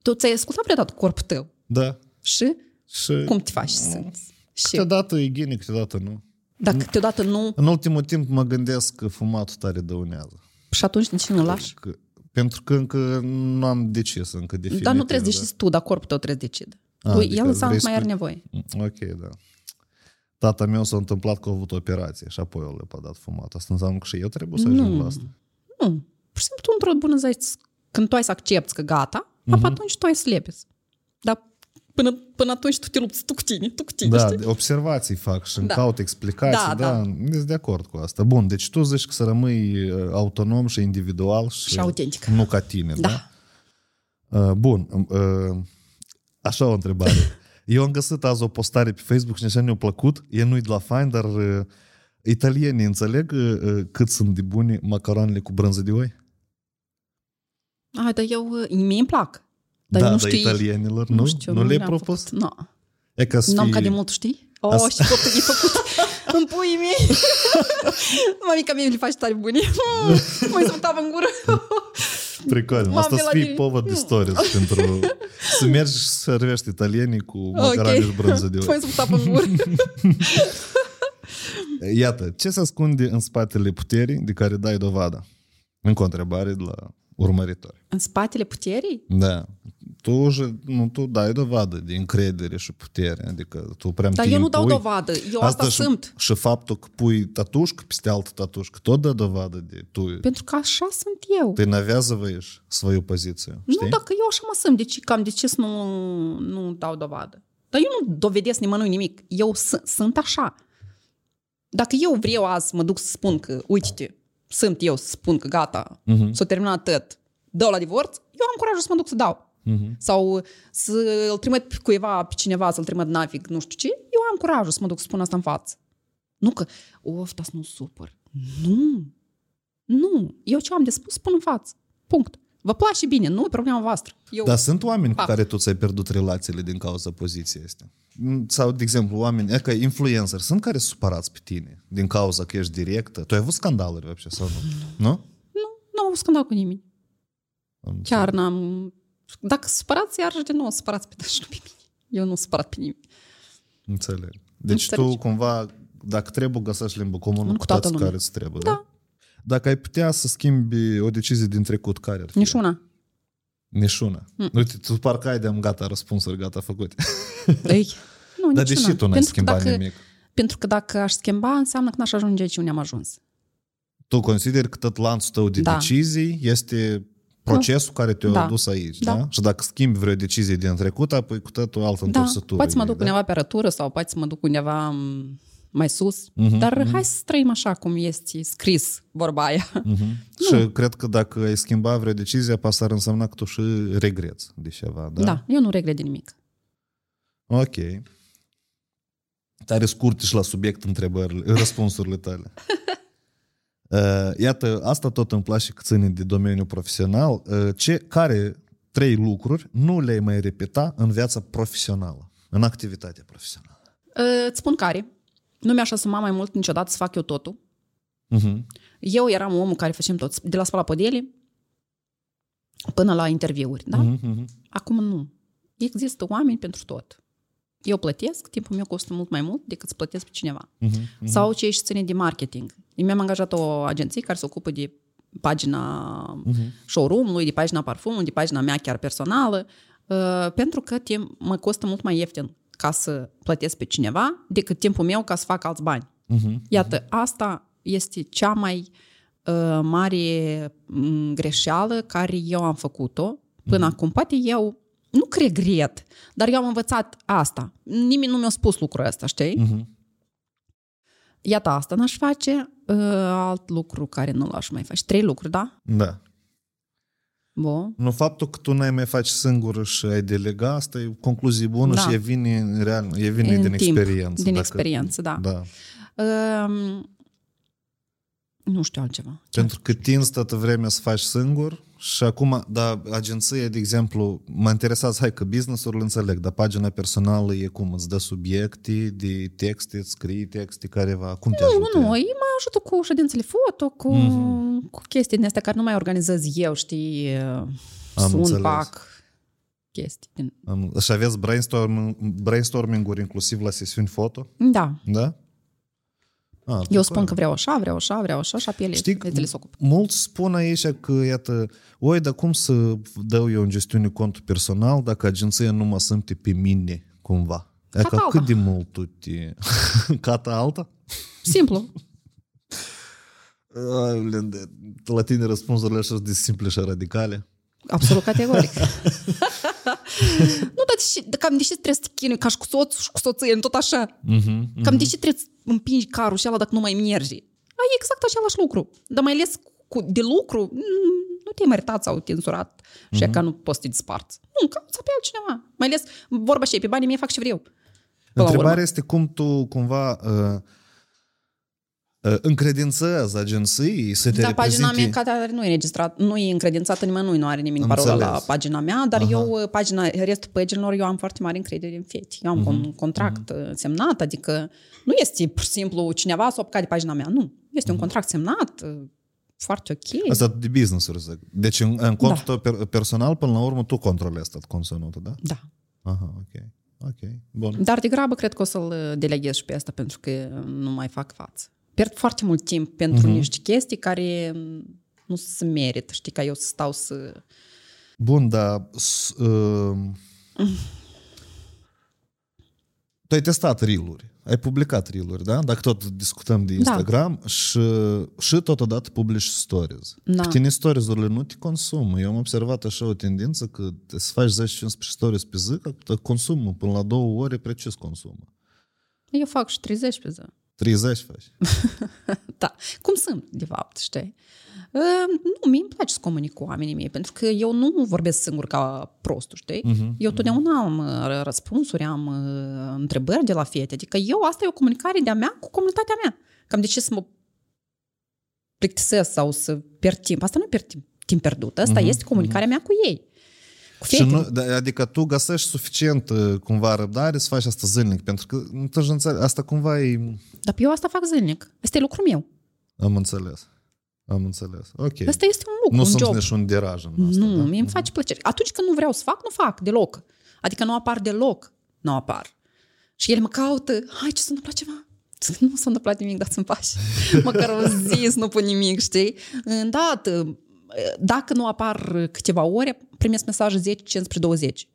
[SPEAKER 2] Tu ți-ai ascultat vreodată corpul tău.
[SPEAKER 1] Da.
[SPEAKER 2] Și
[SPEAKER 1] Și
[SPEAKER 2] cum te faci să simți? Și
[SPEAKER 1] câteodată e gine, câteodată nu.
[SPEAKER 2] dacă câteodată nu,
[SPEAKER 1] În ultimul timp mă gândesc că fumatul tare dăunează.
[SPEAKER 2] și atunci de ce nu lași?
[SPEAKER 1] Că, pentru că încă nu am decis încă definitiv.
[SPEAKER 2] Dar nu trebuie să
[SPEAKER 1] da.
[SPEAKER 2] decizi tu, dar corpul tău trebuie să decide.
[SPEAKER 1] A,
[SPEAKER 2] Tu,
[SPEAKER 1] adică
[SPEAKER 2] el înseamnă
[SPEAKER 1] vrei
[SPEAKER 2] că mai
[SPEAKER 1] să-
[SPEAKER 2] are nevoie.
[SPEAKER 1] Ok, da. Tata meu s-a întâmplat că a avut o operație și apoi o lepădat fumat. Asta înseamnă că și eu trebuie să ajung
[SPEAKER 2] Nu.
[SPEAKER 1] la asta.
[SPEAKER 2] Nu. Pur și simplu, tu într-o bună zi, când tu ai să accepti că gata,
[SPEAKER 1] Mhm.
[SPEAKER 2] uh-huh. atunci tu ai să lepezi. Dar până, până atunci tu te lupți tu cu tine, tu cu tine,
[SPEAKER 1] Da,
[SPEAKER 2] știi?
[SPEAKER 1] observații fac și îmi
[SPEAKER 2] Da.
[SPEAKER 1] caut explicații.
[SPEAKER 2] Da,
[SPEAKER 1] Da, da. Sunt de acord cu asta. Bun, deci tu zici că să rămâi uh, autonom și individual și,
[SPEAKER 2] Și autentic.
[SPEAKER 1] nu ca tine, da?
[SPEAKER 2] Da.
[SPEAKER 1] Uh, bun, uh, așa o întrebare. [laughs] Eu am găsit azi o postare pe Facebook și așa ne-a plăcut. E nu-i de la fain, dar uh, italienii înțeleg uh, cât sunt de buni macaroanele cu brânză de oi?
[SPEAKER 2] Ai, dar eu, mie îmi plac. Dar
[SPEAKER 1] da,
[SPEAKER 2] eu nu
[SPEAKER 1] dar
[SPEAKER 2] știu.
[SPEAKER 1] italienilor nu,
[SPEAKER 2] știu,
[SPEAKER 1] nu, le-ai
[SPEAKER 2] le-am
[SPEAKER 1] propus?
[SPEAKER 2] făcut. Nu.
[SPEAKER 1] E ca să
[SPEAKER 2] Nu am
[SPEAKER 1] fii...
[SPEAKER 2] ca de mult, știi? [laughs] Oh,
[SPEAKER 1] Asta-
[SPEAKER 2] și copii e făcut [laughs] în puii mei. [laughs] Mamica mie le face tare bune. Mai să mă în gură.
[SPEAKER 1] Pricol.
[SPEAKER 2] M-am
[SPEAKER 1] Asta să
[SPEAKER 2] la
[SPEAKER 1] fie
[SPEAKER 2] tine.
[SPEAKER 1] povăd de stories pentru să mergi și să servești italienii cu macaroni și brânză de
[SPEAKER 2] Mai
[SPEAKER 1] oi.
[SPEAKER 2] să mă tapă în gură.
[SPEAKER 1] Iată, ce se ascunde în spatele puterii de care dai dovadă? Încă o întrebare de la urmăritori.
[SPEAKER 2] În spatele puterii?
[SPEAKER 1] Da. Tu, și- nu, tu dai dovadă de încredere și putere. Adică tu prea
[SPEAKER 2] Dar
[SPEAKER 1] te
[SPEAKER 2] eu nu dau
[SPEAKER 1] impui.
[SPEAKER 2] dovadă. Eu asta,
[SPEAKER 1] și,
[SPEAKER 2] sunt.
[SPEAKER 1] Și faptul că pui tatușcă peste altă tatușcă, tot dă dovadă de tu.
[SPEAKER 2] Pentru că așa sunt eu.
[SPEAKER 1] Ты навязываешь свою позицию.
[SPEAKER 2] Nu,
[SPEAKER 1] știi?
[SPEAKER 2] dacă eu așa mă sunt, deci cam de ce să nu, nu dau dovadă? Dar eu nu dovedesc nimănui nimic. Eu s- sunt așa. Dacă eu vreau azi să mă duc să spun că, uite sunt eu să spun că gata, uh-huh. s-a terminat tot, dau la divorț, eu am curajul să mă duc să dau. Uh-huh. Sau să îl trimit pe cuiva, pe cineva, să-l trimit navig, nu știu ce, eu am curajul să mă duc să spun asta în față. Nu că, of, dar să nu supăr. Nu. Nu. Eu ce am de spus, spun în față. Punct. Vă place bine, nu e problema voastră. Eu...
[SPEAKER 1] Dar sunt oameni cu
[SPEAKER 2] Fapt.
[SPEAKER 1] care tu ți-ai pierdut relațiile din cauza poziției astea. Sau, de exemplu, oameni, e ca influencer, sunt care sunt supărați pe tine din cauza că ești directă. Tu ai avut scandaluri, вообще, sau nu? Nu?
[SPEAKER 2] Nu, nu am avut scandal cu nimeni.
[SPEAKER 1] Am
[SPEAKER 2] Chiar n-am... Dacă supărați, iarăși de nou supărați pe [laughs] și nu pe mine. Eu nu supărat pe nimeni.
[SPEAKER 1] Înțeleg. Deci
[SPEAKER 2] Înțelegi.
[SPEAKER 1] tu cumva, dacă trebuie, găsești limbă comună
[SPEAKER 2] Cu
[SPEAKER 1] cu
[SPEAKER 2] toată
[SPEAKER 1] toți
[SPEAKER 2] lumea.
[SPEAKER 1] care îți trebuie, da?
[SPEAKER 2] Da.
[SPEAKER 1] Dacă ai putea să schimbi o decizie din trecut, care ar fi?
[SPEAKER 2] Nici una.
[SPEAKER 1] Nici una.
[SPEAKER 2] Mm.
[SPEAKER 1] Uite, tu parcă ai de-am gata răspunsuri, gata făcute.
[SPEAKER 2] Ei, [laughs] nu,
[SPEAKER 1] Dar
[SPEAKER 2] nici
[SPEAKER 1] deși
[SPEAKER 2] una.
[SPEAKER 1] tu n-ai
[SPEAKER 2] pentru că,
[SPEAKER 1] schimbat
[SPEAKER 2] dacă,
[SPEAKER 1] nimic.
[SPEAKER 2] pentru că dacă aș schimba, înseamnă că n-aș ajunge aici unde am ajuns.
[SPEAKER 1] Tu consideri că tot lanțul tău de
[SPEAKER 2] Da.
[SPEAKER 1] decizii este procesul care te-a
[SPEAKER 2] Da.
[SPEAKER 1] dus aici, da.
[SPEAKER 2] Da.
[SPEAKER 1] Și dacă schimbi vreo decizie din trecut, apoi cu totul altă
[SPEAKER 2] Da,
[SPEAKER 1] întorsătură.
[SPEAKER 2] poate să mă
[SPEAKER 1] e,
[SPEAKER 2] duc
[SPEAKER 1] da?
[SPEAKER 2] undeva pe arătură sau poate să mă duc undeva m, mai sus.
[SPEAKER 1] Mhm,
[SPEAKER 2] Dar hai să trăim așa cum este scris vorba aia.
[SPEAKER 1] Mhm. [laughs] Și cred că dacă ai schimba vreo decizie, asta ar însemna că tu și regreți de ceva, da?
[SPEAKER 2] Da, eu nu regret de nimic.
[SPEAKER 1] Ok. Tare scurt și la subiect întrebările, răspunsurile tale. [laughs] Uh, Iată, asta tot îmi place că ține de domeniul profesional. Uh, Ce, care trei lucruri nu le-ai mai repeta în viața profesională, în activitatea profesională?
[SPEAKER 2] Uh, Îți spun care. Nu mi-aș asuma mai mult niciodată să fac eu totul.
[SPEAKER 1] Uh-huh.
[SPEAKER 2] Eu eram omul care facem tot, de la spăla podele până la interviuri, da?
[SPEAKER 1] Uh-huh.
[SPEAKER 2] Acum nu. Există oameni pentru tot. Eu plătesc, timpul meu costă mult mai mult decât să plătesc pe cineva.
[SPEAKER 1] Uh-huh.
[SPEAKER 2] Sau ce ești ține de marketing. Eu mi-am angajat o agenție care se ocupă de pagina
[SPEAKER 1] Uh-huh.
[SPEAKER 2] showroom-ului, de pagina parfumului, de pagina mea chiar personală, uh, pentru că timp, mă costă mult mai ieftin ca să plătesc pe cineva decât timpul meu ca să fac alți bani.
[SPEAKER 1] Uh-huh.
[SPEAKER 2] Iată, asta este cea mai uh, mare m, greșeală care eu am făcut-o până acum. Poate eu nu că regret, dar eu am învățat asta. Nimeni nu mi-a spus lucrul ăsta, știi?
[SPEAKER 1] Mhm.
[SPEAKER 2] Iată, asta n-aș face, uh, alt lucru care nu l-aș mai face. Trei lucruri, da?
[SPEAKER 1] Da.
[SPEAKER 2] Bun.
[SPEAKER 1] Nu faptul că tu n-ai mai faci singur și ai delega, asta e concluzie bună
[SPEAKER 2] Da.
[SPEAKER 1] și e vine, real, e vine
[SPEAKER 2] În
[SPEAKER 1] din
[SPEAKER 2] timp,
[SPEAKER 1] experiență.
[SPEAKER 2] Din
[SPEAKER 1] dacă-
[SPEAKER 2] experiență, da.
[SPEAKER 1] Da.
[SPEAKER 2] Um, nu știu altceva.
[SPEAKER 1] Pentru că tinzi toată vremea să faci singur și acum, da, agenția, de exemplu, mă interesează, hai că business-urile înțeleg, dar pagina personală e cum? Îți dă subiecte de texte, îți scrii texte careva, cum te ajută?
[SPEAKER 2] Nu, nu,
[SPEAKER 1] ea?
[SPEAKER 2] ei mă ajută cu ședințele foto, cu,
[SPEAKER 1] Mhm.
[SPEAKER 2] cu chestii din astea care nu mai organizez eu, știi,
[SPEAKER 1] Am
[SPEAKER 2] sun,
[SPEAKER 1] înțeles.
[SPEAKER 2] pac, chestii. Din...
[SPEAKER 1] Am, și aveți brainstorming, brainstorming-uri inclusiv la sesiuni foto?
[SPEAKER 2] Da,
[SPEAKER 1] Da? A,
[SPEAKER 2] eu spun că vreau așa, vreau așa, vreau așa și apele
[SPEAKER 1] Știi,
[SPEAKER 2] ele se ocupă.
[SPEAKER 1] mulți spun aici că, iată, oi, dar cum să dau eu în gestiune contul personal dacă agenția nu mă simte pe mine, cumva? E
[SPEAKER 2] Cata
[SPEAKER 1] că
[SPEAKER 2] alta.
[SPEAKER 1] cât de mult tu te... [laughs] Cata alta?
[SPEAKER 2] Simplu. [laughs]
[SPEAKER 1] Ai, Linda, La tine răspunsurile așa sunt de simple și radicale.
[SPEAKER 2] Absolut categoric. [laughs] [laughs] nu, dar deși, cam deși trebuie să te chinui ca și cu soțul și cu soție, tot așa.
[SPEAKER 1] Mm-hmm.
[SPEAKER 2] Cam deși trebuie să împingi carul și ala dacă nu mai mergi. Ai exact același lucru. Dar mai ales cu, de lucru, mm, nu te-ai meritat sau te-ai însurat și mm-hmm. ca nu poți să te disparți. Nu, cauți pe altcineva. Mai ales vorba și pe banii mei fac ce vreau. Până la
[SPEAKER 1] Întrebarea
[SPEAKER 2] urmă.
[SPEAKER 1] este cum tu cumva uh, uh, încredințezi agenției să te
[SPEAKER 2] Dar pagina
[SPEAKER 1] reprezinte...
[SPEAKER 2] mea care nu e înregistrată, nu e încredințată nimănui, nu are nimeni
[SPEAKER 1] Am
[SPEAKER 2] parola
[SPEAKER 1] înțeles.
[SPEAKER 2] la pagina mea, dar
[SPEAKER 1] Aha.
[SPEAKER 2] eu, pagina, restul paginilor, eu am foarte mare încredere în fete. Eu am
[SPEAKER 1] Mhm.
[SPEAKER 2] un contract uh, semnat, adică nu este pur și simplu cineva s-a apucat de pagina mea, nu. Este un contract semnat, uh, foarte ok.
[SPEAKER 1] Mhm. Asta de business-uri, zic. Deci în, în contul
[SPEAKER 2] Da.
[SPEAKER 1] tău per, personal, până la urmă, tu controlezi tot conținutul, da?
[SPEAKER 2] Da.
[SPEAKER 1] Aha, ok. Ok, bun.
[SPEAKER 2] Dar degrabă cred că o să-l uh, deleghez și pe asta pentru că nu mai fac față. Pierd foarte mult timp pentru
[SPEAKER 1] Mhm.
[SPEAKER 2] niște chestii care mm, nu se merită, știi, ca eu să stau să...
[SPEAKER 1] Bun, dar s- uh, tu ai testat reel-uri, ai publicat reel-uri, da? Dacă tot discutăm de Instagram și, și totodată publici stories.
[SPEAKER 2] Da.
[SPEAKER 1] Pe tine stories-urile nu te consumă. Eu am observat așa o tendință că te- să faci 10-15 stories pe zi, că consumul până la două ore precis consumă.
[SPEAKER 2] Eu fac și 30 pe zi.
[SPEAKER 1] 30 faci. [laughs]
[SPEAKER 2] Da. Cum sunt, de fapt, știi? Uh, nu, mie îmi place să comunic cu oamenii mei, pentru că eu nu vorbesc singur ca prostul, știi?
[SPEAKER 1] Mhm.
[SPEAKER 2] Eu totdeauna am uh, răspunsuri, am uh, întrebări de la fete. Adică eu, asta e o comunicare de-a mea cu comunitatea mea. Cam de ce să mă plictisesc sau să pierd timp? Asta nu e pierd timp, timp pierdut, asta este comunicarea mea cu ei. Cu
[SPEAKER 1] Și
[SPEAKER 2] fetele.
[SPEAKER 1] nu, da, adică tu găsești suficient uh, cumva răbdare să faci asta zilnic, pentru că nu te înțeleg, asta cumva e...
[SPEAKER 2] Dar eu asta fac zilnic. Asta e lucrul meu.
[SPEAKER 1] Am înțeles. Am înțeles. Ok.
[SPEAKER 2] Asta este un lucru,
[SPEAKER 1] nu
[SPEAKER 2] un
[SPEAKER 1] sunt
[SPEAKER 2] job.
[SPEAKER 1] nici un deraj în asta,
[SPEAKER 2] nu,
[SPEAKER 1] da?
[SPEAKER 2] mie îmi face plăcere. Atunci când nu vreau să fac, nu fac deloc. Adică nu apar deloc. Nu apar. Și el mă caută, hai, ce s-a întâmplat ceva? [laughs] Nu s-a întâmplat nimic, dați-mi pași. Măcar o zi să nu pun nimic, știi? Îndată, dacă nu apar câteva ore, primesc mesaje 10, 15, 20.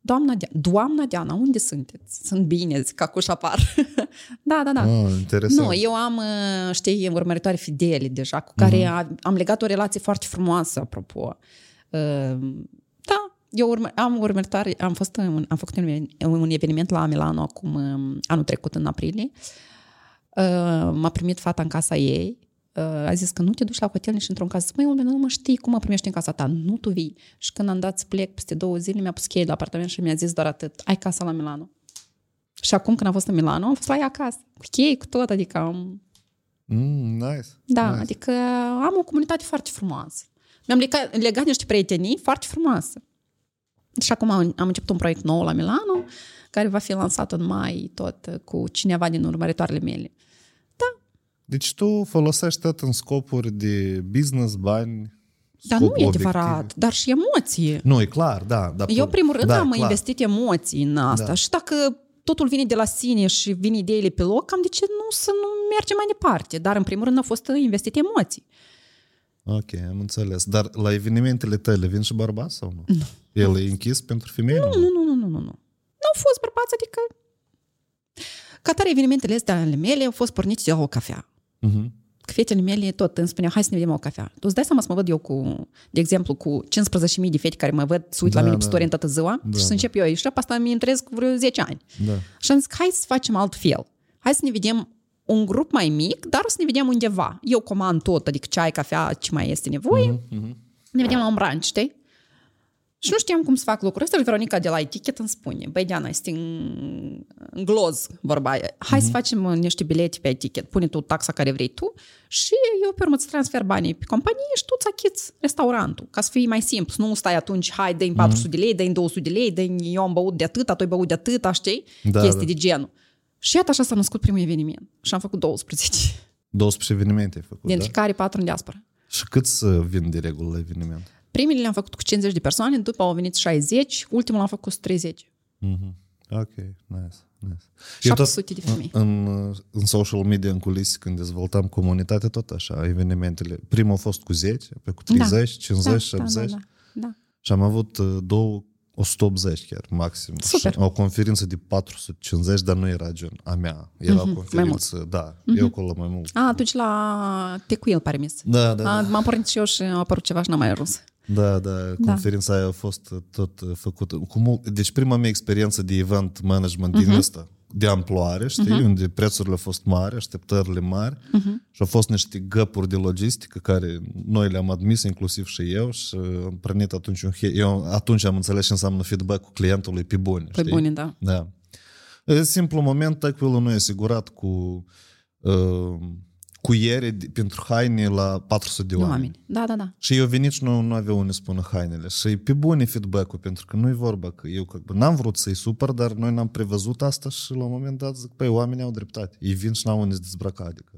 [SPEAKER 2] Doamna Diana, Doamna Diana, unde sunteți? Sunt bine, zic, acuș apar. [laughs] da, da, da.
[SPEAKER 1] Ah, interesant.
[SPEAKER 2] Nu, eu am, uh, știi, urmăritoare fidele deja, cu care
[SPEAKER 1] Mhm.
[SPEAKER 2] am legat o relație foarte frumoasă, apropo. Uh, Da, eu urmă, am urmăritoare, am, fost, în- am făcut un, even- un eveniment la Milano acum, um, anul trecut, în aprilie. Uh, M-a primit fata în casa ei, uh, a zis că nu te duci la hotel nici într-un caz. Măi, Olmena, nu mă știi cum mă primești în casa ta. Nu tu vii. Și când am dat să plec peste două zile, mi-a pus cheie la apartament și mi-a zis doar atât. Ai casa la Milano. Și acum când am fost în Milano, am fost la ea acasă. Cu chei, cu tot, adică am...
[SPEAKER 1] Mm, nice.
[SPEAKER 2] Da,
[SPEAKER 1] nice.
[SPEAKER 2] adică am o comunitate foarte frumoasă. Mi-am legat, legat niște prietenii foarte frumoase. Și acum am, am început un proiect nou la Milano, care va fi lansat în mai tot uh, cu cineva din urmăritoarele mele.
[SPEAKER 1] Deci tu folosești tot în scopuri de business, bani,
[SPEAKER 2] Dar
[SPEAKER 1] scop
[SPEAKER 2] nu e
[SPEAKER 1] obiectiv.
[SPEAKER 2] adevărat, dar și emoție.
[SPEAKER 1] Nu, e clar, da. da
[SPEAKER 2] Eu, primul rând,
[SPEAKER 1] da,
[SPEAKER 2] am
[SPEAKER 1] clar.
[SPEAKER 2] investit emoții în asta.
[SPEAKER 1] Da.
[SPEAKER 2] Și dacă totul vine de la sine și vin ideile pe loc, cam de ce nu să nu mergem mai departe? Dar, în primul rând, au fost investite emoții.
[SPEAKER 1] Ok, am înțeles. Dar la evenimentele tale vin și bărbați sau nu? Nu. El e închis pentru femei?
[SPEAKER 2] Nu, nu, nu, nu, nu, nu. Nu au fost bărbați, adică... Ca tare evenimentele astea ale mele au fost pornite de la o cafea.
[SPEAKER 1] Uh-huh.
[SPEAKER 2] Că fetele mele tot îmi spuneau, hai să ne vedem o cafea. Tu îți dai seama să mă văd eu cu, de exemplu, cu 15.000 de fete care mă văd, să uit
[SPEAKER 1] Da,
[SPEAKER 2] la mine
[SPEAKER 1] da.
[SPEAKER 2] pe story în toată ziua
[SPEAKER 1] Da,
[SPEAKER 2] și să
[SPEAKER 1] da.
[SPEAKER 2] încep eu. Și pe asta mi trăiesc vreo 10 ani.
[SPEAKER 1] Da.
[SPEAKER 2] Și am zis, hai să facem altfel. Hai să ne vedem un grup mai mic, dar să ne vedem undeva. Eu comand tot, adică ceai, cafea, ce mai este nevoie.
[SPEAKER 1] Mhm,
[SPEAKER 2] Ne vedem la un brunch, știi? Și nu știam cum să fac lucrul ăsta și Veronica de la etichetă îmi spune, băi, Diana, este în, în gloz vorba aia. Hai să facem uh, niște bilete pe etichet, pune tu taxa care vrei tu și eu pe urmă îți transfer banii pe companie și tu îți achiți restaurantul, ca să fie mai simplu. Să nu stai atunci, hai, dă-mi 400 de lei, dă-mi 200 de lei, dă eu am băut de atâta, tu ai băut de atâta, știi?
[SPEAKER 1] Da,
[SPEAKER 2] Chestii
[SPEAKER 1] da.
[SPEAKER 2] de genul. Și iată așa s-a născut primul eveniment. Și am făcut 12,
[SPEAKER 1] 12 evenimente ai făcut,
[SPEAKER 2] dintre
[SPEAKER 1] da?
[SPEAKER 2] care 4 în diaspora.
[SPEAKER 1] Și cât să vin de regulă la eveniment?
[SPEAKER 2] Primele le-am făcut cu 50 de persoane, după au venit 60, ultimul l-am făcut cu 30.
[SPEAKER 1] Mhm. Ok, nice, nice. Eu tot
[SPEAKER 2] 700 de femei.
[SPEAKER 1] în, în social media, în culise, când dezvoltam comunitatea, tot așa, evenimentele. Primul a fost cu 10, pe cu 30, 50, 70
[SPEAKER 2] Da, da, da.
[SPEAKER 1] și am avut uh, două 180 chiar, maxim.
[SPEAKER 2] Super.
[SPEAKER 1] Și o conferință de 450, dar nu era gen a mea. Era o conferință, da, eu acolo mai mult.
[SPEAKER 2] A, atunci la Tecuil, pare mi
[SPEAKER 1] Da, da,
[SPEAKER 2] A,
[SPEAKER 1] da.
[SPEAKER 2] M-am pornit și eu și a apărut ceva și n-am mai ajuns.
[SPEAKER 1] Da, da, conferința aia a fost uh, tot uh, făcută. Cu mult, deci prima mea experiență de event management din ăsta, de amploare, știi, unde prețurile au fost mari, așteptările mari și au fost niște găpuri de logistică care noi le-am admis, inclusiv și eu, și am prănit atunci un... he- Eu atunci am înțeles ce înseamnă feedback-ul clientului pe bune,
[SPEAKER 2] Pe
[SPEAKER 1] știi?
[SPEAKER 2] bune, da.
[SPEAKER 1] Da. E simplu moment, Tacwheel nu e asigurat cu uh, cuiere de- pentru haine la 400 de
[SPEAKER 2] Nu
[SPEAKER 1] oameni.
[SPEAKER 2] oameni. Da, da, da.
[SPEAKER 1] Și eu venit și nu, nu avea unde spună hainele. Și e pe bune feedback-ul, pentru că nu e vorba că eu că, n-am vrut să-i supăr, dar noi n-am prevăzut asta și la un moment dat zic, păi, oamenii au dreptate. Ei vin și n-au unde să dezbraca, adică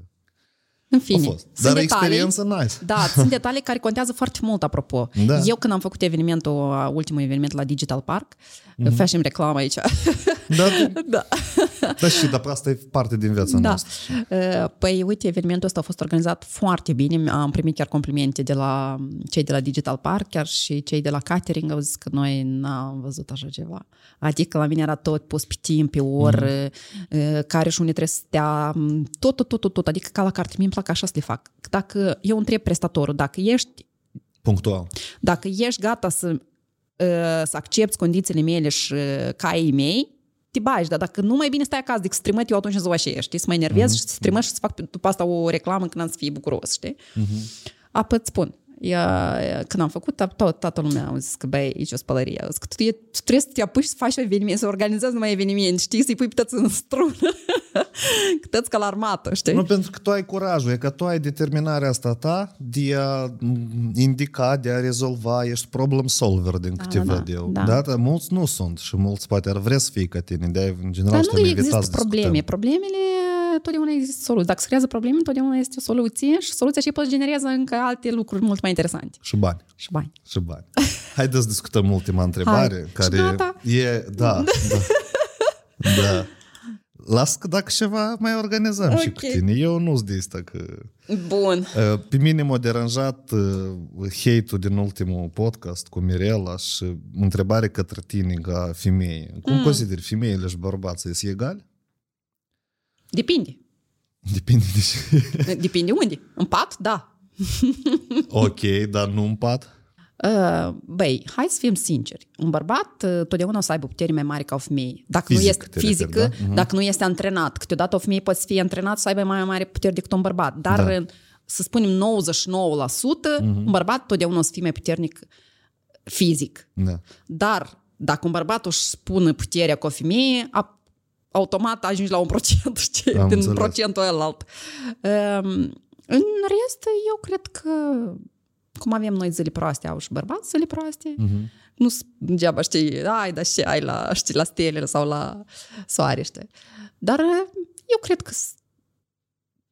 [SPEAKER 2] În
[SPEAKER 1] a
[SPEAKER 2] fine.
[SPEAKER 1] fost.
[SPEAKER 2] sunt
[SPEAKER 1] Dar
[SPEAKER 2] detalii-
[SPEAKER 1] experiență nice.
[SPEAKER 2] Da, [laughs] sunt detalii care contează foarte mult, apropo.
[SPEAKER 1] Da.
[SPEAKER 2] Eu când am făcut evenimentul, ultimul eveniment la Digital Park,
[SPEAKER 1] Mhm.
[SPEAKER 2] mm-hmm. facem reclamă aici. [laughs]
[SPEAKER 1] Da,
[SPEAKER 2] da.
[SPEAKER 1] da, și dar asta e parte din viața
[SPEAKER 2] Da.
[SPEAKER 1] noastră.
[SPEAKER 2] Uh, Păi, uite, evenimentul ăsta a fost organizat foarte bine. Am primit chiar complimente de la cei de la Digital Park, chiar și cei de la catering au zis că noi n-am văzut așa ceva. Adică la mine era tot pus pe timp, pe oră, mm. care și unde trebuie să stea, m, tot, tot, tot, tot, tot, adică ca la carte. Mie îmi plac așa să le fac. Dacă eu întreb prestatorul, dacă ești
[SPEAKER 1] Punctual.
[SPEAKER 2] dacă ești gata să, uh, să accepti condițiile mele și uh, caii mei, te bagi, dar dacă nu mai bine stai acasă decât să trimit eu atunci în ziua aceea, știi? Să mă enervez mm-hmm. și să trimit și să fac după asta o reclamă când am să fie bucuros, știi? Mm-hmm. Apă îți spun, ea, când am făcut, tot, toată lumea a zis că, băi, aici o spălărie. A zis că tu, tu trebuie să te apuci să faci un eveniment, să organizezi numai eveniment, știi? Să-i pui pe toți în strună. că toți ca la armată, știi?
[SPEAKER 1] Nu pentru că tu ai curajul, e că tu ai determinarea asta ta de a m, indica, de a rezolva, ești problem solver din câte
[SPEAKER 2] da,
[SPEAKER 1] văd eu.
[SPEAKER 2] da.
[SPEAKER 1] Da, dar mulți nu sunt și mulți poate ar vrea să fie ca tine, de în general
[SPEAKER 2] Dar
[SPEAKER 1] suntem
[SPEAKER 2] nu
[SPEAKER 1] invitați
[SPEAKER 2] există
[SPEAKER 1] să
[SPEAKER 2] probleme.
[SPEAKER 1] discutăm.
[SPEAKER 2] Problemele, totdeauna există soluții. Dacă se creează probleme, totdeauna este o soluție și soluția și poți generează încă alte lucruri mult mai interesante.
[SPEAKER 1] Și bani.
[SPEAKER 2] Și bani.
[SPEAKER 1] Și bani. [laughs] Haideți să discutăm ultima întrebare.
[SPEAKER 2] Hai.
[SPEAKER 1] Care
[SPEAKER 2] Și gata?
[SPEAKER 1] e, da, [laughs] da. da. Las că dacă ceva mai organizăm și
[SPEAKER 2] Ok.
[SPEAKER 1] cu tine. Eu nu-s de asta că...
[SPEAKER 2] Bun.
[SPEAKER 1] Uh, Pe mine m-a deranjat uh, hate-ul din ultimul podcast cu Mirela și întrebare către tine ca femeie. Cum mm. consideri femeile și bărbații sunt egali?
[SPEAKER 2] Depinde.
[SPEAKER 1] Depinde de ce. [laughs]
[SPEAKER 2] Depinde unde. În pat? Da. [laughs]
[SPEAKER 1] ok, dar nu în pat?
[SPEAKER 2] Uh, Băi, hai să fim sinceri. Un bărbat uh, totdeauna o să aibă puteri mai mari ca o femeie. Dacă
[SPEAKER 1] Fizic,
[SPEAKER 2] nu este
[SPEAKER 1] te referi,
[SPEAKER 2] fizică,
[SPEAKER 1] da? Mhm.
[SPEAKER 2] dacă nu este antrenat. Câteodată o femeie poate să fie antrenat să aibă mai mare puteri decât un bărbat. Dar,
[SPEAKER 1] Da.
[SPEAKER 2] uh, să spunem 99%,
[SPEAKER 1] Mhm.
[SPEAKER 2] un bărbat totdeauna o să fie mai puternic fizic.
[SPEAKER 1] Da.
[SPEAKER 2] Dar dacă un bărbat își spune puterea cu o femeie, a, automat ajungi la un procent, [laughs] știi,
[SPEAKER 1] Am
[SPEAKER 2] din
[SPEAKER 1] înțeles.
[SPEAKER 2] procentul ălalt. Um, în rest, eu cred că cum avem noi zile proaste, au și bărbați zile proaste.
[SPEAKER 1] Mhm.
[SPEAKER 2] Nu s- degeaba știi, ai, dar ce ai la, știi, la stele sau la soare, știi. Dar eu cred că s-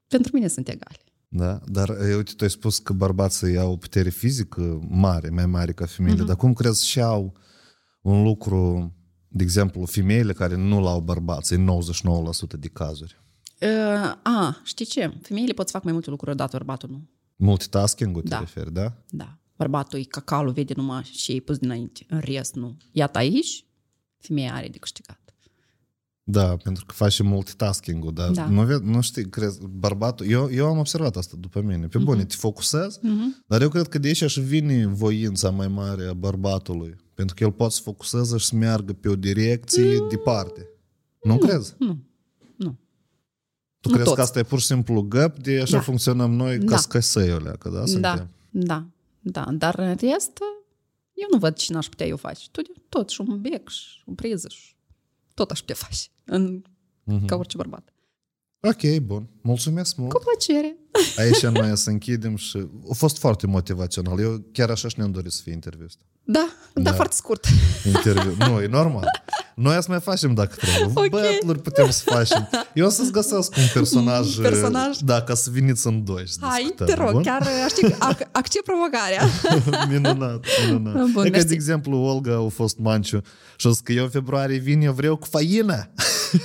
[SPEAKER 2] pentru mine sunt egali.
[SPEAKER 1] Da, dar e, uite, tu ai spus că bărbații au o putere fizică mare, mai mare ca femeile, dar cum crezi și au un lucru, de exemplu, femeile care nu l-au bărbații în 99% de cazuri?
[SPEAKER 2] Uh, a, știi ce? Femeile pot să fac mai multe lucruri odată, bărbatul nu.
[SPEAKER 1] Multitasking-ul te
[SPEAKER 2] Da.
[SPEAKER 1] referi, da?
[SPEAKER 2] Da. Bărbatul e cacalul, vede numai și e pus dinainte. În rest, nu. Iată aici, femeia are de câștigat.
[SPEAKER 1] Da, pentru că faci și multitasking-ul, dar
[SPEAKER 2] Da.
[SPEAKER 1] nu, ve- nu știi, crezi, bărbatul, eu, eu am observat asta după mine, pe bune, te focusezi,
[SPEAKER 2] Mhm.
[SPEAKER 1] dar eu cred că de aici și vine voința mai mare a bărbatului, pentru că el poate să focuseze și să meargă pe o direcție departe. Nu, crezi?
[SPEAKER 2] Nu. Nu.
[SPEAKER 1] Tu
[SPEAKER 2] Nu
[SPEAKER 1] crezi că
[SPEAKER 2] toți.
[SPEAKER 1] asta e pur și simplu găp, de așa
[SPEAKER 2] Da.
[SPEAKER 1] funcționăm noi ca
[SPEAKER 2] Da.
[SPEAKER 1] scăsăiule, că da,
[SPEAKER 2] Da,
[SPEAKER 1] suntem.
[SPEAKER 2] da, da. Dar în rest, eu nu văd ce n-aș putea eu face. Tu tot, și un bec, și o priză, și tot aș putea face. În,
[SPEAKER 1] Mhm.
[SPEAKER 2] Ca orice bărbat.
[SPEAKER 1] Ok, bun. Mulțumesc mult.
[SPEAKER 2] Cu plăcere. [laughs]
[SPEAKER 1] Aici noi să închidem și a fost foarte motivațional. Eu chiar așa și ne-am dorit să fie interviu ăsta.
[SPEAKER 2] Da, da,
[SPEAKER 1] Da.
[SPEAKER 2] foarte scurt.
[SPEAKER 1] Interviu. Nu, e normal. [laughs] Noi să mai facem dacă trebuie.
[SPEAKER 2] Ok.
[SPEAKER 1] Bătluri putem să facem. Eu o să-ți găsesc un personaj,
[SPEAKER 2] Personaj?
[SPEAKER 1] da, ca să veniți în doi și
[SPEAKER 2] Hai,
[SPEAKER 1] discutăm,
[SPEAKER 2] te rog,
[SPEAKER 1] bun?
[SPEAKER 2] chiar știi, ac- accept provocarea. [laughs]
[SPEAKER 1] minunat, minunat.
[SPEAKER 2] Bun,
[SPEAKER 1] e că,
[SPEAKER 2] mersi.
[SPEAKER 1] de exemplu, Olga a fost manciu și a zis că eu în februarie vin, eu vreau cu făină.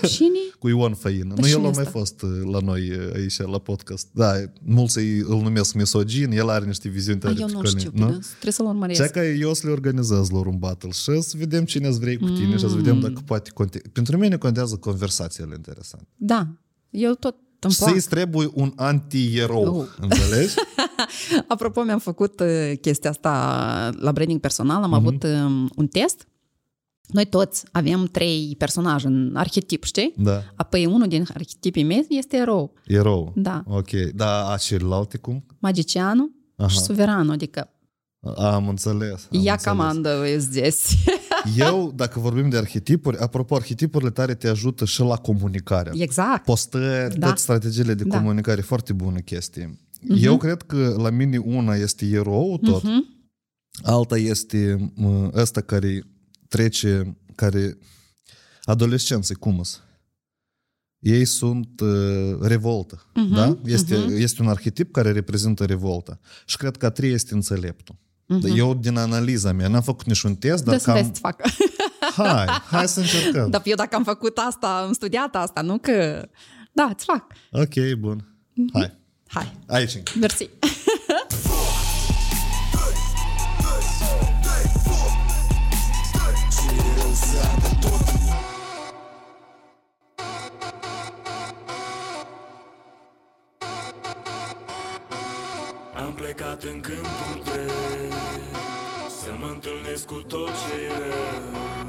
[SPEAKER 2] Cine?
[SPEAKER 1] Cu Ion Făină. Nu,
[SPEAKER 2] cine
[SPEAKER 1] el a
[SPEAKER 2] ăsta?
[SPEAKER 1] mai fost uh, la noi uh, aici, la podcast. Da, mulți îi- îl numesc misogin, el are niște viziuni
[SPEAKER 2] A,
[SPEAKER 1] tare
[SPEAKER 2] eu nu
[SPEAKER 1] picone,
[SPEAKER 2] știu, nu? trebuie să-l urmăresc.
[SPEAKER 1] Cea că eu o să le organizez lor un battle și să vedem cine îți vrei cu tine și să vedem dacă poate conte... Pentru mine contează conversațiile interesante.
[SPEAKER 2] Da, eu tot îmi plac.
[SPEAKER 1] Să-i trebuie un anti-erou,
[SPEAKER 2] Oh.
[SPEAKER 1] înțelegi? [laughs]
[SPEAKER 2] Apropo, mi-am făcut uh, chestia asta la branding personal, am avut um, un test Noi toți avem trei personaje în arhetip, știi?
[SPEAKER 1] Da,
[SPEAKER 2] Apoi unul din arhetipii mei este erou,
[SPEAKER 1] erou.
[SPEAKER 2] Da.
[SPEAKER 1] Ok, da, a celelalte cum?
[SPEAKER 2] magicianul
[SPEAKER 1] Aha.
[SPEAKER 2] și suveranul, adică
[SPEAKER 1] Am înțeles. Am
[SPEAKER 2] ia
[SPEAKER 1] înțeles.
[SPEAKER 2] comandă здесь. [laughs]
[SPEAKER 1] Eu, dacă vorbim de arhetipuri, apropo, arhetipurile tare te ajută și la comunicare.
[SPEAKER 2] Exact.
[SPEAKER 1] postări,
[SPEAKER 2] Da.
[SPEAKER 1] toate strategiile de
[SPEAKER 2] Da.
[SPEAKER 1] comunicare, foarte bună chestie. Eu cred că la mine una este erou tot,
[SPEAKER 2] Mhm.
[SPEAKER 1] alta este mă, ăsta care trece, care adolescenții, cum îs? Ei sunt uh, revoltă,
[SPEAKER 2] Mhm,
[SPEAKER 1] da? Este, este un arhetip care reprezintă revolta. Și cred că a treia este înțeleptul.
[SPEAKER 2] Mhm.
[SPEAKER 1] Eu, din analiza mea, n-am făcut niciun test, dar
[SPEAKER 2] Da să vezi
[SPEAKER 1] cam...
[SPEAKER 2] să fac. [laughs]
[SPEAKER 1] Hai, hai să încercăm.
[SPEAKER 2] Dar eu dacă am făcut asta, am studiat asta, nu că... Da, îți fac.
[SPEAKER 1] Ok, bun. Hai.
[SPEAKER 2] Hai,
[SPEAKER 1] Aici încă.
[SPEAKER 2] mersi.
[SPEAKER 3] Plecat în câmpul drept Să mă întâlnesc cu tot ce e rău